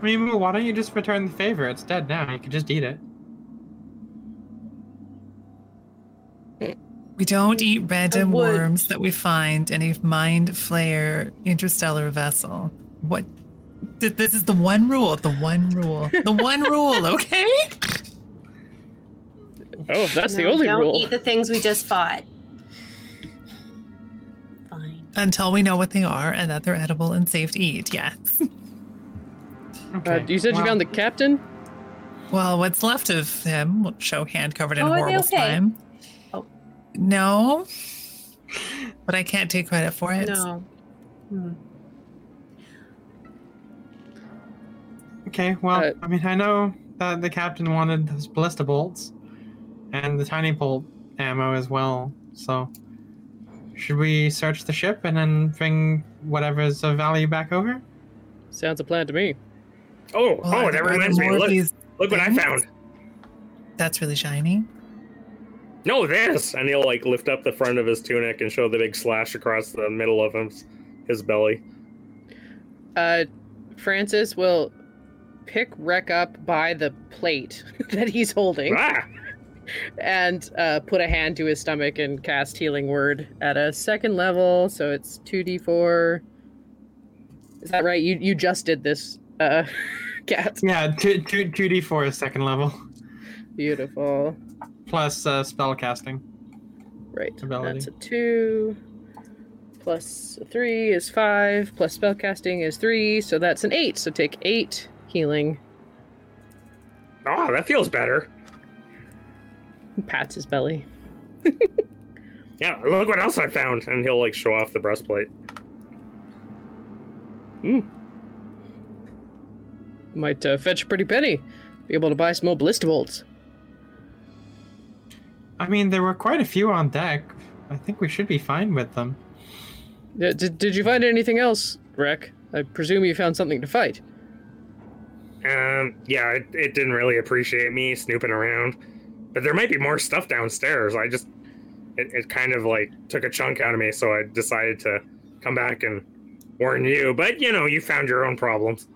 I mean, well, why don't you just return the favor? It's dead now. You could just eat it. We don't eat random would. worms that we find in a mind flayer interstellar vessel. What? This is the one rule. The one rule. The one <laughs> rule. Okay. Oh, if that's the No, only don't rule. eat the things we just fought. Fine. Until we know what they are and that they're edible and safe to eat. Yes. Okay. Uh, you said you found the captain? Well, what's left of him? We'll show hand covered in Oh, horrible okay? slime. Oh. No. But I can't take credit for it. No. Hmm. Okay, well, Uh, I mean, I know that the captain wanted those ballista bolts and the tiny bolt ammo as well. So, should we search the ship and then bring whatever's of value back over? Sounds a plan to me. Oh, Well, oh, that there- are there reminds me. Look, look what I found. That's really shiny. No, this. And he'll like lift up the front of his tunic and show the big slash across the middle of his, his belly. Uh, Francis will pick Rek up by the plate <laughs> that he's holding Ah! and uh, put a hand to his stomach and cast Healing Word at a second level. So it's 2d4. Is that right? You you just did this, uh, <laughs> cat. Yeah, two two two d four is second level Beautiful. plus uh, spell casting. Right. Ability. That's a two. Plus a three is five. Plus spell casting is three. So that's an eight. So take eight healing. Oh, that feels better. Pats his belly. <laughs> Yeah, look what else I found. And he'll like show off the breastplate. Might uh, fetch a pretty penny. Be able to buy some more ballista bolts. I mean, there were quite a few on deck. I think we should be fine with them. Uh, Did, did you find anything else, Rek? I presume you found something to fight. Um, yeah, it, it didn't really appreciate me snooping around. But there might be more stuff downstairs. I just, it, it kind of like took a chunk out of me, so I decided to come back and warn you. But you know, you found your own problems.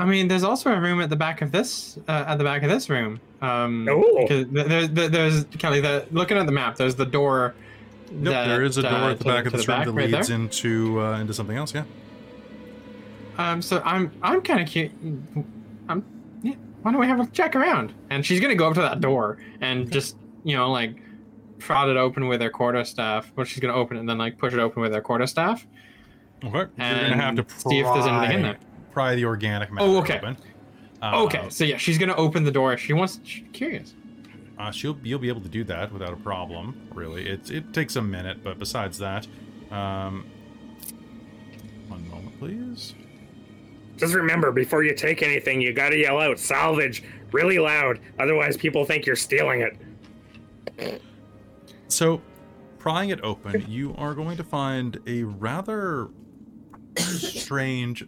I mean, there's also a room at the back of this, uh, at the back of this room. Um, Oh. there's, there's Kelly. The, looking at the map, there's the door. Nope, that, there is a door uh, at the to- back of this the room back that right leads there. into uh, into something else. Yeah. Um, so I'm I'm kind of cute. I'm yeah. Why don't we have a check around? And she's gonna go up to that door and just you know like prod it open with her quarter staff. Well, she's gonna open it and then like push it open with her quarter staff. Okay. You're gonna have to And see if there's anything in there. Pry the organic matter Oh, okay. open. Uh, okay, so yeah, she's gonna open the door. She wants. She's curious. Uh, she'll you'll be able to do that without a problem. Really, it it takes a minute, but besides that, um, one moment, please. Just remember, before you take anything, you gotta yell out "salvage" really loud. Otherwise, people think you're stealing it. So, prying it open, you are going to find a rather strange,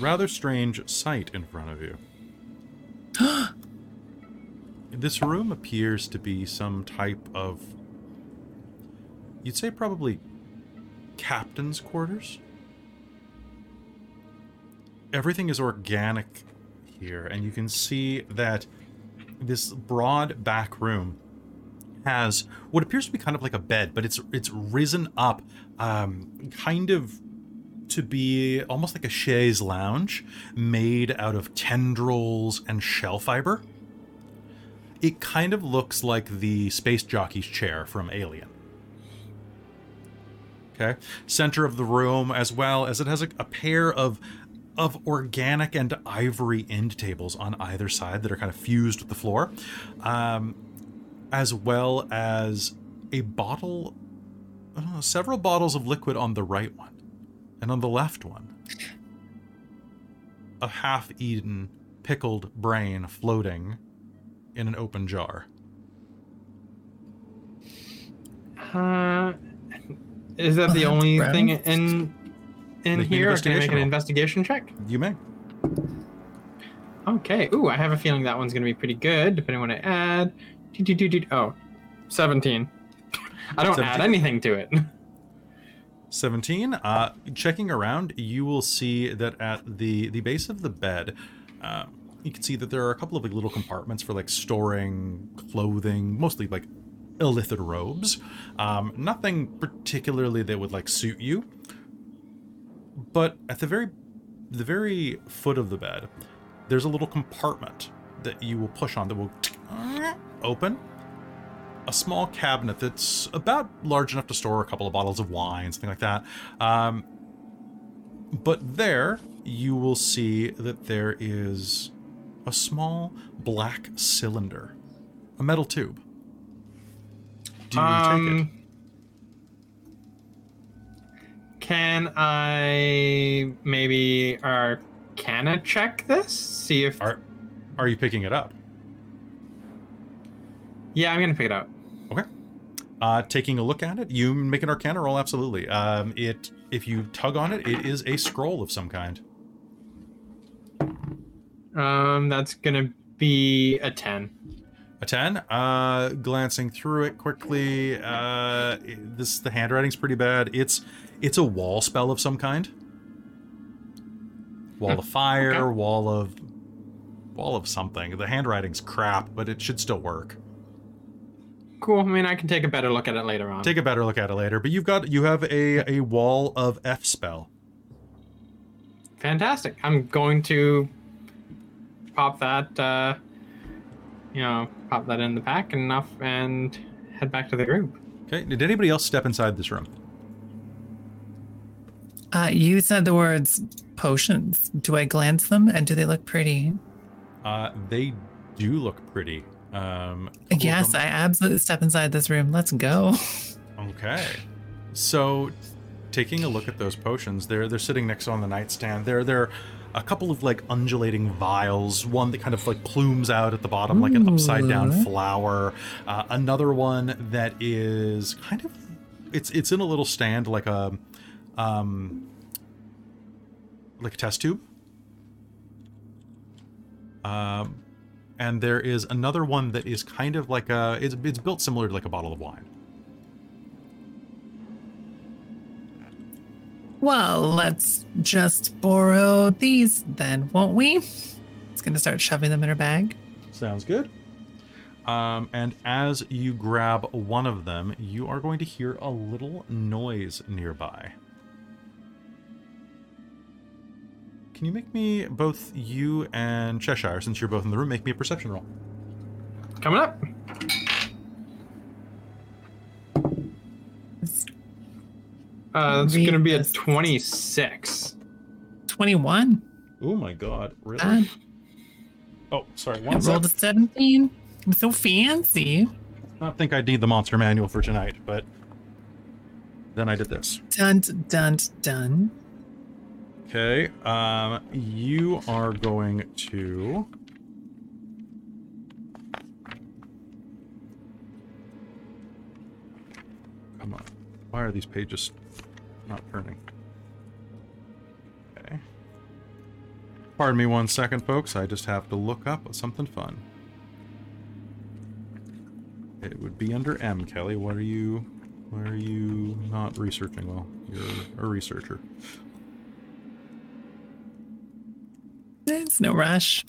rather strange sight in front of you. <gasps> this room appears to be some type of, you'd say probably captain's quarters. Everything is organic here, and you can see that this broad back room has what appears to be kind of like a bed, but it's it's risen up, um, kind of to be almost like a chaise lounge made out of tendrils and shell fiber. It kind of looks like the space jockey's chair from Alien. Okay, center of the room, as well as it has a, a pair of of organic and ivory end tables on either side that are kind of fused with the floor, um, as well as a bottle, uh, several bottles of liquid on the right one, and on the left one, a half-eaten pickled brain floating in an open jar. Uh, is that the only Brown? thing in in Make me an here? Can I make an roll. investigation check? You may. Okay. Ooh, I have a feeling that one's gonna be pretty good, depending on what I add. Oh, 17. I don't add anything to it. <laughs> 17 uh checking around you will see that at the the base of the bed uh, you can see that there are a couple of like little compartments for like storing clothing mostly like illithid robes. Um nothing particularly that would like suit you. But at the very the very foot of the bed there's a little compartment that you will push on that will open a small cabinet that's about large enough to store a couple of bottles of wine, something like that. Um, but there, you will see that there is a small black cylinder, a metal tube. Do you take it? Um, Can I maybe Arcana check this? See if. Are, are you picking it up? Yeah, I'm gonna pick it up. Okay. Uh, taking a look at it, you make an Arcana roll. Absolutely. Um, it if you tug on it, it is a scroll of some kind. Um, that's gonna be a ten. A 10. Uh, glancing through it quickly, uh, this the handwriting's pretty bad. It's it's a wall spell of some kind. Wall of fire, okay. wall of wall of something. The handwriting's crap, but it should still work. Cool. I mean, I can take a better look at it later on. Take a better look at it later. But you've got you have a a wall of F spell. Fantastic. I'm going to pop that. Uh, you know, pop that in the pack and enough, and head back to the group. Okay. Did anybody else step inside this room? Uh, you said the words potions. Do I glance them and do they look pretty? Uh, they do look pretty. Um, a couple of Yes, I absolutely step inside this room. Let's go. Okay. So, taking a look at those potions, they're they're sitting next on the nightstand. There there are a couple of like undulating vials. One that kind of like plumes out at the bottom like an upside down flower. Uh, another one that is kind of it's it's in a little stand like a um like a test tube. Um and there is another one that is kind of like a it's, it's built similar to like a bottle of wine. Well, let's just borrow these then, won't we? It's gonna start shoving them in her bag. Sounds good. Um, and as you grab one of them, you are going to hear a little noise nearby. Can you make me, both you and Cheshire, since you're both in the room, make me a perception roll? Coming up. It's Uh, that's gonna be a 26. 21. Oh my god, really? Bad. Oh, sorry, one sec. rolled a 17. I'm so fancy. Not think I'd need the monster manual for tonight, but then I did this. Dun dun dun. Okay, um, you are going to. Come on. Why are these pages not turning? Okay. Pardon me one second, folks. I just have to look up something fun. It would be under M, Kelly. What are you. Why are you not researching well? You're a researcher. It's no rush.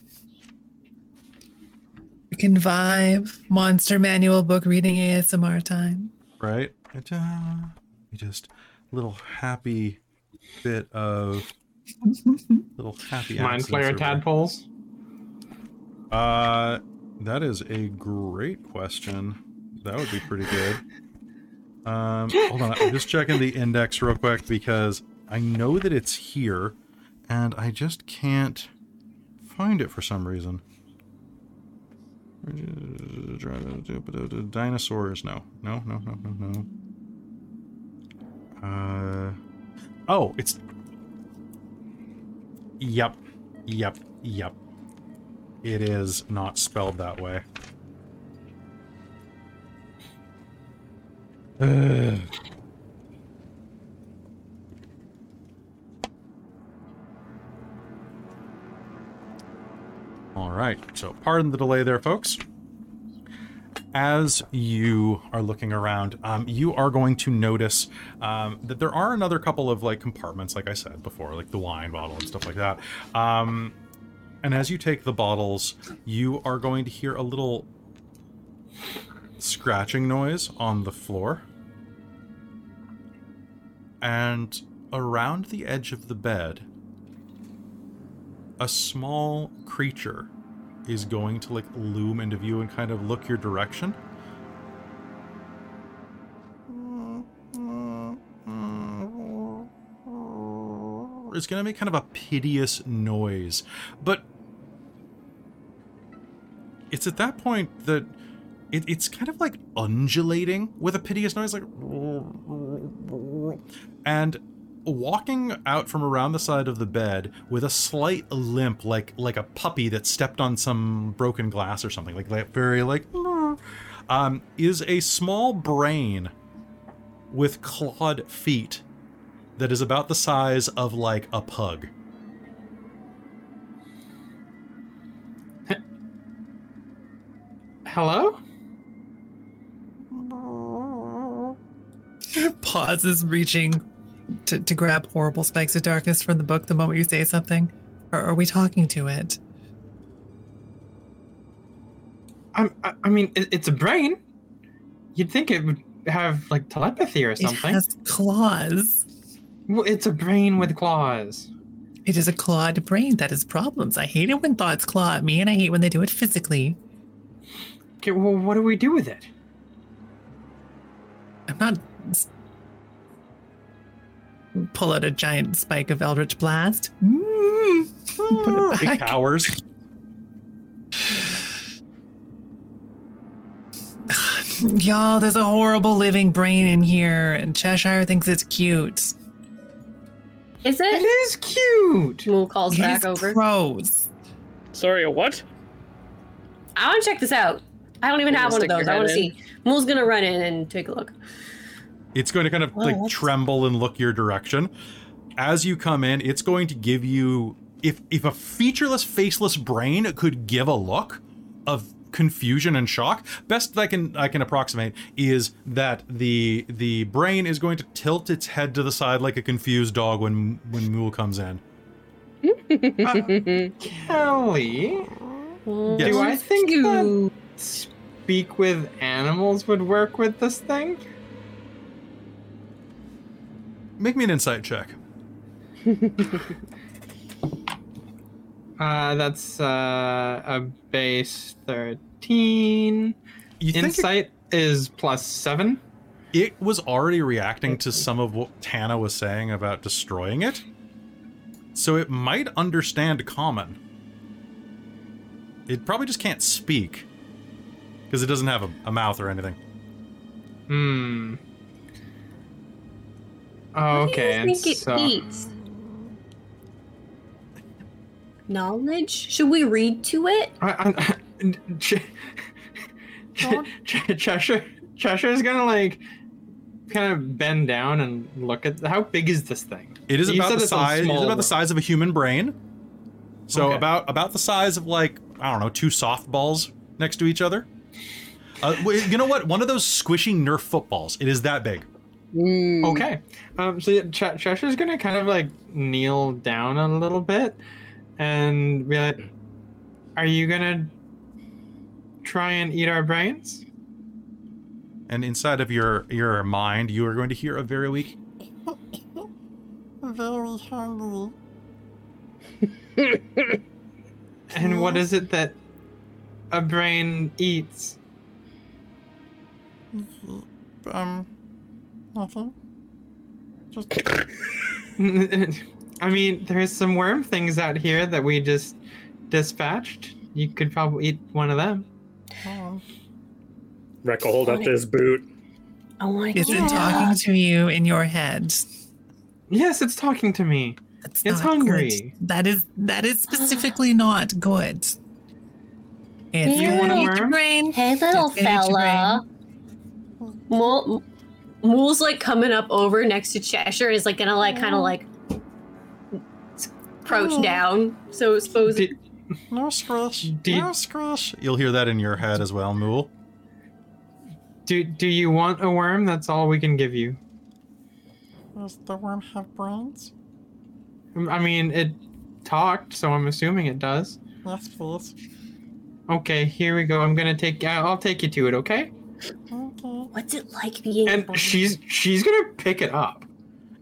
We can vibe. Monster manual book reading ASMR time. right? It, uh, just little happy bit of <laughs> little happy Mind accents flayer tadpoles. Uh, that is a great question. That would be pretty good. Um, <laughs> hold on, I'm just checking the index real quick because I know that it's here, and I just can't find it for some reason. Dinosaurs? No, no, no, no, no, no. Uh, oh, it's. Yep, yep, yep. It is not spelled that way. Ugh. All right, so pardon the delay there, folks. As you are looking around, um, you are going to notice um, that there are another couple of like compartments, like I said before, like the wine bottle and stuff like that. Um, and as you take the bottles, you are going to hear a little scratching noise on the floor. And around the edge of the bed, a small creature is going to like loom into view and kind of look your direction. It's going to make kind of a piteous noise. But it's at that point that it, it's kind of like undulating with a piteous noise, like. And walking out from around the side of the bed with a slight limp, like like a puppy that stepped on some broken glass or something, like that, very like, um, is a small brain with clawed feet that is about the size of like a pug. <laughs> Hello? <laughs> Pauses, reaching to, to grab horrible spikes of darkness from the book the moment you say something. Or are we talking to it? I'm, I, I mean, it, it's a brain. You'd think it would have like telepathy or something. It has claws. Well, it's a brain with claws. It is a clawed brain that has problems. I hate it when thoughts claw at me, and I hate when they do it physically. Okay, well, what do we do with it? I'm not. Pull out a giant spike of Eldritch Blast. Mm, put it It back. cowers. <sighs> Y'all, there's a horrible living brain in here, and Cheshire thinks it's cute. Is It it? is cute. Mool calls It back is over. gross. Sorry, a what? I want to check this out. I don't even You have one of those. I want to see. Mool's gonna run in and take a look. It's going to kind of like that's- tremble and look your direction. As you come in, it's going to give you if if a featureless, faceless brain could give a look of confusion and shock, best I can I can approximate is that the the brain is going to tilt its head to the side like a confused dog when when Mool comes in. <laughs> Kelly, Yes. do I think that speak with animals would work with this thing? Make me an insight check. <laughs> Uh, that's uh, a base 13. You think Insight is plus 7. it was already reacting to some of what Tana was saying about destroying it. So it might understand common. It probably just can't speak. Because it doesn't have a, a mouth or anything. Hmm. What Oh, do okay. you and think it so- eats? Knowledge? Should we read to it? I, I, <laughs> Ch- Ch- Ch- Cheshire Cheshire's gonna like kind of bend down and look at how big is this thing? It is You about the size. It's about the size of a human brain. So Okay. about about the size of like I don't know two softballs next to each other. Uh, you know what? One of those squishy Nerf footballs. It is that big. Mm. Okay. Um. So yeah, Ch- Cheshire's gonna kind of like kneel down a little bit and be like, "Are you gonna try and eat our brains? And inside of your your mind, you are going to hear a very weak. <laughs> Very hungry. <laughs> And what is it that a brain eats? Um, nothing. Just <laughs> I mean, there's some worm things out here that we just dispatched. You could probably eat one of them. um, Rekka hold up this boot. Oh my Is it god. talking to you in your head? Yes, it's talking to me. That's It's hungry. Good. That is that is specifically not good. It's You gonna want a eat your worm? brain. Hey, little It's gonna eat your fella. Mool, Mool's like coming up over next to Cheshire. Is like gonna like kind of like crouch down. So suppose Did, no squish. Did- No squish. You'll hear that in your head as well, Mool. do do you want a worm? That's all we can give you. Does the worm have brains? Mm, I mean, it talked, so I'm assuming it does. Yes, please. Okay, here we go. I'm gonna take. I'll take you to it. Okay. Okay. what's it like being? And she's she's gonna pick it up.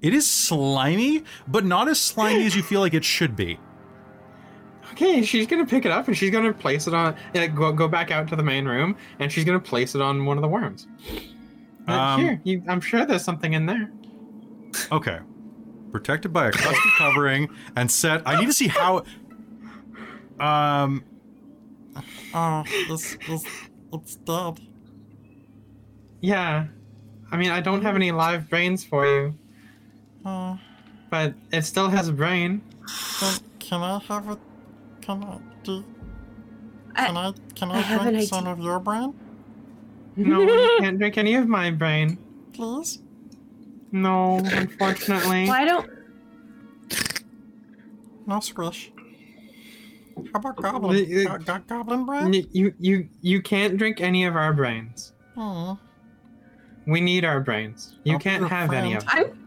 It is slimy, but not as slimy as you feel like it should be. Okay, she's gonna pick it up and she's gonna place it on. And go go back out to the main room, and she's gonna place it on one of the worms. Uh, Um, here, you, I'm sure there's something in there. Okay. Protected by a crusty <laughs> covering and set. I need to see how. Um. Oh, this is it's dead. Yeah, I mean, I don't have any live brains for you, Uh, but it still has a brain. then can I have a. Can I do? I- Can I? Can I I, have drink some of your brain, No, you can't drink any of my brain. please? No, unfortunately. Why don't? No squish. How about goblin? The- Go- go- goblin brain? Y- You you you can't drink any of our brains. Hmm. We need our brains. You I'll can't have any of them. I'm.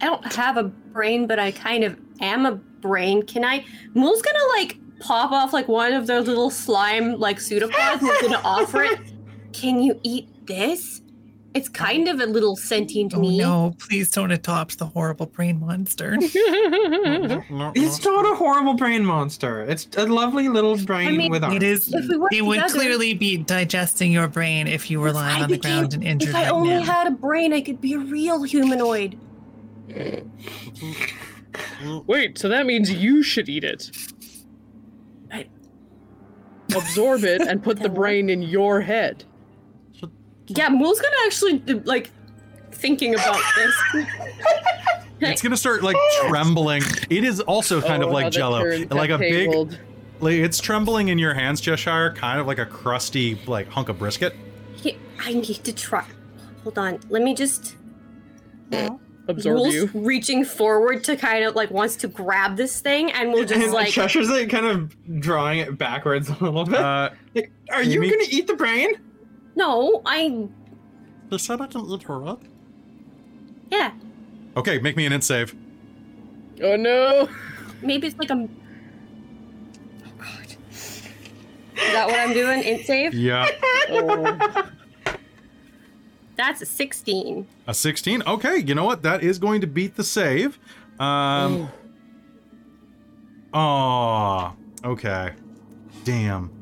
I don't have a brain, but I kind of am a brain. Can I? Mool's gonna like pop off like one of those little slime like pseudopods and is gonna offer it. <laughs> Can you eat this? It's kind of a little sentient Oh me. no! Please don't adopt the horrible brain monster. No, <laughs> no, It's not a horrible brain monster. It's a lovely little brain mean, with arms. It is. If we work It would clearly be digesting your brain if you were If lying I on the ground and injured If I right only now. had a brain, I could be a real humanoid. Wait, so that means you should eat it. Absorb it and put the brain in your head. Yeah, Mool's gonna actually like thinking about this. <laughs> It's gonna start like trembling. It is also kind of Oh, like jello, like a got big. Like, it's trembling in your hands, Cheshire, kind of like a crusty like hunk of brisket. He- I need to try. Hold on. Let me just. Absorb Mool's you. reaching forward to kind of like wants to grab this thing, and we'll just and like. Cheshire's like kind of drawing it backwards a little bit. Uh, Like, Are you Amy? gonna eat the brain? No, I. They said I can eat her up. Yeah, okay, make me an int save. Oh no! maybe it's like a. Oh God. Is that what I'm doing? Int save? Yeah, <laughs> Oh. That's a 16. a 16. Okay, you know what? That is going to beat the save. Um. Oh. Okay. Damn.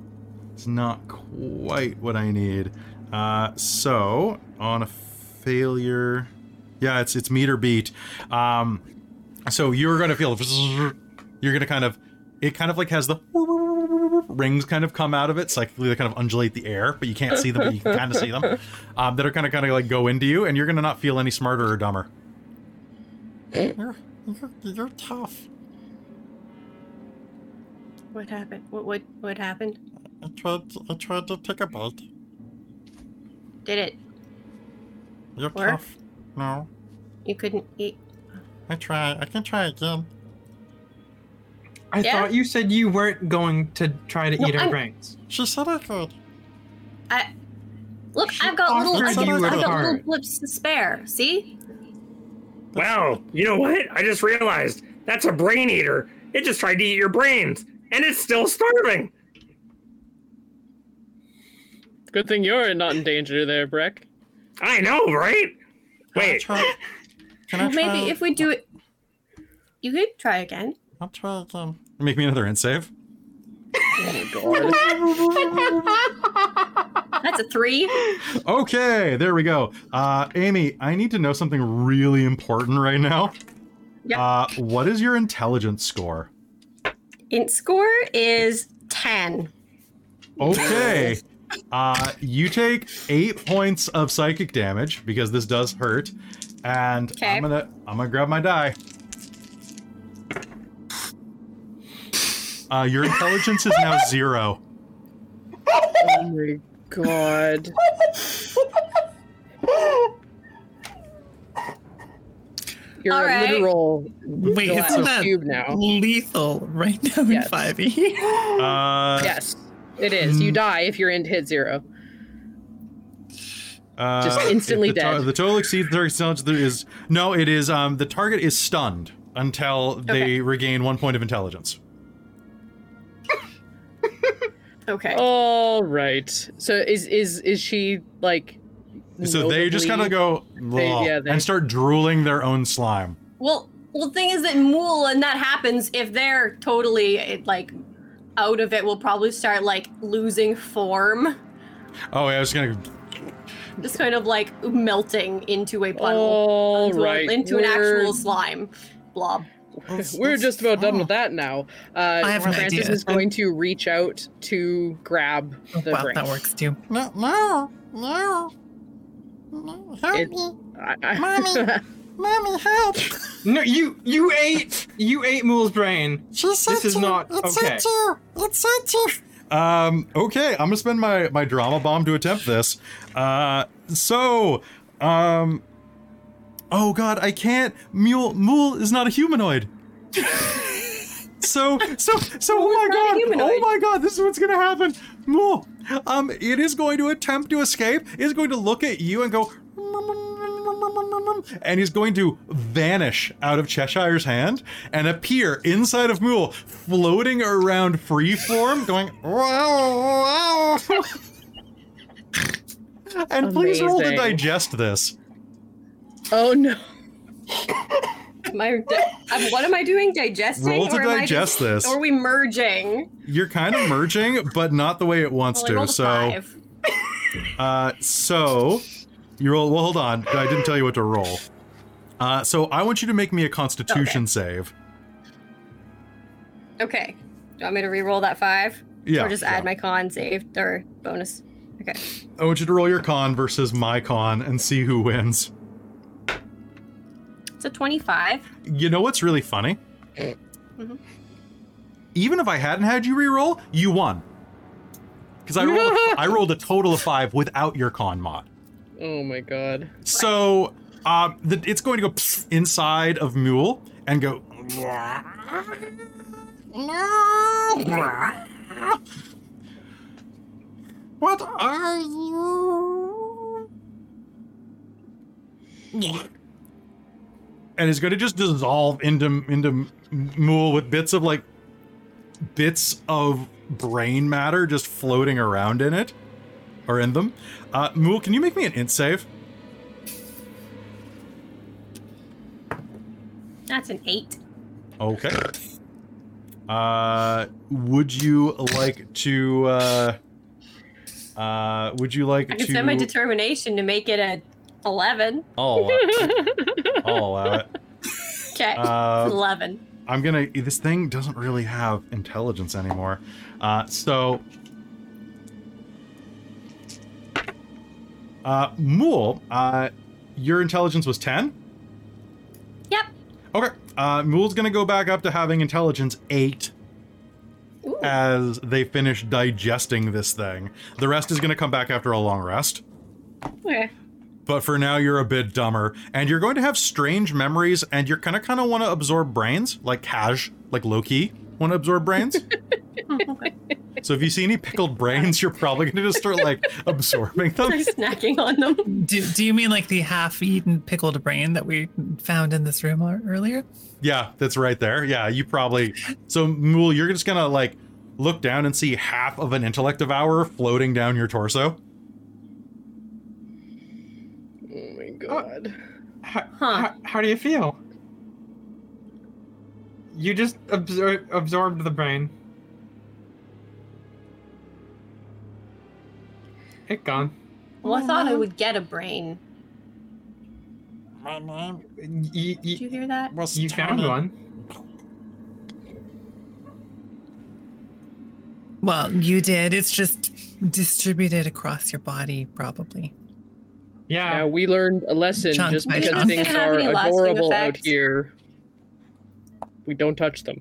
It's not quite what I need. Uh, so on a failure, yeah, it's it's meter beat. Um, so you're gonna feel you're gonna kind of it kind of like has the rings kind of come out of it psychically they kind of undulate the air but you can't see them but you can kind of see them um, that are kind of kind of like go into you and you're gonna not feel any smarter or dumber You're, you're, you're tough. What happened? What what what happened? I tried. To, I tried to take a bite. Did it? You're Work? tough. No, You couldn't eat? I try. I can try again. I Yeah. thought you said you weren't going to try to No, eat our I'm- brains. She said I could. I look. She I've got little. I've got, I've got little card. blips to spare. See? Wow, you know what? I just realized that's a brain eater. It just tried to eat your brains, and it's still starving. Good thing you're not in danger there, Breck. I know, right? Wait. Can I try? Well, try? maybe if we do it, you could try again. I'll try again. Make me another int save. Oh my god. That's a three. Okay, there we go. Uh, Amy, I need to know something really important right now. Yep. Uh, what is your intelligence score? Int score is ten. Okay. Uh, you take eight points of psychic damage because this does hurt, and Okay. I'm gonna I'm gonna grab my die. Uh, your intelligence is now zero. Oh my god. You're All a right. literal Wait, glass isn't that cube now. lethal right now in Yes. 5e? Uh, Yes, it is. You die if you're in hit zero. uh, Just instantly the, to- dead. the total exceeds their intelligence. There is no. It is um the target is stunned until they Okay. regain one point of intelligence. <laughs> Okay. All right. So is is is she like? So they just kind of notably- go They- "Ugh," yeah, they- and start drooling their own slime. Well, well, the thing is that Mool, and that happens if they're totally eh, like out of it. Will probably start like losing form, Oh, yeah, I was gonna. just kind of like melting into a puddle, All into, a- right. into an we're- actual slime blob. We're just about done with that now. Uh, I have an Francis idea. is going to reach out to grab Oh, the wow, brain. that works too. No, no, no. no. Help It- me. I, I, Mommy. <laughs> Mommy, help. No, you you ate you ate Mool's brain. She said This is to. not it okay. said to. It said to. Um, okay, I'm gonna spend my my drama bomb to attempt this. Uh, so, um, oh god, I can't. Mool Mool is not a humanoid. <laughs> so so so oh my god oh my god this is what's gonna happen Mool um it is going to attempt to escape it is going to look at you and go and he's going to vanish out of Cheshire's hand and appear inside of Mool, floating around freeform, going wow, wow. and please roll to digest this. oh no. Am I, what am I doing? Digesting? Roll to or am I digest just- this. Or are we merging? You're kind of merging, but not the way it wants Well, to. So, uh, so you roll. Well, hold on. I didn't tell you what to roll. Uh, so I want you to make me a Constitution save. Okay. Do you want me to re-roll that five? Yeah. Or just yeah. add my con save or bonus? Okay. I want you to roll your con versus my con and see who wins. It's a 25. You know what's really funny? Mhm. Even if I hadn't had you re-roll, you won. Because I rolled, a, I <laughs> rolled a total of five without your con mod. Oh my god. So um, the, it's going to go inside of Mool and go. What are you? and it's going to just dissolve into into Mool with bits of like bits of brain matter just floating around in it or in them. Uh, Mool, can you make me an int save? That's an eight. Okay. Uh, would you like to? Uh, uh, would you like I can to? spend my determination to make it a 11. I'll allow it. <laughs> I'll allow it. Okay. Uh, 11. I'm gonna. This thing doesn't really have intelligence anymore. Uh, so, uh, Mool, uh, your intelligence was ten. Yep. Okay. Uh, Mool's gonna go back up to having intelligence eight Ooh. as they finish digesting this thing. The rest is gonna come back after a long rest. Okay. But for now, you're a bit dumber, and you're going to have strange memories, and you're gonna kind of want to absorb brains, like Cash, like Loki, want to absorb brains. <laughs> so if you see any pickled brains, you're probably going to just start like absorbing them, start snacking on them. Do, do you mean like the half-eaten pickled brain that we found in this room earlier? Yeah, that's right there. Yeah, you probably. So Mool, you're just gonna like look down and see half of an intellect devourer floating down your torso. Oh my uh, god. Uh, how, huh. how, how do you feel? You just absor- absorbed the brain. It gone. Well, I thought I would get a brain. My name You, Did you, you hear that? was you found one. Well, you did. It's just distributed across your body, probably. Yeah. Yeah, we learned a lesson Chunk just because things are adorable out here. We don't touch them.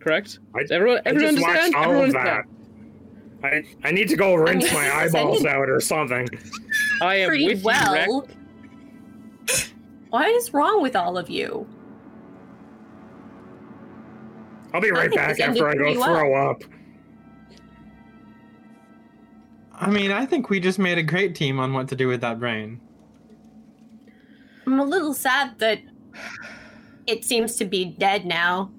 Correct? I, Does everyone, I everyone just watched understand? all Everyone of that. understand? I, I need to go rinse my <laughs> eyeballs out or something. I am Pretty with you, Rex. What is wrong with all of you? I'll be right back after I go pretty well. throw up. I mean, I think we just made a great team on what to do with that brain. I'm a little sad that it seems to be dead now.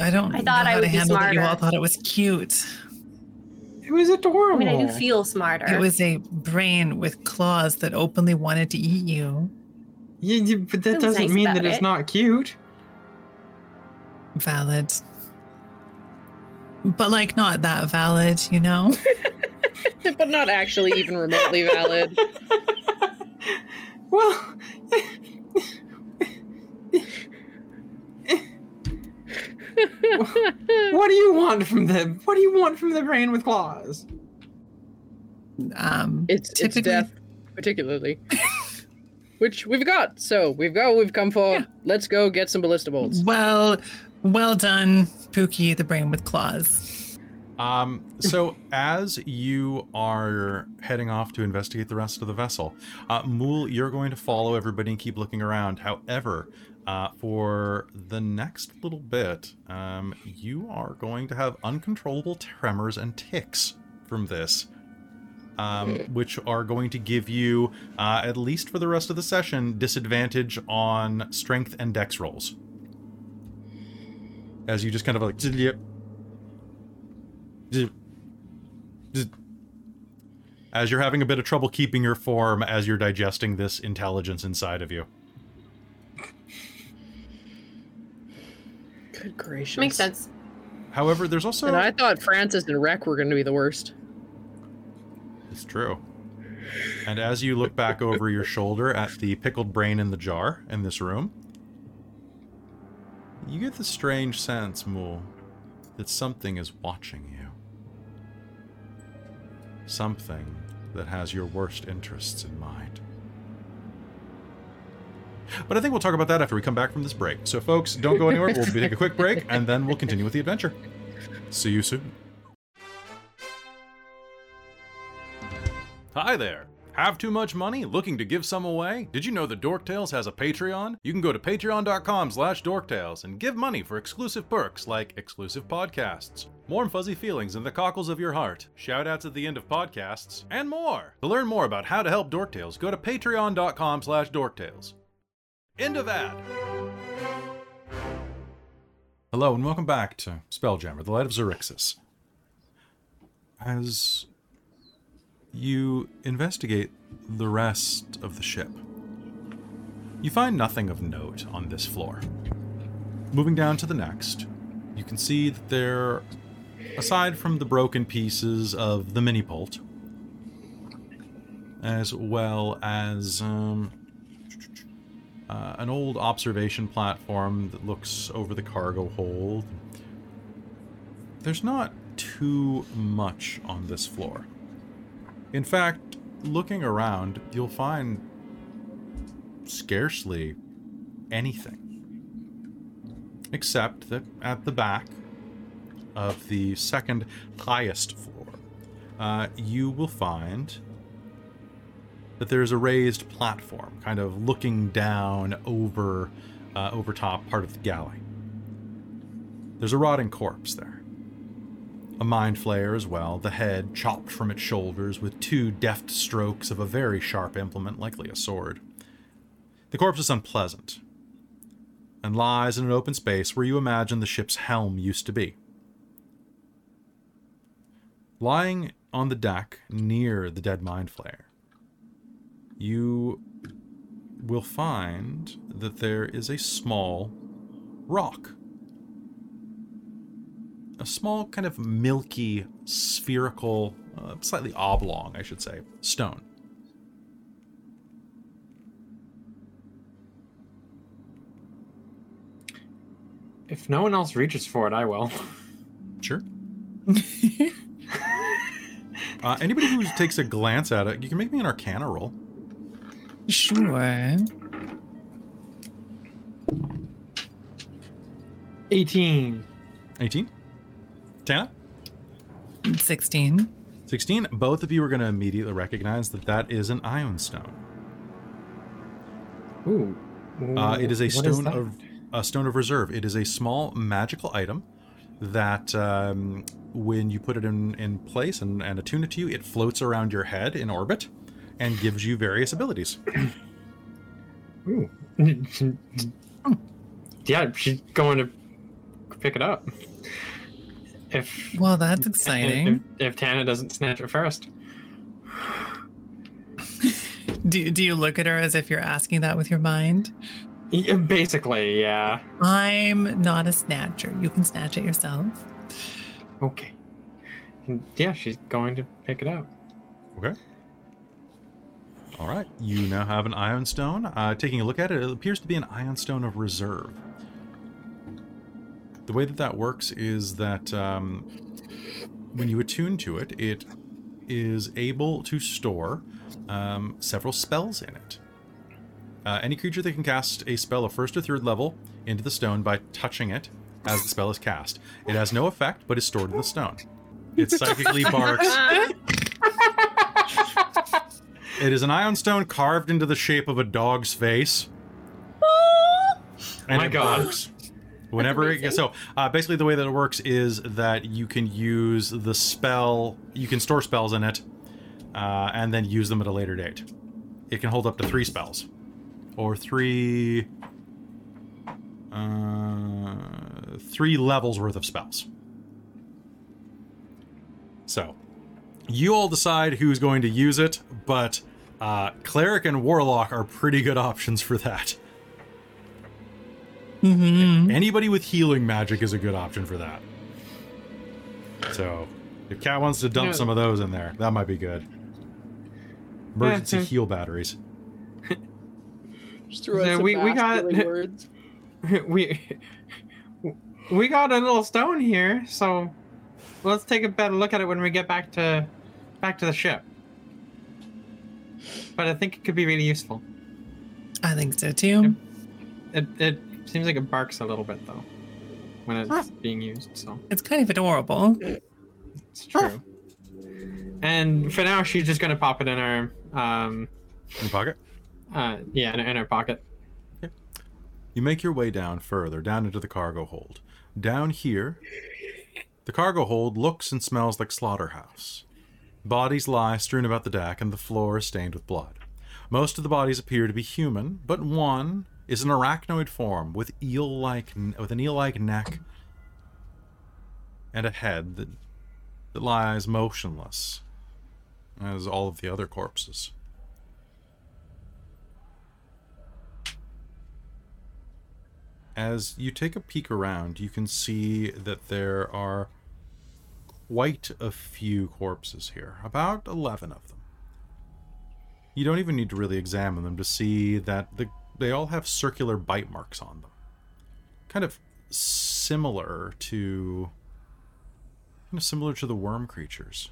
I don't I thought know I how would to be handle that you all thought it was cute. It was adorable. I mean, I do feel smarter. It was a brain with claws that openly wanted to eat you. Yeah, yeah, but that It doesn't nice mean about that it's not cute. Valid. But like not that valid, you know? <laughs> but not actually even remotely valid. <laughs> Well, what do you want from the what do you want from the brain with claws? Um It's it's death, particularly. Which we've got. So we've got what we've come for. Yeah. Let's go get some ballista bolts. well well done, Pookie, the brain with claws. Um, so as you are heading off to investigate the rest of the vessel, uh, Mool, you're going to follow everybody and keep looking around. However, uh, for the next little bit, um, you are going to have uncontrollable tremors and ticks from this. Um, which are going to give you, uh, at least for the rest of the session, disadvantage on strength and dex rolls. As you just kind of like, as you're having a bit of trouble keeping your form as you're digesting this intelligence inside of you. Good gracious. Makes sense. However, there's also And I thought Francis and Rec were going to be the worst. It's true. And as you look back over your shoulder at the pickled brain in the jar in this room, you get the strange sense, Mool, that something is watching you. Something that has your worst interests in mind. But I think we'll talk about that after we come back from this break. So, folks, don't go anywhere. We'll take a quick break, and then we'll continue with the adventure. See you soon. Hi there. Have too much money? Looking to give some away? Did you know that Dorktales has a Patreon? You can go to patreon.com slash dorktales and give money for exclusive perks like exclusive podcasts, warm fuzzy feelings in the cockles of your heart, shoutouts at the end of podcasts, and more. To learn more about how to help Dorktales, go to patreon.com slash dorktales. End of ad. Hello and welcome back to Spelljammer, the Light of Xaryxis. As you investigate the rest of the ship. You find nothing of note on this floor. Moving down to the next, you can see that there, aside from the broken pieces of the mini pult, as well as um, uh, an old observation platform that looks over the cargo hold, there's not too much on this floor. In fact, looking around, you'll find scarcely anything. Except that at the back of the second highest floor, uh, you will find that there's a raised platform, kind of looking down over uh, over top part of the galley. There's a rotting corpse there a mind flayer as well, the head chopped from its shoulders with two deft strokes of a very sharp implement, likely a sword. The corpse is unpleasant, and lies in an open space where you imagine the ship's helm used to be. Lying on the deck near the dead mind flayer you will find that there is a small rock. A small, kind of milky, spherical, uh, slightly oblong, I should say, stone. If no one else reaches for it, I will. <laughs> Sure. <laughs> uh, anybody who takes a glance at it, you can make me an Arcana roll. Sure. 18. 18. Tana? 16. 16. Both of you are going to immediately recognize that that is an ioun stone. Ooh. Uh, it is a What stone that? of a stone of reserve. It is a small magical item that, um, when you put it in, in place and, and attune it to you, it floats around your head in orbit and gives you various abilities. Ooh. <laughs> yeah, she's going to pick it up. If Well, that's if, exciting. if Tana doesn't snatch it first. <laughs> Do, do you look at her as if you're asking that with your mind? Yeah, Basically, yeah. I'm not a snatcher. You can snatch it yourself. Okay. And yeah, she's going to pick it up. Okay. All right. You now have an ioun stone. Uh, taking a look at it, it appears to be an ioun stone of reserve. The way that that works is that um, when you attune to it, it is able to store um, several spells in it. Uh, any creature that can cast a spell of first or third level into the stone by touching it as the spell is cast. It has no effect, but is stored in the stone. It <laughs> psychically barks. <laughs> It is an ioun stone carved into the shape of a dog's face. And My it God. barks. Whenever it gets so uh, basically the way that it works is that you can use the spell you can store spells in it uh, and then use them at a later date. It can hold up to three spells. Or three uh, three levels worth of spells. So you all decide who's going to use it, but uh, cleric and warlock are pretty good options for that. Mm-hmm. Anybody with healing magic is a good option for that. So, if Cat wants to dump Yeah. some of those in there, that might be good. Emergency Yeah. heal batteries. Just threw out So some we- we got- <laughs> words. we we got a little stone here, so let's take a better look at it when we get back to back to the ship. But I think it could be really useful. I think so too. It it seems like it barks a little bit though when it's being used, so It's kind of adorable. it's true. And for now, she's just gonna pop it in her um In your pocket. uh yeah in, in her pocket. You make your way down further, down into the cargo hold. Down here, the cargo hold looks and smells like slaughterhouse. Bodies lie strewn about the deck, and the floor is stained with blood. Most of the bodies appear to be human, but one is an arachnoid form with eel-like with an eel-like neck and a head that that lies motionless, as all of the other corpses. As you take a peek around, you can see that there are quite a few corpses here, about 11 of them. You don't even need to really examine them to see that the, they all have circular bite marks on them. Kind of similar to kind of similar to the worm creatures.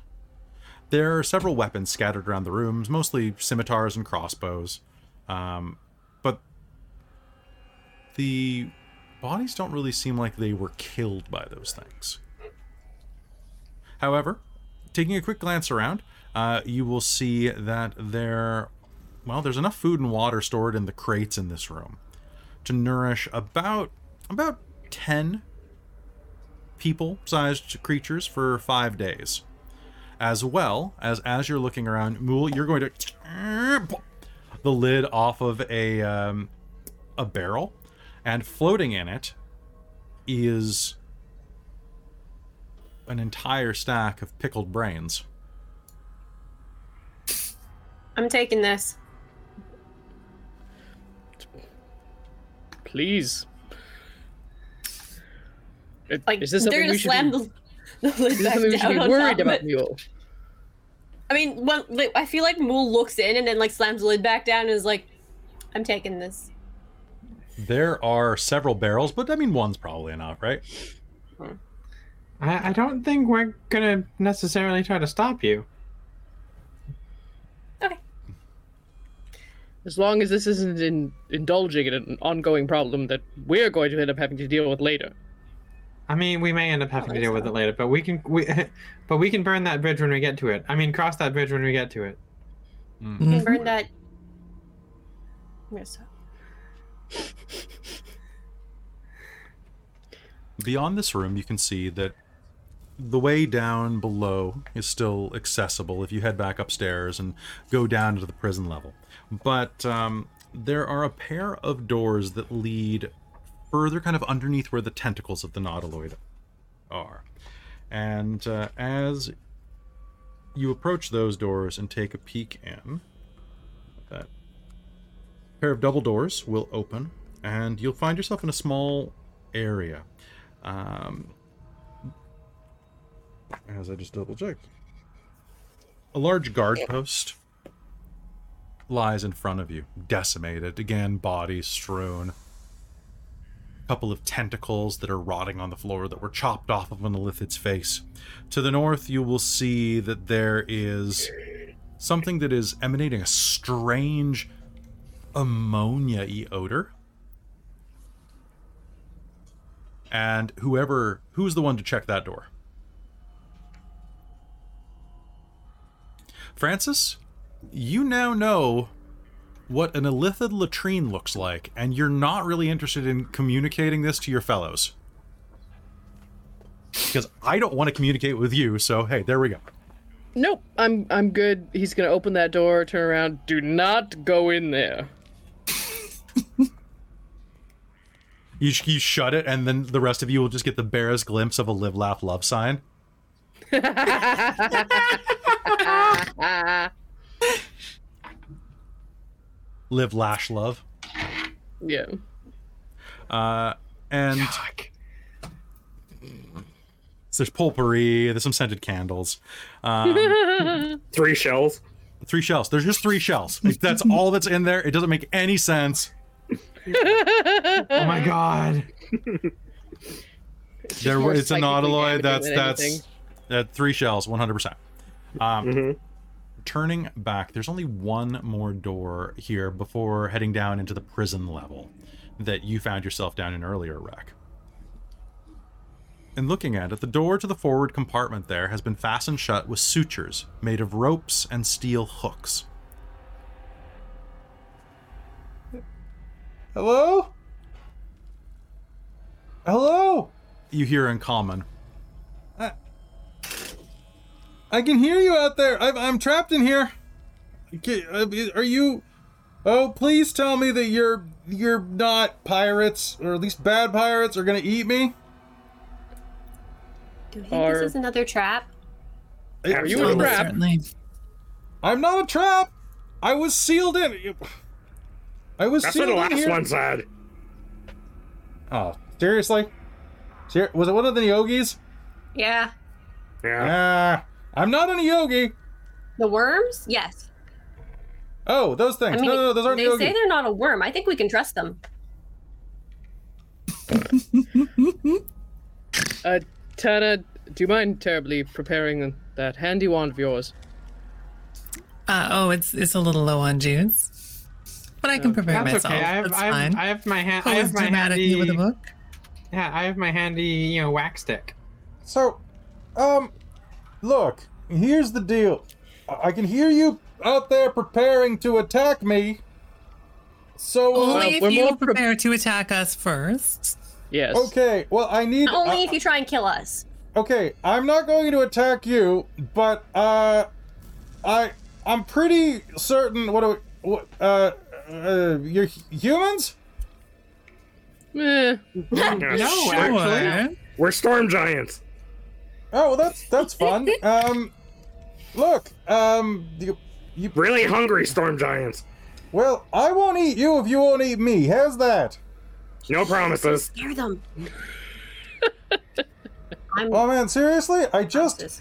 There are several weapons scattered around the rooms, mostly scimitars and crossbows. Um, but the bodies don't really seem like they were killed by those things. However, taking a quick glance around, uh, you will see that there, well, there's enough food and water stored in the crates in this room to nourish about about ten people-sized creatures for five days. As well as as you're looking around, Mool, you're going to <sniffs> the lid off of a um, a barrel, and floating in it is an entire stack of pickled brains. I'm taking this. Please. It, like, is this they're gonna slam <laughs> be, the, the lid back down should be worried about Mool? I mean, I feel like Mool looks in and then like slams the lid back down and is like, "I'm taking this." There are several barrels, but I mean, one's probably enough, right? Hmm. I, I don't think we're gonna necessarily try to stop you. Okay. As long as this isn't in, indulging in an ongoing problem that we're going to end up having to deal with later. I mean, we may end up having to think deal with it later, but we can we, <laughs> but we can burn that bridge when we get to it. I mean, cross that bridge when we get to it. You Mm. can burn that. I'm gonna stop. Beyond this room, you can see that the way down below is still accessible if you head back upstairs and go down to the prison level. But um, there are a pair of doors that lead further, kind of underneath where the tentacles of the Nautiloid are. And uh, as you approach those doors and take a peek in, that pair of double doors will open, and you'll find yourself in a small area. Um, as I just double checked, a large guard post lies in front of you, decimated. Again, bodies strewn. A couple of tentacles that are rotting on the floor that were chopped off of an Illithid's face. To the north, you will see that there is something that is emanating a strange ammonia y odor. And whoever who's the one to check that door? Francis, you now know what an Illithid latrine looks like, and you're not really interested in communicating this to your fellows. Because I don't want to communicate with you, so hey, there we go. Nope, I'm I'm good. He's gonna open that door, turn around. Do not go in there. You, you shut it, and then the rest of you will just get the barest glimpse of a live, laugh, love sign. <laughs> Live, lash, love. yeah. Uh, and so there's potpourri, there's some scented candles. Um, <laughs> Three shells. three shells. There's just three shells. That's <laughs> all that's in there. It doesn't make any sense. Oh my god! It's There, more it's a psychically nautiloid. That's that's anything. That three shells, 100. percent Um, Mhm. turning back, there's only one more door here before heading down into the prison level that you found yourself down in earlier, Rack. And looking at it, the door to the forward compartment there has been fastened shut with sutures made of ropes and steel hooks. Hello? Hello? You hear in common. I, I can hear you out there. I, I'm trapped in here. Uh, Are you? Oh, please tell me that you're you're not pirates, or at least bad pirates, are gonna eat me. Do you think Are- this is another trap? Are you I'm- a trap? I'm not a trap. I was sealed in. I was That's what sealed the last one said. Oh, seriously? Ser- was it one of the Neogis? Yeah. Yeah. Ah, I'm not an Neogi. The worms? Yes. Oh, those things. I mean, no, no, no, those aren't they Neogi. say they're not a worm. I think we can trust them. <laughs> Uh, Tana, do you mind terribly preparing that handy wand of yours? Uh, oh, it's it's a little low on juice, but I can prepare That's myself. okay. I have, That's I have, fine. I have my hand. I have my dramatically handy. with a book. Yeah, I have my handy, you know, wax stick. So, um, look, here's the deal. I I can hear you out there preparing to attack me. So, uh, if you we're pre- prepare to attack us first. Yes. okay, well, I need. Only uh, if you try and kill us. okay, I'm not going to attack you, but uh, I I'm pretty certain. What do we, what uh, uh you're humans? Eh, <laughs> No, shit. actually. We're storm giants. Oh, well, that's that's fun. <laughs> um, look, um, you, you Really hungry storm giants. well, I won't eat you if you won't eat me. How's that? No promises. Scare them. <laughs> Oh man, seriously? I just.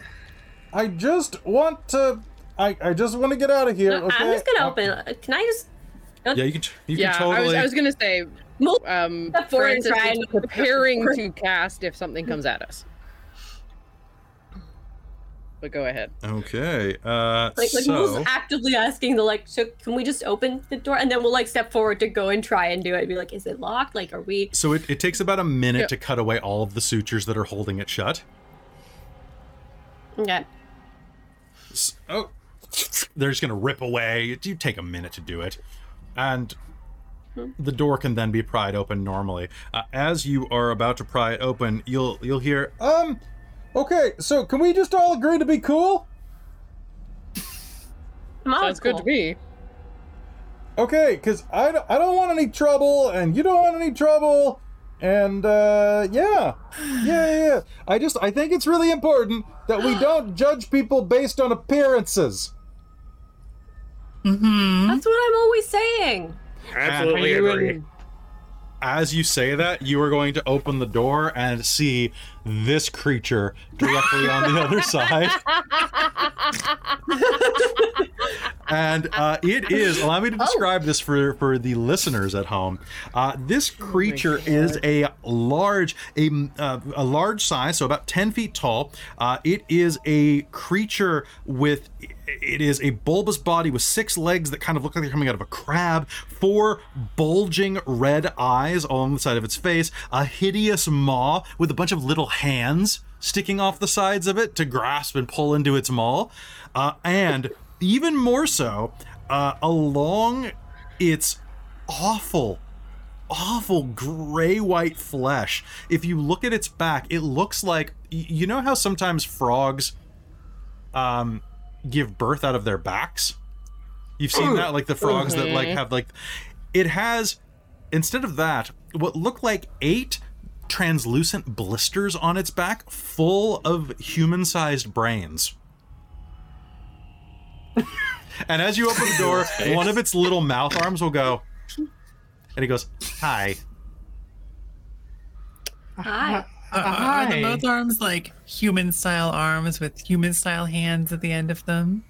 I just want to I I just want to get out of here, No, okay? I'm just gonna open. uh, Can I just? Yeah, you can you yeah, can totally I was I was gonna say Move um Step forward and Francis try is and- preparing <laughs> to cast if something comes at us. But go ahead. Okay. Uh Like, like so Mool's actively asking the like, so can we just open the door and then we'll like step forward to go and try and do it. Be like, is it locked? Like, are we? so it, it takes about a minute Yeah. to cut away all of the sutures that are holding it shut. Okay. S- Oh, they're just gonna rip away. You take a minute to do it, and the door can then be pried open normally. Uh, as you are about to pry it open, you'll you'll hear, um, okay, so can we just all agree to be cool? I'm all Sounds good to cool. me. Okay, because I, don't- I don't want any trouble, and you don't want any trouble, and uh, yeah, yeah, yeah, yeah. I just I think it's really important that we don't <gasps> judge people based on appearances. Mm-hmm. That's what I'm always saying. Absolutely agree. As you say that, you are going to open the door and see this creature directly on the other <laughs> side. and uh, it is, allow me to describe this for, for the listeners at home. Uh, this creature is a large, a, uh, a large size, so about 10 feet tall. Uh, it is a creature with, it is a bulbous body with six legs that kind of look like they're coming out of a crab, four bulging red eyes along the side of its face, a hideous maw with a bunch of little hands sticking off the sides of it to grasp and pull into its maw, uh, and even more so, uh, along its awful awful gray white flesh. If you look at its back, it looks like you know how sometimes frogs um give birth out of their backs? You've seen that like the frogs that like have like it has instead of that what look like eight translucent blisters on its back full of human-sized brains. <laughs> and as you open the door, one of its little mouth arms will go and he goes, "Hi." Hi. Uh, are the both arms like human style arms with human style hands at the end of them?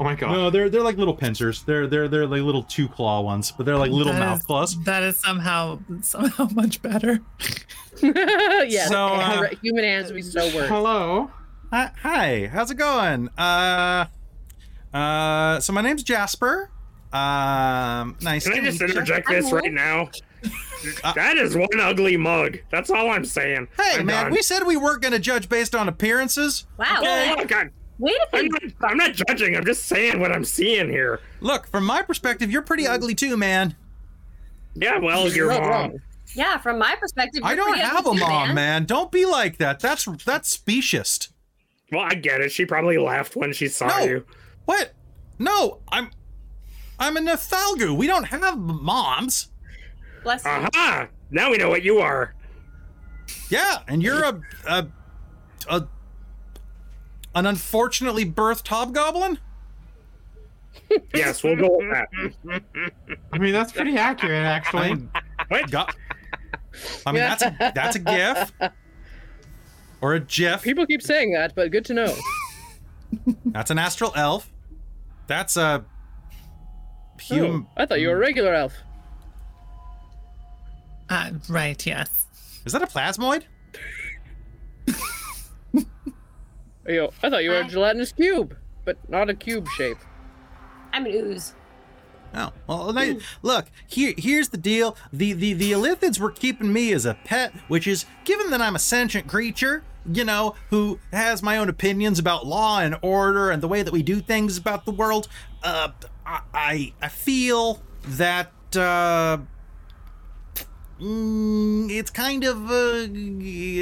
Oh my god. No, they're they're like little pincers. They're they're they're like little two claw ones, but they're like little That mouth is- claws. That is somehow somehow <laughs> much better. <laughs> yes, So, uh, human hands would be so worse. Hello. Hi, hi, how's it going? Uh, uh, so my name's Jasper. Um, nice Can to I just meet you. interject this right now? Uh, that is one ugly mug. That's all I'm saying. Hey I'm man, done. we said we weren't gonna judge based on appearances. Wow. Oh, God. Wait a I'm minute. not, I'm not judging. I'm just saying what I'm seeing here. Look, from my perspective, you're pretty hmm. ugly too, man. Yeah, well, your not mom. wrong. Yeah, from my perspective, I you're don't pretty have a too, mom, man. Don't be like that. That's that's specious. Well, I get it. She probably laughed when she saw No. you. What? No, I'm I'm a Neh-thalggu. We don't have moms. Bless you. Aha! Now we know what you are. Yeah, and you're a a a an unfortunately birthed hobgoblin. Yes, we'll go with that. I mean, that's pretty accurate, actually. I mean, What? got, I mean that's a that's a gif or a gif. People keep saying that, but good to know. That's an astral elf. That's a oh, hum. Oh, I thought you were a regular elf. Uh, right, yes. Is that a plasmoid? Yo, I thought you were a gelatinous cube, but not a cube shape. I'm an ooze. Oh well, they, look here. Here's the deal: the the the Illithids were keeping me as a pet, which is given that I'm a sentient creature, you know, who has my own opinions about law and order and the way that we do things about the world. Uh, I I, I feel that uh, mm, it's kind of uh,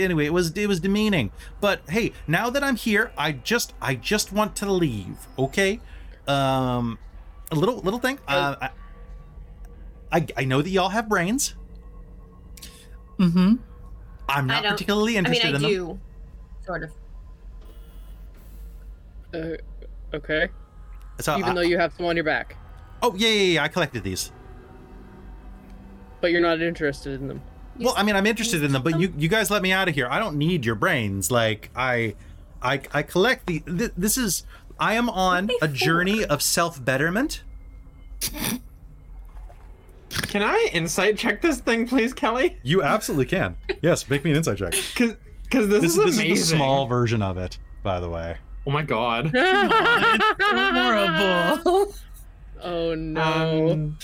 anyway. It was it was demeaning, but hey, now that I'm here, I just I just want to leave. Okay, um a little little thing. Uh, I, I I know that y'all have brains. Mm-hmm. I'm not don't- particularly I mean, interested I in them. Sort of. Uh, okay. So Even I- though you have some on your back. oh yeah, yeah, yeah, I collected these. But you're not interested in them. Well, I mean, I'm interested in them, but you you guys let me out of here. I don't need your brains. Like I, I, I collect the. Th- this is. I am on a journey of self betterment. Can I insight check this thing, please, Kelly? You absolutely can. Yes, make me an insight check. <laughs> Because because this, This, is this amazing. is the small version of it, by the way. Oh my god. <laughs> Horrible. <laughs> oh no. Um,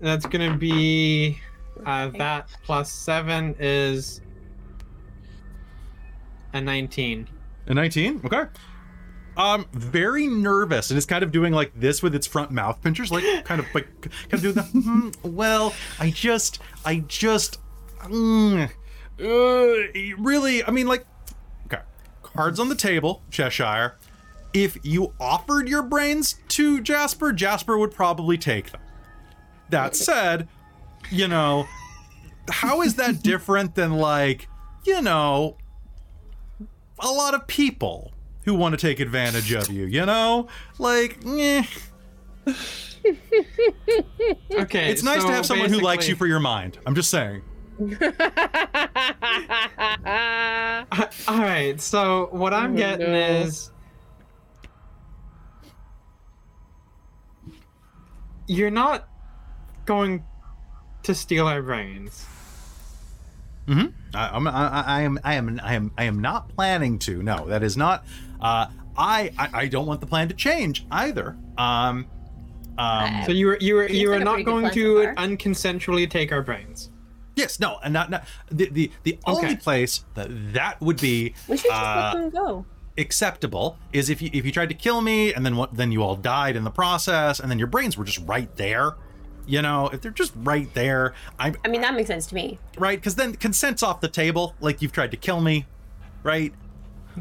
that's gonna be uh, that plus seven is a nineteen. A 19? Okay. Um, very nervous, and it's kind of doing like this with its front mouth pinchers, like <laughs> kind of like kind of doing the. "Hmm, well, I just, I just, mm, uh, really, I mean, like, okay, cards on the table, Cheshire. If you offered your brains to Jasper, Jasper would probably take them. That said, you know, how is that <laughs> different than like, you know, a lot of people who want to take advantage of you, you know? Like, eh. Okay. It's nice so to have someone who likes you for your mind. I'm just saying. <laughs> All right. So what I'm Oh, getting no. is you're not going to steal our brains. Mm-hmm. I, I'm, I, I am, I am, I am, I am not planning to. No, that is not. Uh, I, I, I don't want the plan to change either. Um, um, So you were you were you were not going to so unconsensually take our brains. yes, no, and not, not the, the, the only place that that would be We should just uh, let them go. acceptable is if you if you tried to kill me and then what then you all died in the process and then your brains were just right there. You know, if they're just right there, I'm I mean, that makes sense to me. right because then consent's off the table. Like you've tried to kill me, right?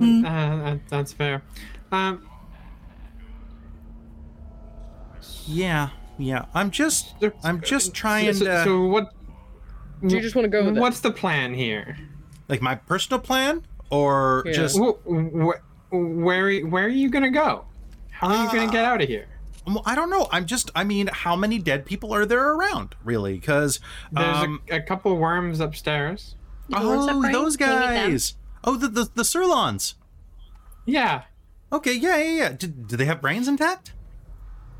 Uh, that's fair. Um, Yeah, yeah. I'm just I'm just trying so, to so what? Do you just want to go with it? What's the plan here? like my personal plan or Yeah. just Wh- wh- where where are you gonna go? How are you gonna get out of here? Well, I don't know. I'm just I mean, how many dead people are there around really? Because There's um, a, a couple worms upstairs. The oh upright? those Can you meet them? guys. Oh the the the Surlons. Yeah, Okay, yeah, yeah, yeah. Do, do they have brains intact?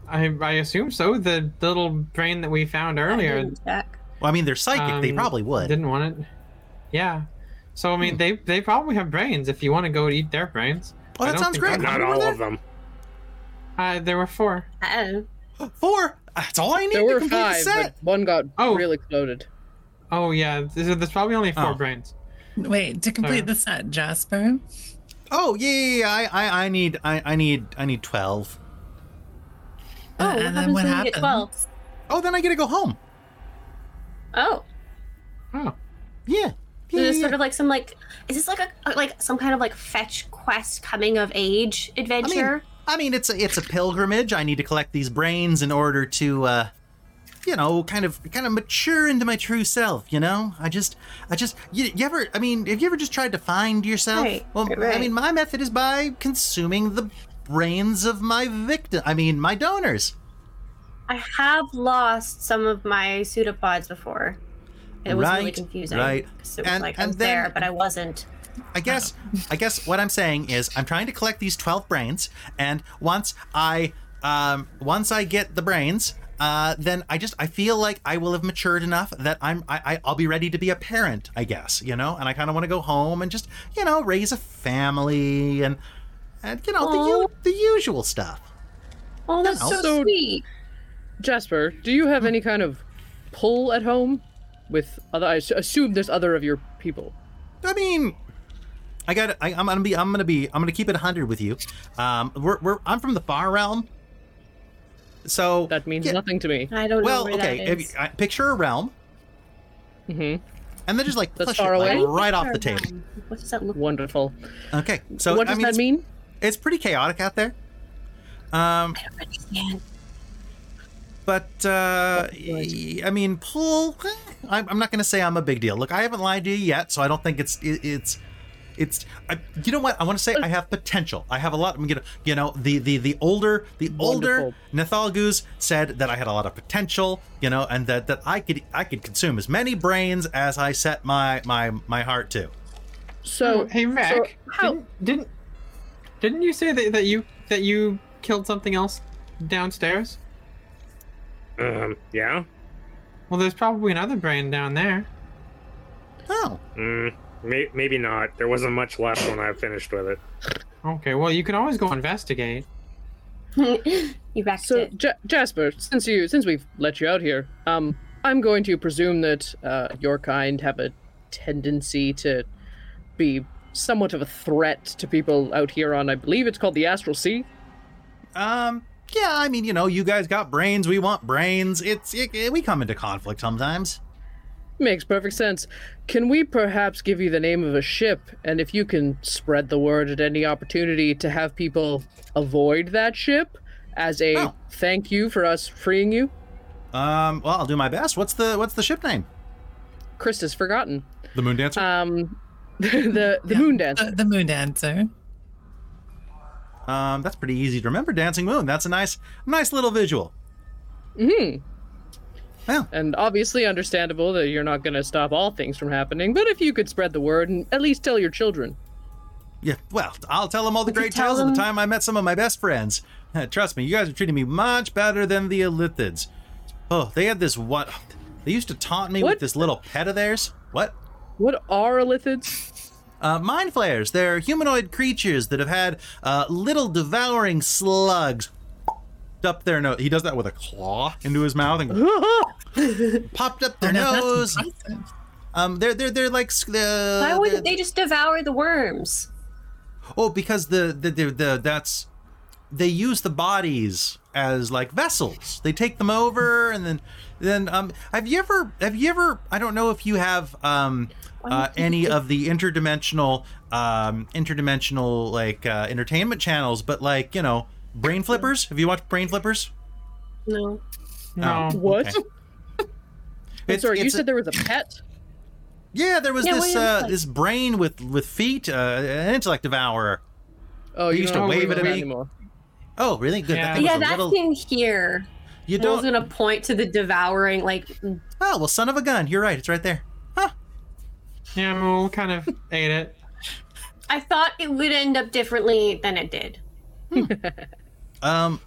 I I assume so. The little brain that we found earlier didn't. Well, I mean, they're psychic. they um, probably would. Didn't want it. Yeah. So I mean, Hmm. they they probably have brains. If you want to go eat their brains. Oh, that don't sounds great. Not How many were all there? of them. Uh, there were four. Four? That's all I need There to were complete five, the set. but one got Oh. real exploded. Oh yeah, there's, there's probably only four Oh. brains. Wait, to complete Sorry. the set, Jasper. Oh yeah, yeah, yeah. I, I, I need, I, I need, I need twelve. oh, Uh, what and then happens what when you happens? get twelve? Oh, then I get to go home. Oh, Oh. Yeah. so Yeah, there's yeah, sort of like some like, is this like a like some kind of like fetch quest coming of age adventure? I mean, it's a, it's a pilgrimage. I need to collect these brains in order to, uh, you know, kind of, kind of mature into my true self. You know, I just, I just, you, you ever, I mean, have you ever just tried to find yourself? Right, well, right, I mean, my method is by consuming the brains of my victim. I mean, my donors. I have lost some of my pseudopods before. It was really confusing. right. It was And- like I and was then- there, but I wasn't. I guess I guess what I'm saying is I'm trying to collect these 12 brains and once I um once I get the brains uh then I just I feel like I will have matured enough that I'm I, I I'll be ready to be a parent, I guess, you know? And I kind of want to go home and just, you know, raise a family and and you know, the u- the usual stuff. Oh, that's know. so, So- sweet. Jasper, do you have any kind of pull at home with other? I assume there's other of your people. I mean, I got. I, I'm gonna be. I'm gonna be. I'm gonna keep it hundred with you. Um, we're, we're. I'm from the far realm. So That means yeah, nothing to me. I don't know Well, okay. that If you, I, picture a realm, hmm and then just like That's push far it like, away? right off the table. What does that look? Wonderful. Okay. So what I does mean, that mean? it's pretty chaotic out there. Um, I don't understand. but uh, y- I mean, pull. I'm I'm not gonna say I'm a big deal. Look, I haven't lied to you yet, so I don't think it's it's it's I, you know what I want to say I have potential. I have a lot. I'm gonna you know the the the older the older Neh-thalggus said that I had a lot of potential. You know, and that that I could I could consume as many brains as I set my my my heart to. So Oh, hey Mac, so how- didn't, didn't didn't you say that, that you that you killed something else downstairs? Um, yeah. Well, there's probably another brain down there. Oh, Mm, may- maybe not. There wasn't much left when I finished with it. Okay, well you can always go investigate. <laughs> you wrecked So it. Ja- Jasper, since you since we've let you out here, um, I'm going to presume that uh, your kind have a tendency to be somewhat of a threat to people out here on, I believe it's called the Astral Sea. um, yeah. I mean, you know, you guys got brains. We want brains. It's it, we come into conflict sometimes. Makes perfect sense. Can we perhaps give you the name of a ship, and if you can spread the word at any opportunity to have people avoid that ship as a Oh. thank you for us freeing you? Um, well, I'll do my best. What's the what's the ship name? Krista's forgotten. The Moon Dancer. Um, <laughs> the the Moon Dancer. The, the moon dancer. Um, that's pretty easy to remember. Dancing Moon. That's a nice, nice little visual. hmm Well, And obviously understandable that you're not going to stop all things from happening, but if you could spread the word and at least tell your children. yeah. Well, I'll tell them all the Would great tell tales of the time I met some of my best friends. <laughs> Trust me, you guys are treating me much better than the Illithids. Oh, they had this what? They used to taunt me What? with this little pet of theirs. What? What are illithids? Uh, mind flayers. They're humanoid creatures that have had uh, little devouring slugs up their nose. He does that with a claw into his mouth and <laughs> popped up their Oh, nose. Um, they're they're they're like uh, Why wouldn't they just devour the worms? Oh, because the the, the the that's they use the bodies as like vessels. They take them over and then then um have you ever have you ever I don't know if you have um uh, any of the interdimensional um interdimensional like uh, entertainment channels but like, you know, brain flippers? Have you watched brain flippers? No. No. What? okay. I'm It's- you a- said there was a pet? Yeah, there was Yeah, this uh, it? this brain with with feet, uh, an intellect devourer. Oh, They you used to wave it at me. anymore. Oh, really? Good. Yeah. That thing Yeah, was a that's little. in here. You I was don't. gonna point to the devouring, like Oh well, son of a gun. You're right. It's right there. Huh. Yeah, Mool kind of <laughs> ate it. I thought it would end up differently than it did. <laughs> Um.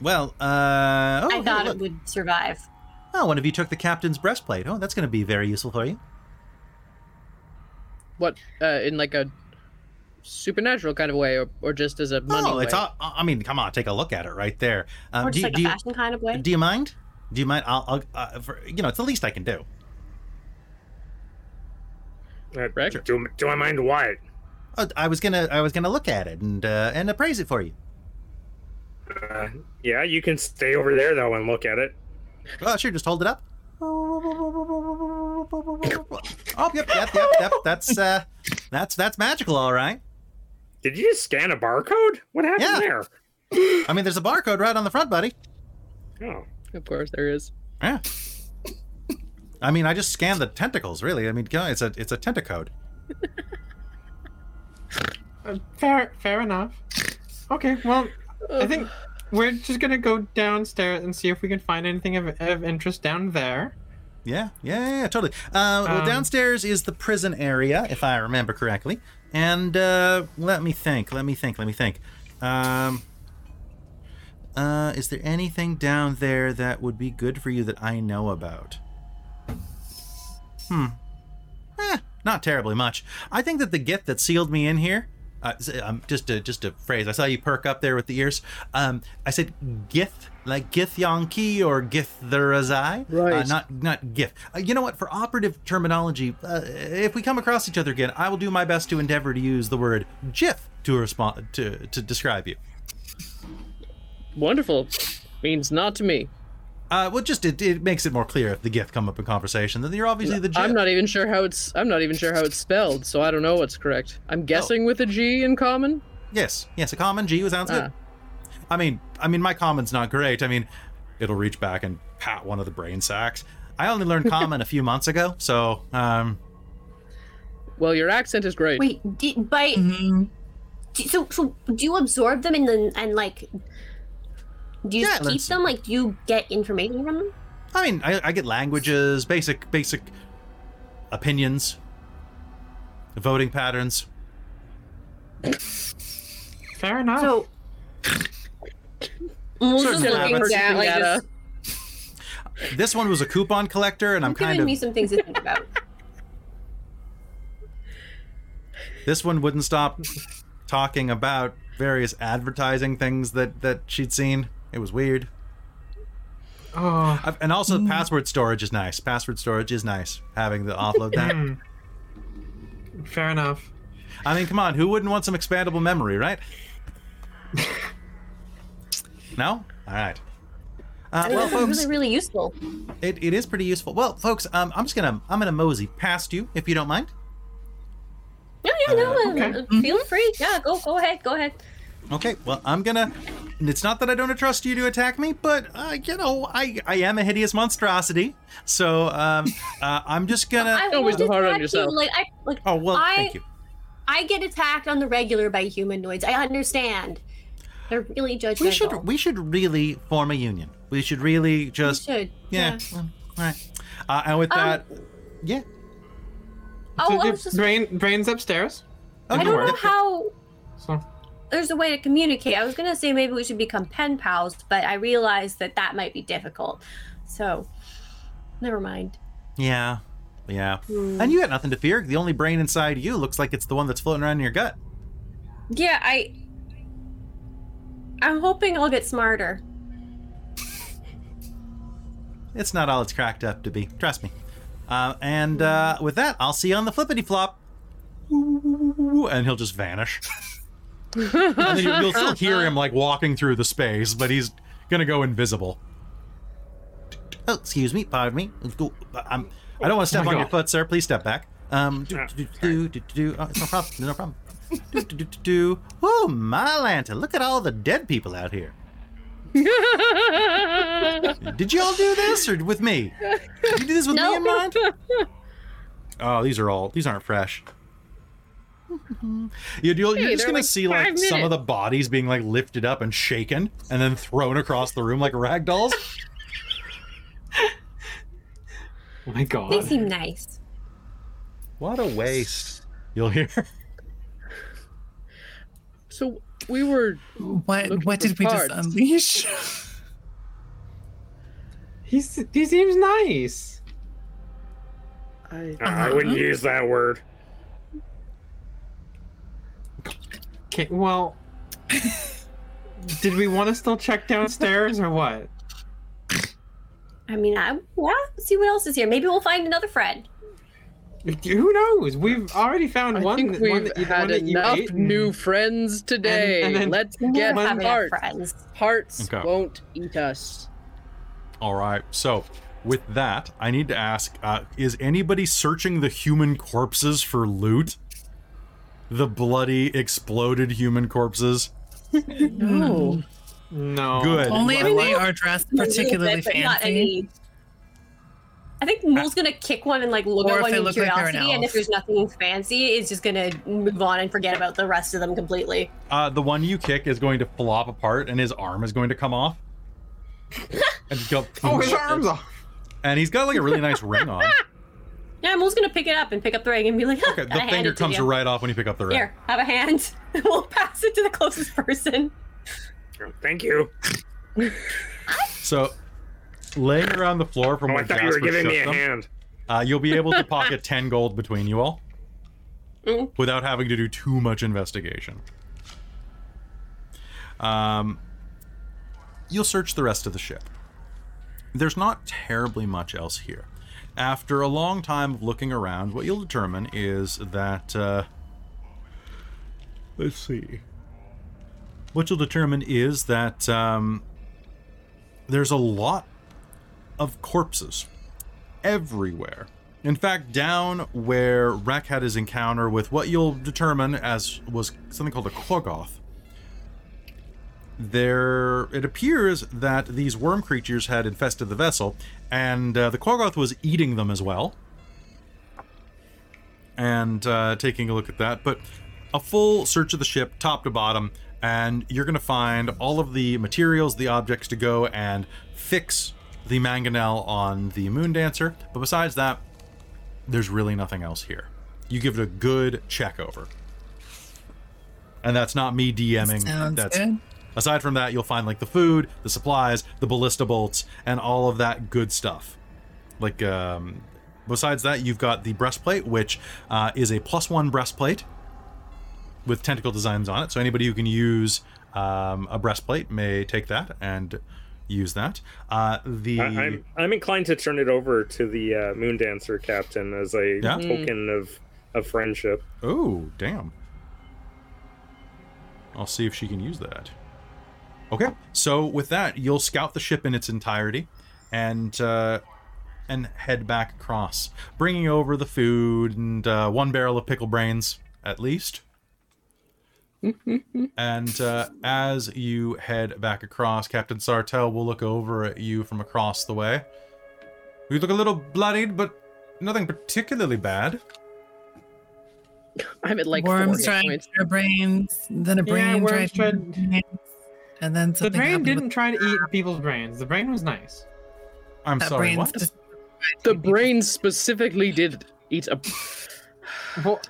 Well. Uh. Oh, I thought look. it would survive. Oh, one of you took the captain's breastplate. Oh, that's going to be very useful for you. What, uh, in like a supernatural kind of way, or, or just as a money oh, way? it's all. I mean, come on, take a look at it right there. Um, Or do, just you- like do a you fashion kind of way. do you mind? Do you mind? I'll. I'll uh, for, you know, it's the least I can do. Uh, Rick? do, do I mind what? Oh, I was gonna. I was gonna look at it and uh, and appraise it for you. Uh, yeah, you can stay over there though and look at it. Oh, sure. Just hold it up. Oh, yep, yep, yep, yep. That's uh, that's that's magical, all right. Did you just scan a barcode? What happened Yeah. there? I mean, there's a barcode right on the front, buddy. Oh, Of course, there is. Yeah. I mean, I just scanned the tentacles. Really, I mean, it's a it's a tentacode. Uh, fair, fair enough. Okay, well, I think we're just gonna go downstairs and see if we can find anything of, of interest down there. Yeah, yeah, yeah, totally. Uh, well, Um, downstairs is the prison area, if I remember correctly. And uh, let me think. Let me think. Let me think. Um, uh, is there anything down there that would be good for you that I know about? Hmm. Eh, not terribly much. I think that the gift that sealed me in here. Uh, s- um, just a just a phrase. I saw you perk up there with the ears. Um, I said gith, like githyanki or gith the razai. Uh, not not gif. Uh, you know what? For operative terminology, uh, if we come across each other again, I will do my best to endeavor to use the word gif to respond to to describe you. Wonderful. Means not to me. Uh, well, just it, it makes it more clear if the gif come up in conversation. Then you're obviously the gif. I'm not even sure how it's. I'm not even sure how it's spelled, so I don't know what's correct. Oh. I'm guessing with a G in common. Yes, yes, a common G sounds good. Ah. I mean, I mean, my common's not great. I mean, it'll reach back and pat one of the brain sacks. I only learned <laughs> common a few months ago, so um, Well, your accent is great. Wait, di- by Mhm. do- so so do you absorb them and then and like do you Yeah, keep them? Like do you get information from them? I mean, I, I get languages, basic basic opinions, voting patterns. Fair enough. So Mool's Certain just looking habits. down like Data. just This one was a coupon collector, and I'm kind of me some things to think about. this one wouldn't stop talking about various advertising things that that she'd seen. It was weird. oh, I've- And also, password storage is nice. Password storage is nice. Having the offload that. hmm. fair enough. I mean, come on, who wouldn't want some expandable memory, right? <laughs> no? All right. Uh, well, This is folks, really really useful. it, it is pretty useful. Well, folks, um, I'm just gonna I'm gonna mosey past you if you don't mind. No, yeah, no, Uh, okay. feel free. Yeah, go go ahead, go ahead. Okay. Well, I'm gonna. It's not that I don't trust you to attack me, but uh, you know, I I am a hideous monstrosity. So um, uh, I'm just gonna. I Don't be won't hard on attack you, yourself. Like I like oh well, I- thank you. I get attacked on the regular by humanoids. I understand. They're really judgmental. We should we should really form a union. We should really We just should. yeah. well, all right. Uh, and with Um, that, yeah. Oh, So I was just. brain brain's upstairs. I don't know how. So There's a way to communicate. I was gonna say maybe we should become pen pals, but I realized that that might be difficult. So, never mind. Yeah. Yeah. Hmm. And you got nothing to fear. The only brain inside you looks like it's the one that's floating around in your gut. Yeah, I. I'm hoping I'll get smarter. <laughs> It's not all it's cracked up to be. Trust me. Uh, and uh, with that, I'll see you on the flippity flop. And he'll just vanish. <laughs> <laughs> and then you- you'll still hear him like walking through the space, but he's gonna go invisible. Oh, excuse me, pardon me. I'm, I don't want to step Oh my on your foot, sir. Please step back. Um, do, Ah, do, do, do, do, oh, it's no problem. No problem. do, do, do, do, do. Oh, my Lanta, look at all the dead people out here. <laughs> Did you all do this or with me? Did you do this with me in mind? <laughs> Oh, these are all these aren't fresh. You- You're, you're Hey, just they're gonna like see like five some of the bodies being like lifted up and shaken and then thrown across the room like rag dolls. <laughs> oh my god. They seem nice. What a waste. You'll hear. <laughs> so we were. What what did we just unleash? <laughs> He's he seems nice. I, Uh, I wouldn't use that word. Okay, well, did we want to still check downstairs or what? I mean, I yeah. Let's see what else is here. Maybe we'll find another friend. Who knows? We've already found I one. think that- we've one that, had one that you enough ate and- new friends today. and then- Let's get have hearts. friends. Hearts Okay. won't eat us. All right. So, with that, I need to ask: uh, Is anybody searching the human corpses for loot? The bloody, exploded human corpses. No. No. Good. Only if I they are dressed particularly bit, fancy. I think Mool's gonna kick one and like look Or at one in look like an curiosity, and if there's nothing fancy, it's just gonna move on and forget about the rest of them completely. Uh, the one you kick is going to flop apart, and his arm is going to come off. <laughs> and go. Oh, his <laughs> arms off. And he's got like a really nice ring on. <laughs> Yeah, Mool's gonna pick it up and pick up the ring and be like, Okay, "Gotta <laughs> the hand finger it to comes you. right off when you pick up the ring. Here, have a hand. <laughs> we'll pass it to the closest person. Oh, Thank you. <laughs> So, laying around the floor from Oh, I where thought you were Jasper giving me shook a them, hand. uh, you'll be able to pocket 10 gold between you all Mm. without having to do too much investigation. Um, you'll search the rest of the ship. There's not terribly much else here. After a long time of looking around, what you'll determine is that. Uh, let's see. What you'll determine is that um, there's a lot of corpses everywhere. In fact, down where Rack had his encounter with what you'll determine as was something called a Quaggoth, there it appears that these worm creatures had infested the vessel, and uh, the Quaggoth was eating them as well. and uh, taking a look at that. But a full search of the ship, top to bottom, and you're going to find all of the materials, the objects to go and fix the mangonel on the Moon Dancer. But besides that, there's really nothing else here. You give it a good check over. And that's not me DMing. Sounds that's good. Aside from that, you'll find like the food, the supplies, the ballista bolts, and all of that good stuff. Like um besides that, you've got the breastplate, which uh, is a plus one breastplate with tentacle designs on it. So anybody who can use um, a breastplate may take that and use that. Uh, the I, I'm I'm inclined to turn it over to the uh, Moon Dancer captain as a Yeah? token of of friendship. Oh, damn. I'll see if she can use that. Okay, so with that, you'll scout the ship in its entirety, and uh, and head back across, bringing over the food and uh, one barrel of pickle brains at least. <laughs> and uh, as you head back across, Captain Sartell will look over at you from across the way. You look a little bloodied, but nothing particularly bad. I'm at like four worms hit tried points. their brains, then a Yeah, brain worms tried, to tried- brains, and then The brain didn't try to eat people's brains. The brain was nice. I'm that sorry, what? specifically The eat people's- brain specifically did eat a. Well,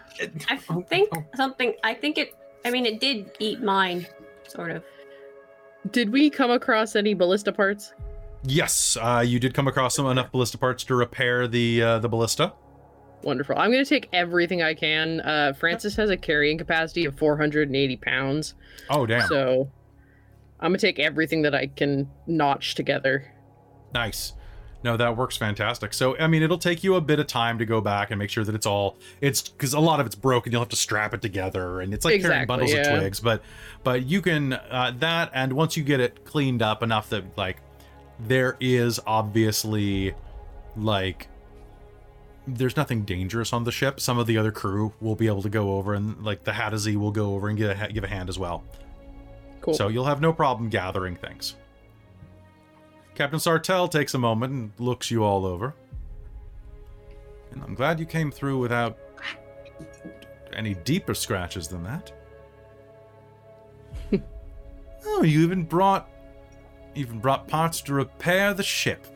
I think oh. something. I think it. I mean, it did eat mine, sort of. Did we come across any ballista parts? Yes, uh, you did come across some enough ballista parts to repair the uh, the ballista. Wonderful. I'm gonna take everything I can. Uh, Francis has a carrying capacity of 480 pounds, Oh damn! so I'm gonna take everything that I can notch together. nice. No, that works fantastic. So I mean, it'll take you a bit of time to go back and make sure that it's all it's because a lot of it's broken. You'll have to strap it together, and it's like carrying bundles yeah. of twigs. But but you can uh, that, and once you get it cleaned up enough that like there is obviously like there's nothing dangerous on the ship. Some of the other crew will be able to go over, and like the Hadozee will go over and give a, give a hand as well. Cool. So you'll have no problem gathering things. Captain Sartell takes a moment and looks you all over. And I'm glad you came through without any deeper scratches than that. <laughs> oh, you even brought even brought parts to repair the ship.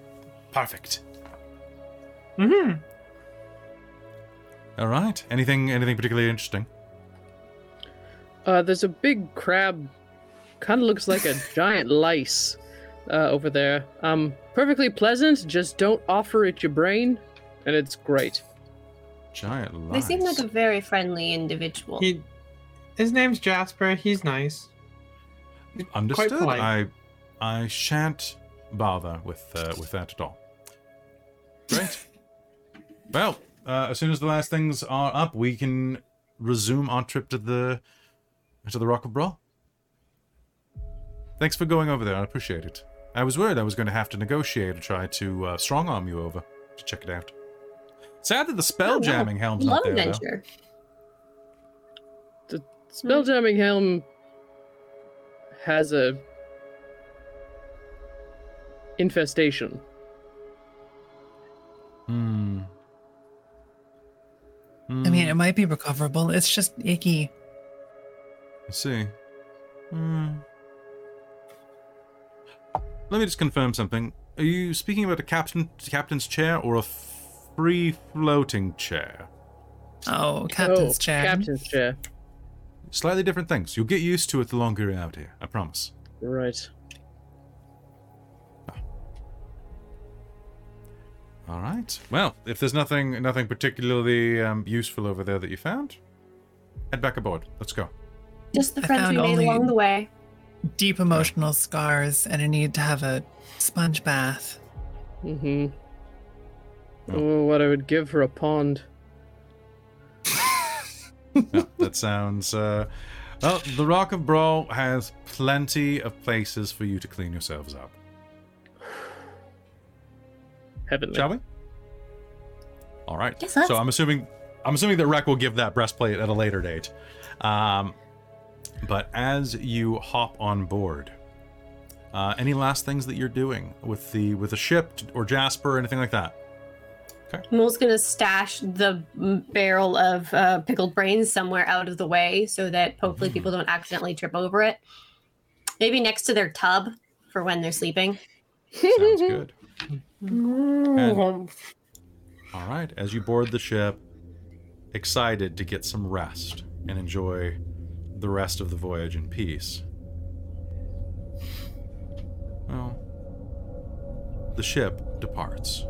Perfect. Mm-hmm. All right. Anything anything particularly interesting? Uh, there's a big crab, kind of looks like a giant lice, uh, over there. Um, perfectly pleasant. Just don't offer it your brain, and it's great. Giant lice. They seem like a very friendly individual. He, his name's Jasper. He's nice. Understood. polite. I I shan't bother with uh, with that at all. Great. <laughs> well, uh, as soon as the last things are up, we can resume our trip to the to the Rock of Bral. Thanks for going over there. I appreciate it. I was worried I was going to have to negotiate or try to uh, strong arm you over to check it out. Sad that the spell Oh, no. jamming helm's Love not there. though. adventure. Spelljamming Helm has a infestation. Hmm. I mean, it might be recoverable. It's just icky. I see. Hmm. Let me just confirm something. Are you speaking about a captain captain's chair or a free floating chair? Oh, captain's oh, chair. Captain's chair. Slightly different things. You'll get used to it the longer you're out here. I promise. Right. All right. Well, if there's nothing nothing particularly um, useful over there that you found, head back aboard. Let's go. Just the friends we made only- along the way. Deep emotional scars and a need to have a sponge bath. Mm-hmm. Oh, what I would give for a pond. <laughs> Yeah, that sounds. Uh, well, the Rock of Bral has plenty of places for you to clean yourselves up. <sighs> Heavenly. Shall we? All right. Yes, let's. so I'm assuming I'm assuming that Rec will give that breastplate at a later date. Um, but as you hop on board, uh, any last things that you're doing with the with the ship or Jasper or anything like that? Mole's gonna stash the mm, barrel of uh, pickled brains somewhere out of the way so that hopefully people don't accidentally trip over it. Maybe next to their tub for when they're sleeping. Sounds good. <laughs> And- all right, as you board the ship, excited to get some rest and enjoy the rest of the voyage in peace. Well, the ship departs.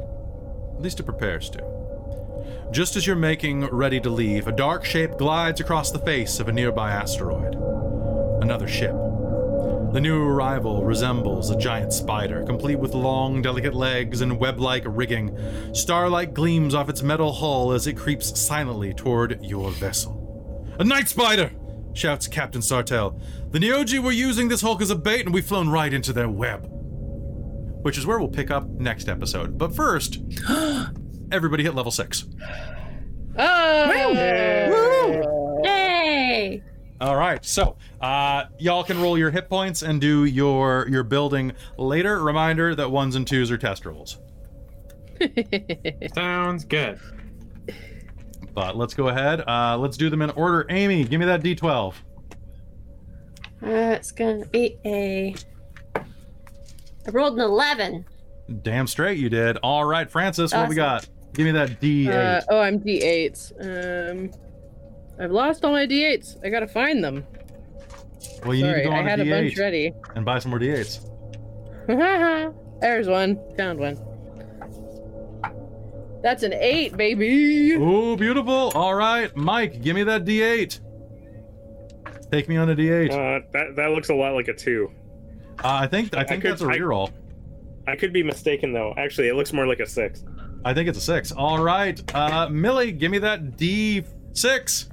At least it prepares to. Just as you're making ready to leave, a dark shape glides across the face of a nearby asteroid. Another ship. The new arrival resembles a giant spider, complete with long, delicate legs and web like rigging. Starlight gleams off its metal hull as it creeps silently toward your vessel. A night spider! Shouts Captain Sartell. The Neogi were using this hulk as a bait and we've flown right into their web. Which is where we'll pick up next episode. But first, <gasps> everybody hit level 6. Oh! Yay! All right, so uh, y'all can roll your hit points and do your your building later. Reminder that ones and twos are test rolls. <laughs> <laughs> Sounds good. But let's go ahead. Uh, let's do them in order. Amy, give me that D12. Uh, it's gonna be a. I rolled an 11. Damn straight you did. All right, Francis, what we got? Give me that D8. Uh, oh, I'm d8. Um, I've lost all my D8s. I gotta find them. well, you need to go I on had a a bunch D8 ready. and buy some more D8s. <laughs> There's one. Found one. That's an eight, baby. Ooh, beautiful. All right, Mike, give me that D8. Take me on a D8. Uh, Uh, that that looks a lot like a two. I think I I think could- that's a reroll. I could be mistaken though. Actually, it looks more like a six. I think it's a six. All right, uh, Millie, give me that D6.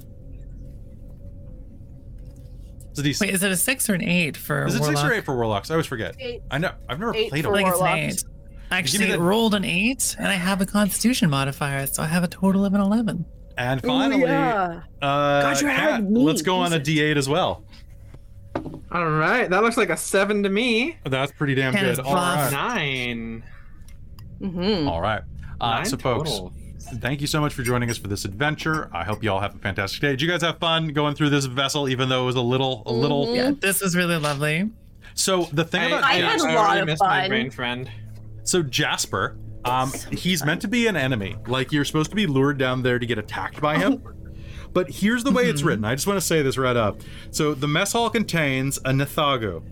It's a D6. Wait, is it a six or an eight for Is it Warlock? six or eight for warlocks? I always forget. Eight. I know. I've never Eight played a warlock. I think it's an eight. Actually, me it rolled an eight, and I have a Constitution modifier, so I have a total of an eleven. And finally, yeah. uh, God, Kat, let's go on a Jesus. D8 as well. All right, that looks like a seven to me. That's pretty damn Kat is good. All buff. right. Nine. Mm-hmm. All right. Uh, Nine so, folks, total. thank you so much for joining us for this adventure. I hope you all have a fantastic day. Did you guys have fun going through this vessel, even though it was a little, a little? Yeah, this was really lovely. So the thing about I had Jasper, a lot already of missed my fun. brain friend. So Jasper, um, he's meant to be an enemy. Like you're supposed to be lured down there to get attacked by him. But here's the way it's written. I just want to say this right up. So the mess hall contains a Neh-thalggu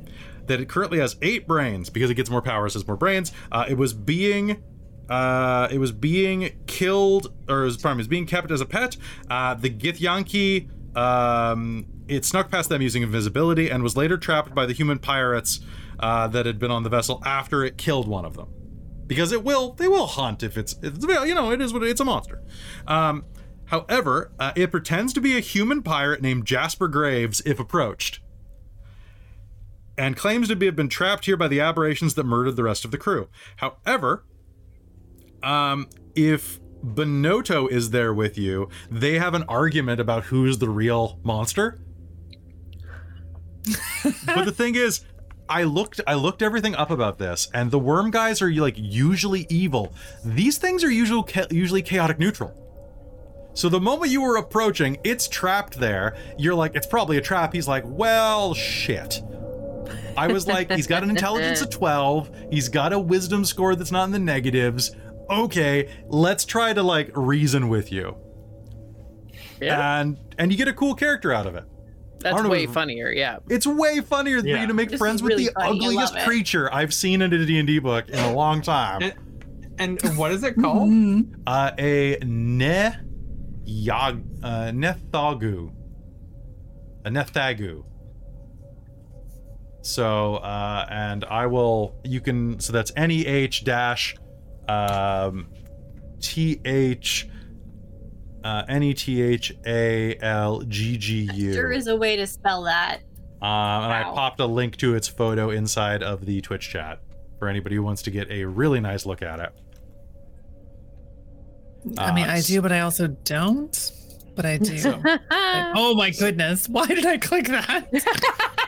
that it currently has eight brains because it gets more powers as more brains. Uh, it was being uh, it was being killed or was, pardon me, it was being kept as a pet. Uh, the Githyanki um, it snuck past them using invisibility and was later trapped by the human pirates uh, that had been on the vessel after it killed one of them because it will they will hunt if it's, it's you know it is what it's a monster um, however uh, it pretends to be a human pirate named jasper graves if approached and claims to be, have been trapped here by the aberrations that murdered the rest of the crew however um, if Benotto is there with you, they have an argument about who's the real monster. <laughs> but the thing is, I looked I looked everything up about this, and the worm guys are like usually evil. These things are usually usually chaotic neutral. So the moment you were approaching, it's trapped there. You're like, it's probably a trap. He's like, well, shit. I was like, he's got an <laughs> intelligence of 12. He's got a wisdom score that's not in the negatives. Okay, let's try to like reason with you. Yeah. And and you get a cool character out of it. That's don't way if- funnier. Yeah. It's way funnier for Yeah. you to make This friends is with really the funny. Ugliest creature I've seen in a D&D book in a long time. And what is it called? Uh, a ne yag uh, nethagu. A nethagu. So, uh, and I will. You can. So that's N E H dash, um, T H, uh, N E T H A L G G U. There is a way to spell that. Uh, and I popped a link to its photo inside of the Twitch chat for anybody who wants to get a really nice look at it. I mean, Uh, I do, but I also don't. But I do. <laughs> Like, oh my goodness! Why did I click that? <laughs>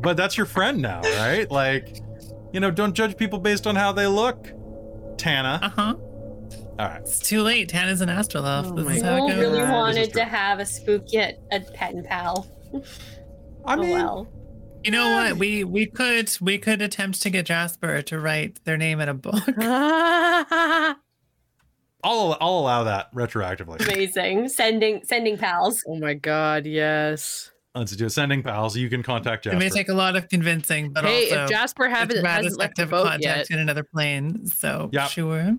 But that's your friend now, right? Like, you know, don't judge people based on how they look. Tana. Uh huh. All right. It's too late. Tana's an astral elf. Oh this is how it goes. really wanted to have a spooky a, a pet and pal. <laughs> I oh well. You know what? We we could we could attempt to get Jasper to write their name in a book. <laughs> <laughs> I'll I'll allow that retroactively. Amazing. Sending sending pals. oh my god, yes. Let's do sending pals. You can contact Jasper. It may take a lot of convincing, but hey, also if Jasper haven't rather hasn't left the effective boat contact yet, in another plane. So Yep. sure.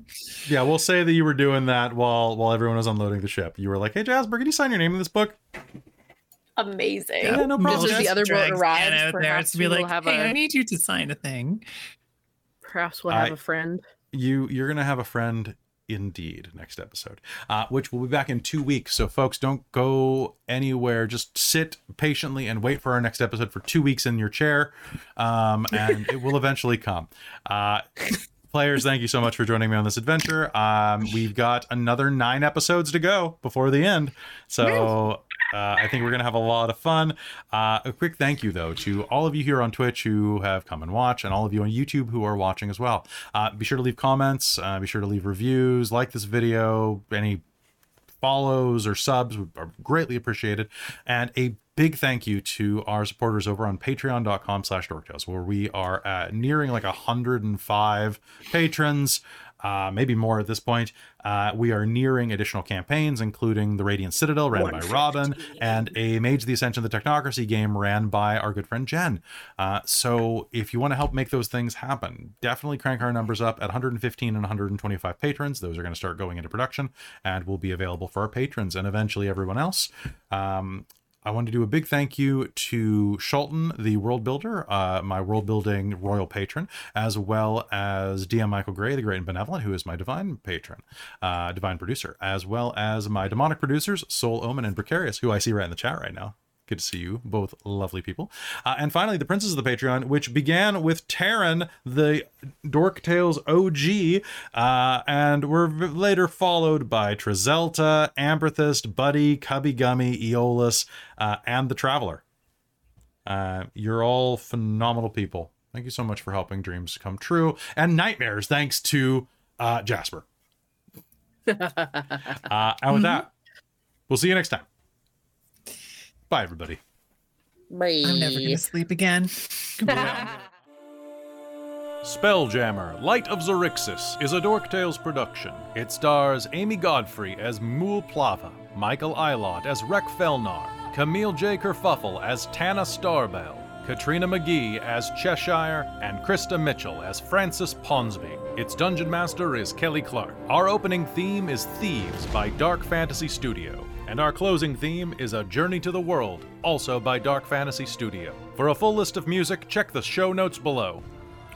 Yeah, we'll say that you were doing that while while everyone was unloading the ship. You were like, "Hey Jasper, can you sign your name in this book?" Amazing. Yeah, no Just problem. as the other boat Drag arrives, Tana out there perhaps to be we will like, have hey, a- I need you to sign a thing. perhaps we'll have I- a friend. you you're gonna have a friend indeed next episode uh, which will be back in two weeks. So folks don't go anywhere. Just sit patiently and wait for our next episode for two weeks in your chair um, and it will eventually come. Uh, players thank you so much for joining me on this adventure. Um, we've got another nine episodes to go before the end. So uh, I think we're going to have a lot of fun. Uh, a quick thank you, though, to all of you here on Twitch who have come and watched, and all of you on YouTube who are watching as well. Uh, be sure to leave comments, uh, be sure to leave reviews, like this video, any follows or subs are greatly appreciated. And a big thank you to our supporters over on patreon.com slash dorktales, where we are uh, nearing like 105 patrons. Uh, maybe more at this point. Uh, we are nearing additional campaigns, including the Radiant Citadel, ran by Robin, and a Mage of the Ascension of the Technocracy game ran by our good friend Jen. Uh, so if you want to help make those things happen, definitely crank our numbers up at 115 and 125 patrons. Those are going to start going into production and will be available for our patrons and eventually everyone else. Um, I want to do a big thank you to Shulton, the world builder, uh, my world building royal patron, as well as DM Michael Gray, the great and benevolent, who is my divine patron, uh, divine producer, as well as my demonic producers, Soul Omen and Precarious, who I see right in the chat right now. Good to see you, both lovely people. Uh, and finally, the Princes of the Patreon, which began with Taryn, the Dork Tales OG, uh, and were later followed by Trizelta, Amberthist, Buddy, Cubby Gummy, Aeolus, uh, and the Traveler. Uh, you're all phenomenal people. Thank you so much for helping dreams come true and nightmares, thanks to uh, Jasper. <laughs> uh, and with that, we'll see you next time. Bye, everybody. I'm never going to sleep again. <laughs> Spelljammer, Light of Xaryxis is a Dork Tales production. It stars Amy Godfrey as Mool Plava, Michael Eilot as Rek Felnar, Camille J. Kerfuffle as Tana Starbell, Katrina McGee as Cheshire, and Krista Mitchell as Francis Ponsby. Its dungeon master is Kelly Clark. Our opening theme is Thieves by Dark Fantasy Studio. And our closing theme is A Journey to the World, also by Dark Fantasy Studio. For a full list of music, check the show notes below.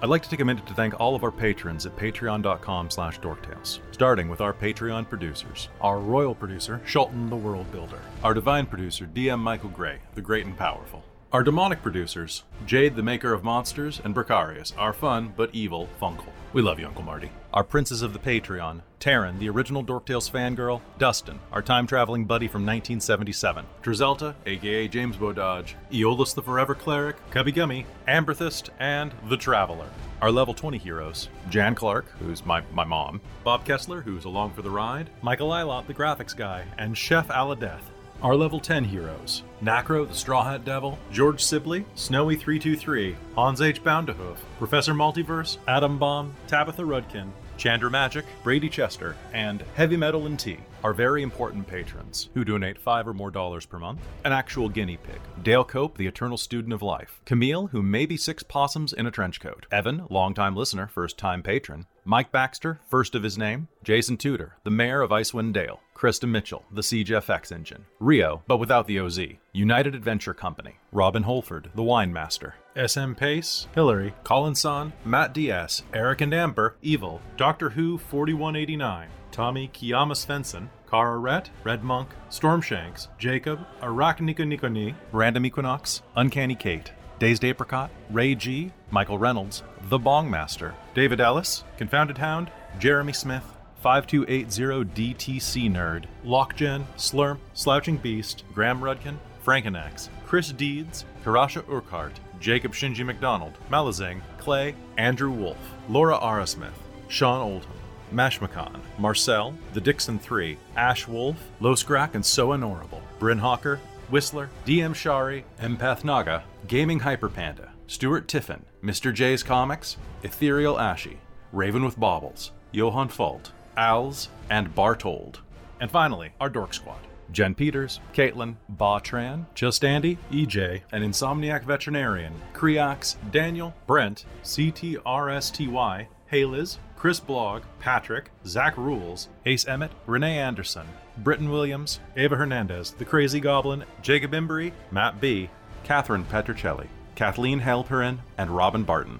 I'd like to take a minute to thank all of our patrons at patreon.com slash dorktales, starting with our Patreon producers. Our royal producer, Shulton the World Builder. Our divine producer, DM Michael Gray, the great and powerful. Our demonic producers, Jade the maker of monsters, and Bricarius, our fun but evil Funkle. We love you, Uncle Marty. Our princes of the Patreon, Taryn, the original Dorktales fangirl, Dustin, our time-traveling buddy from 1977, Drizelta, aka James Bododge, Eolus the Forever Cleric, Cubby Gummy, Amberthist, and The Traveler. Our level 20 heroes, Jan Clark, who's my, my mom, Bob Kessler, who's along for the ride, Michael Eilot, the graphics guy, and Chef Aladeth. Our level 10 heroes Nacro, the Straw Hat Devil, George Sibley, Snowy323, Hans H. Boundahoof, Professor Multiverse, Adam Bomb, Tabitha Rudkin, Chandra Magic, Brady Chester, and Heavy Metal and Tea are very important patrons who donate five or more dollars per month. An actual guinea pig. Dale Cope, the eternal student of life. Camille, who may be six possums in a trench coat. Evan, longtime listener, first time patron. Mike Baxter, first of his name. Jason Tudor, the mayor of Icewind Dale. Krista Mitchell, the Siege FX engine. Rio, but without the OZ. United Adventure Company. Robin Holford, the wine master. SM Pace, Hillary, Collinson, Matt Diaz, Eric and Amber, Evil, Doctor Who 4189, Tommy Kiyama Svensson, Kara Rhett, Red Monk, Stormshanks, Jacob, Arachniconiconi, Random Equinox, Uncanny Kate, Dazed Apricot, Ray G, Michael Reynolds, The Bong Master, David Ellis, Confounded Hound, Jeremy Smith, 5280DTC Nerd, Lockgen, Slurm, Slouching Beast, Graham Rudkin, Frankenax, Chris Deeds, Karasha Urquhart, Jacob Shinji McDonald, Malazing, Clay, Andrew Wolf, Laura Arasmith, Sean Oldham, Mashmakan, Marcel, The Dixon 3, Ash Wolf, Losgrak and So Honorable, Bryn Hawker, Whistler, DM Shari, Empath Naga, Gaming Hyper Panda, Stuart Tiffin, Mr. J's Comics, Ethereal Ashy, Raven with Baubles, Johann Fault, Als, and Bartold. And finally, our Dork Squad. Jen Peters, Caitlin, Ba Tran, Just Andy, EJ, an Insomniac Veterinarian, Creox, Daniel, Brent, CTRSTY, Hey Liz, Chris Blog, Patrick, Zach Rules, Ace Emmett, Renee Anderson, Britton Williams, Ava Hernandez, The Crazy Goblin, Jacob Imbry, Matt B, Catherine Petricelli, Kathleen Halperin, and Robin Barton.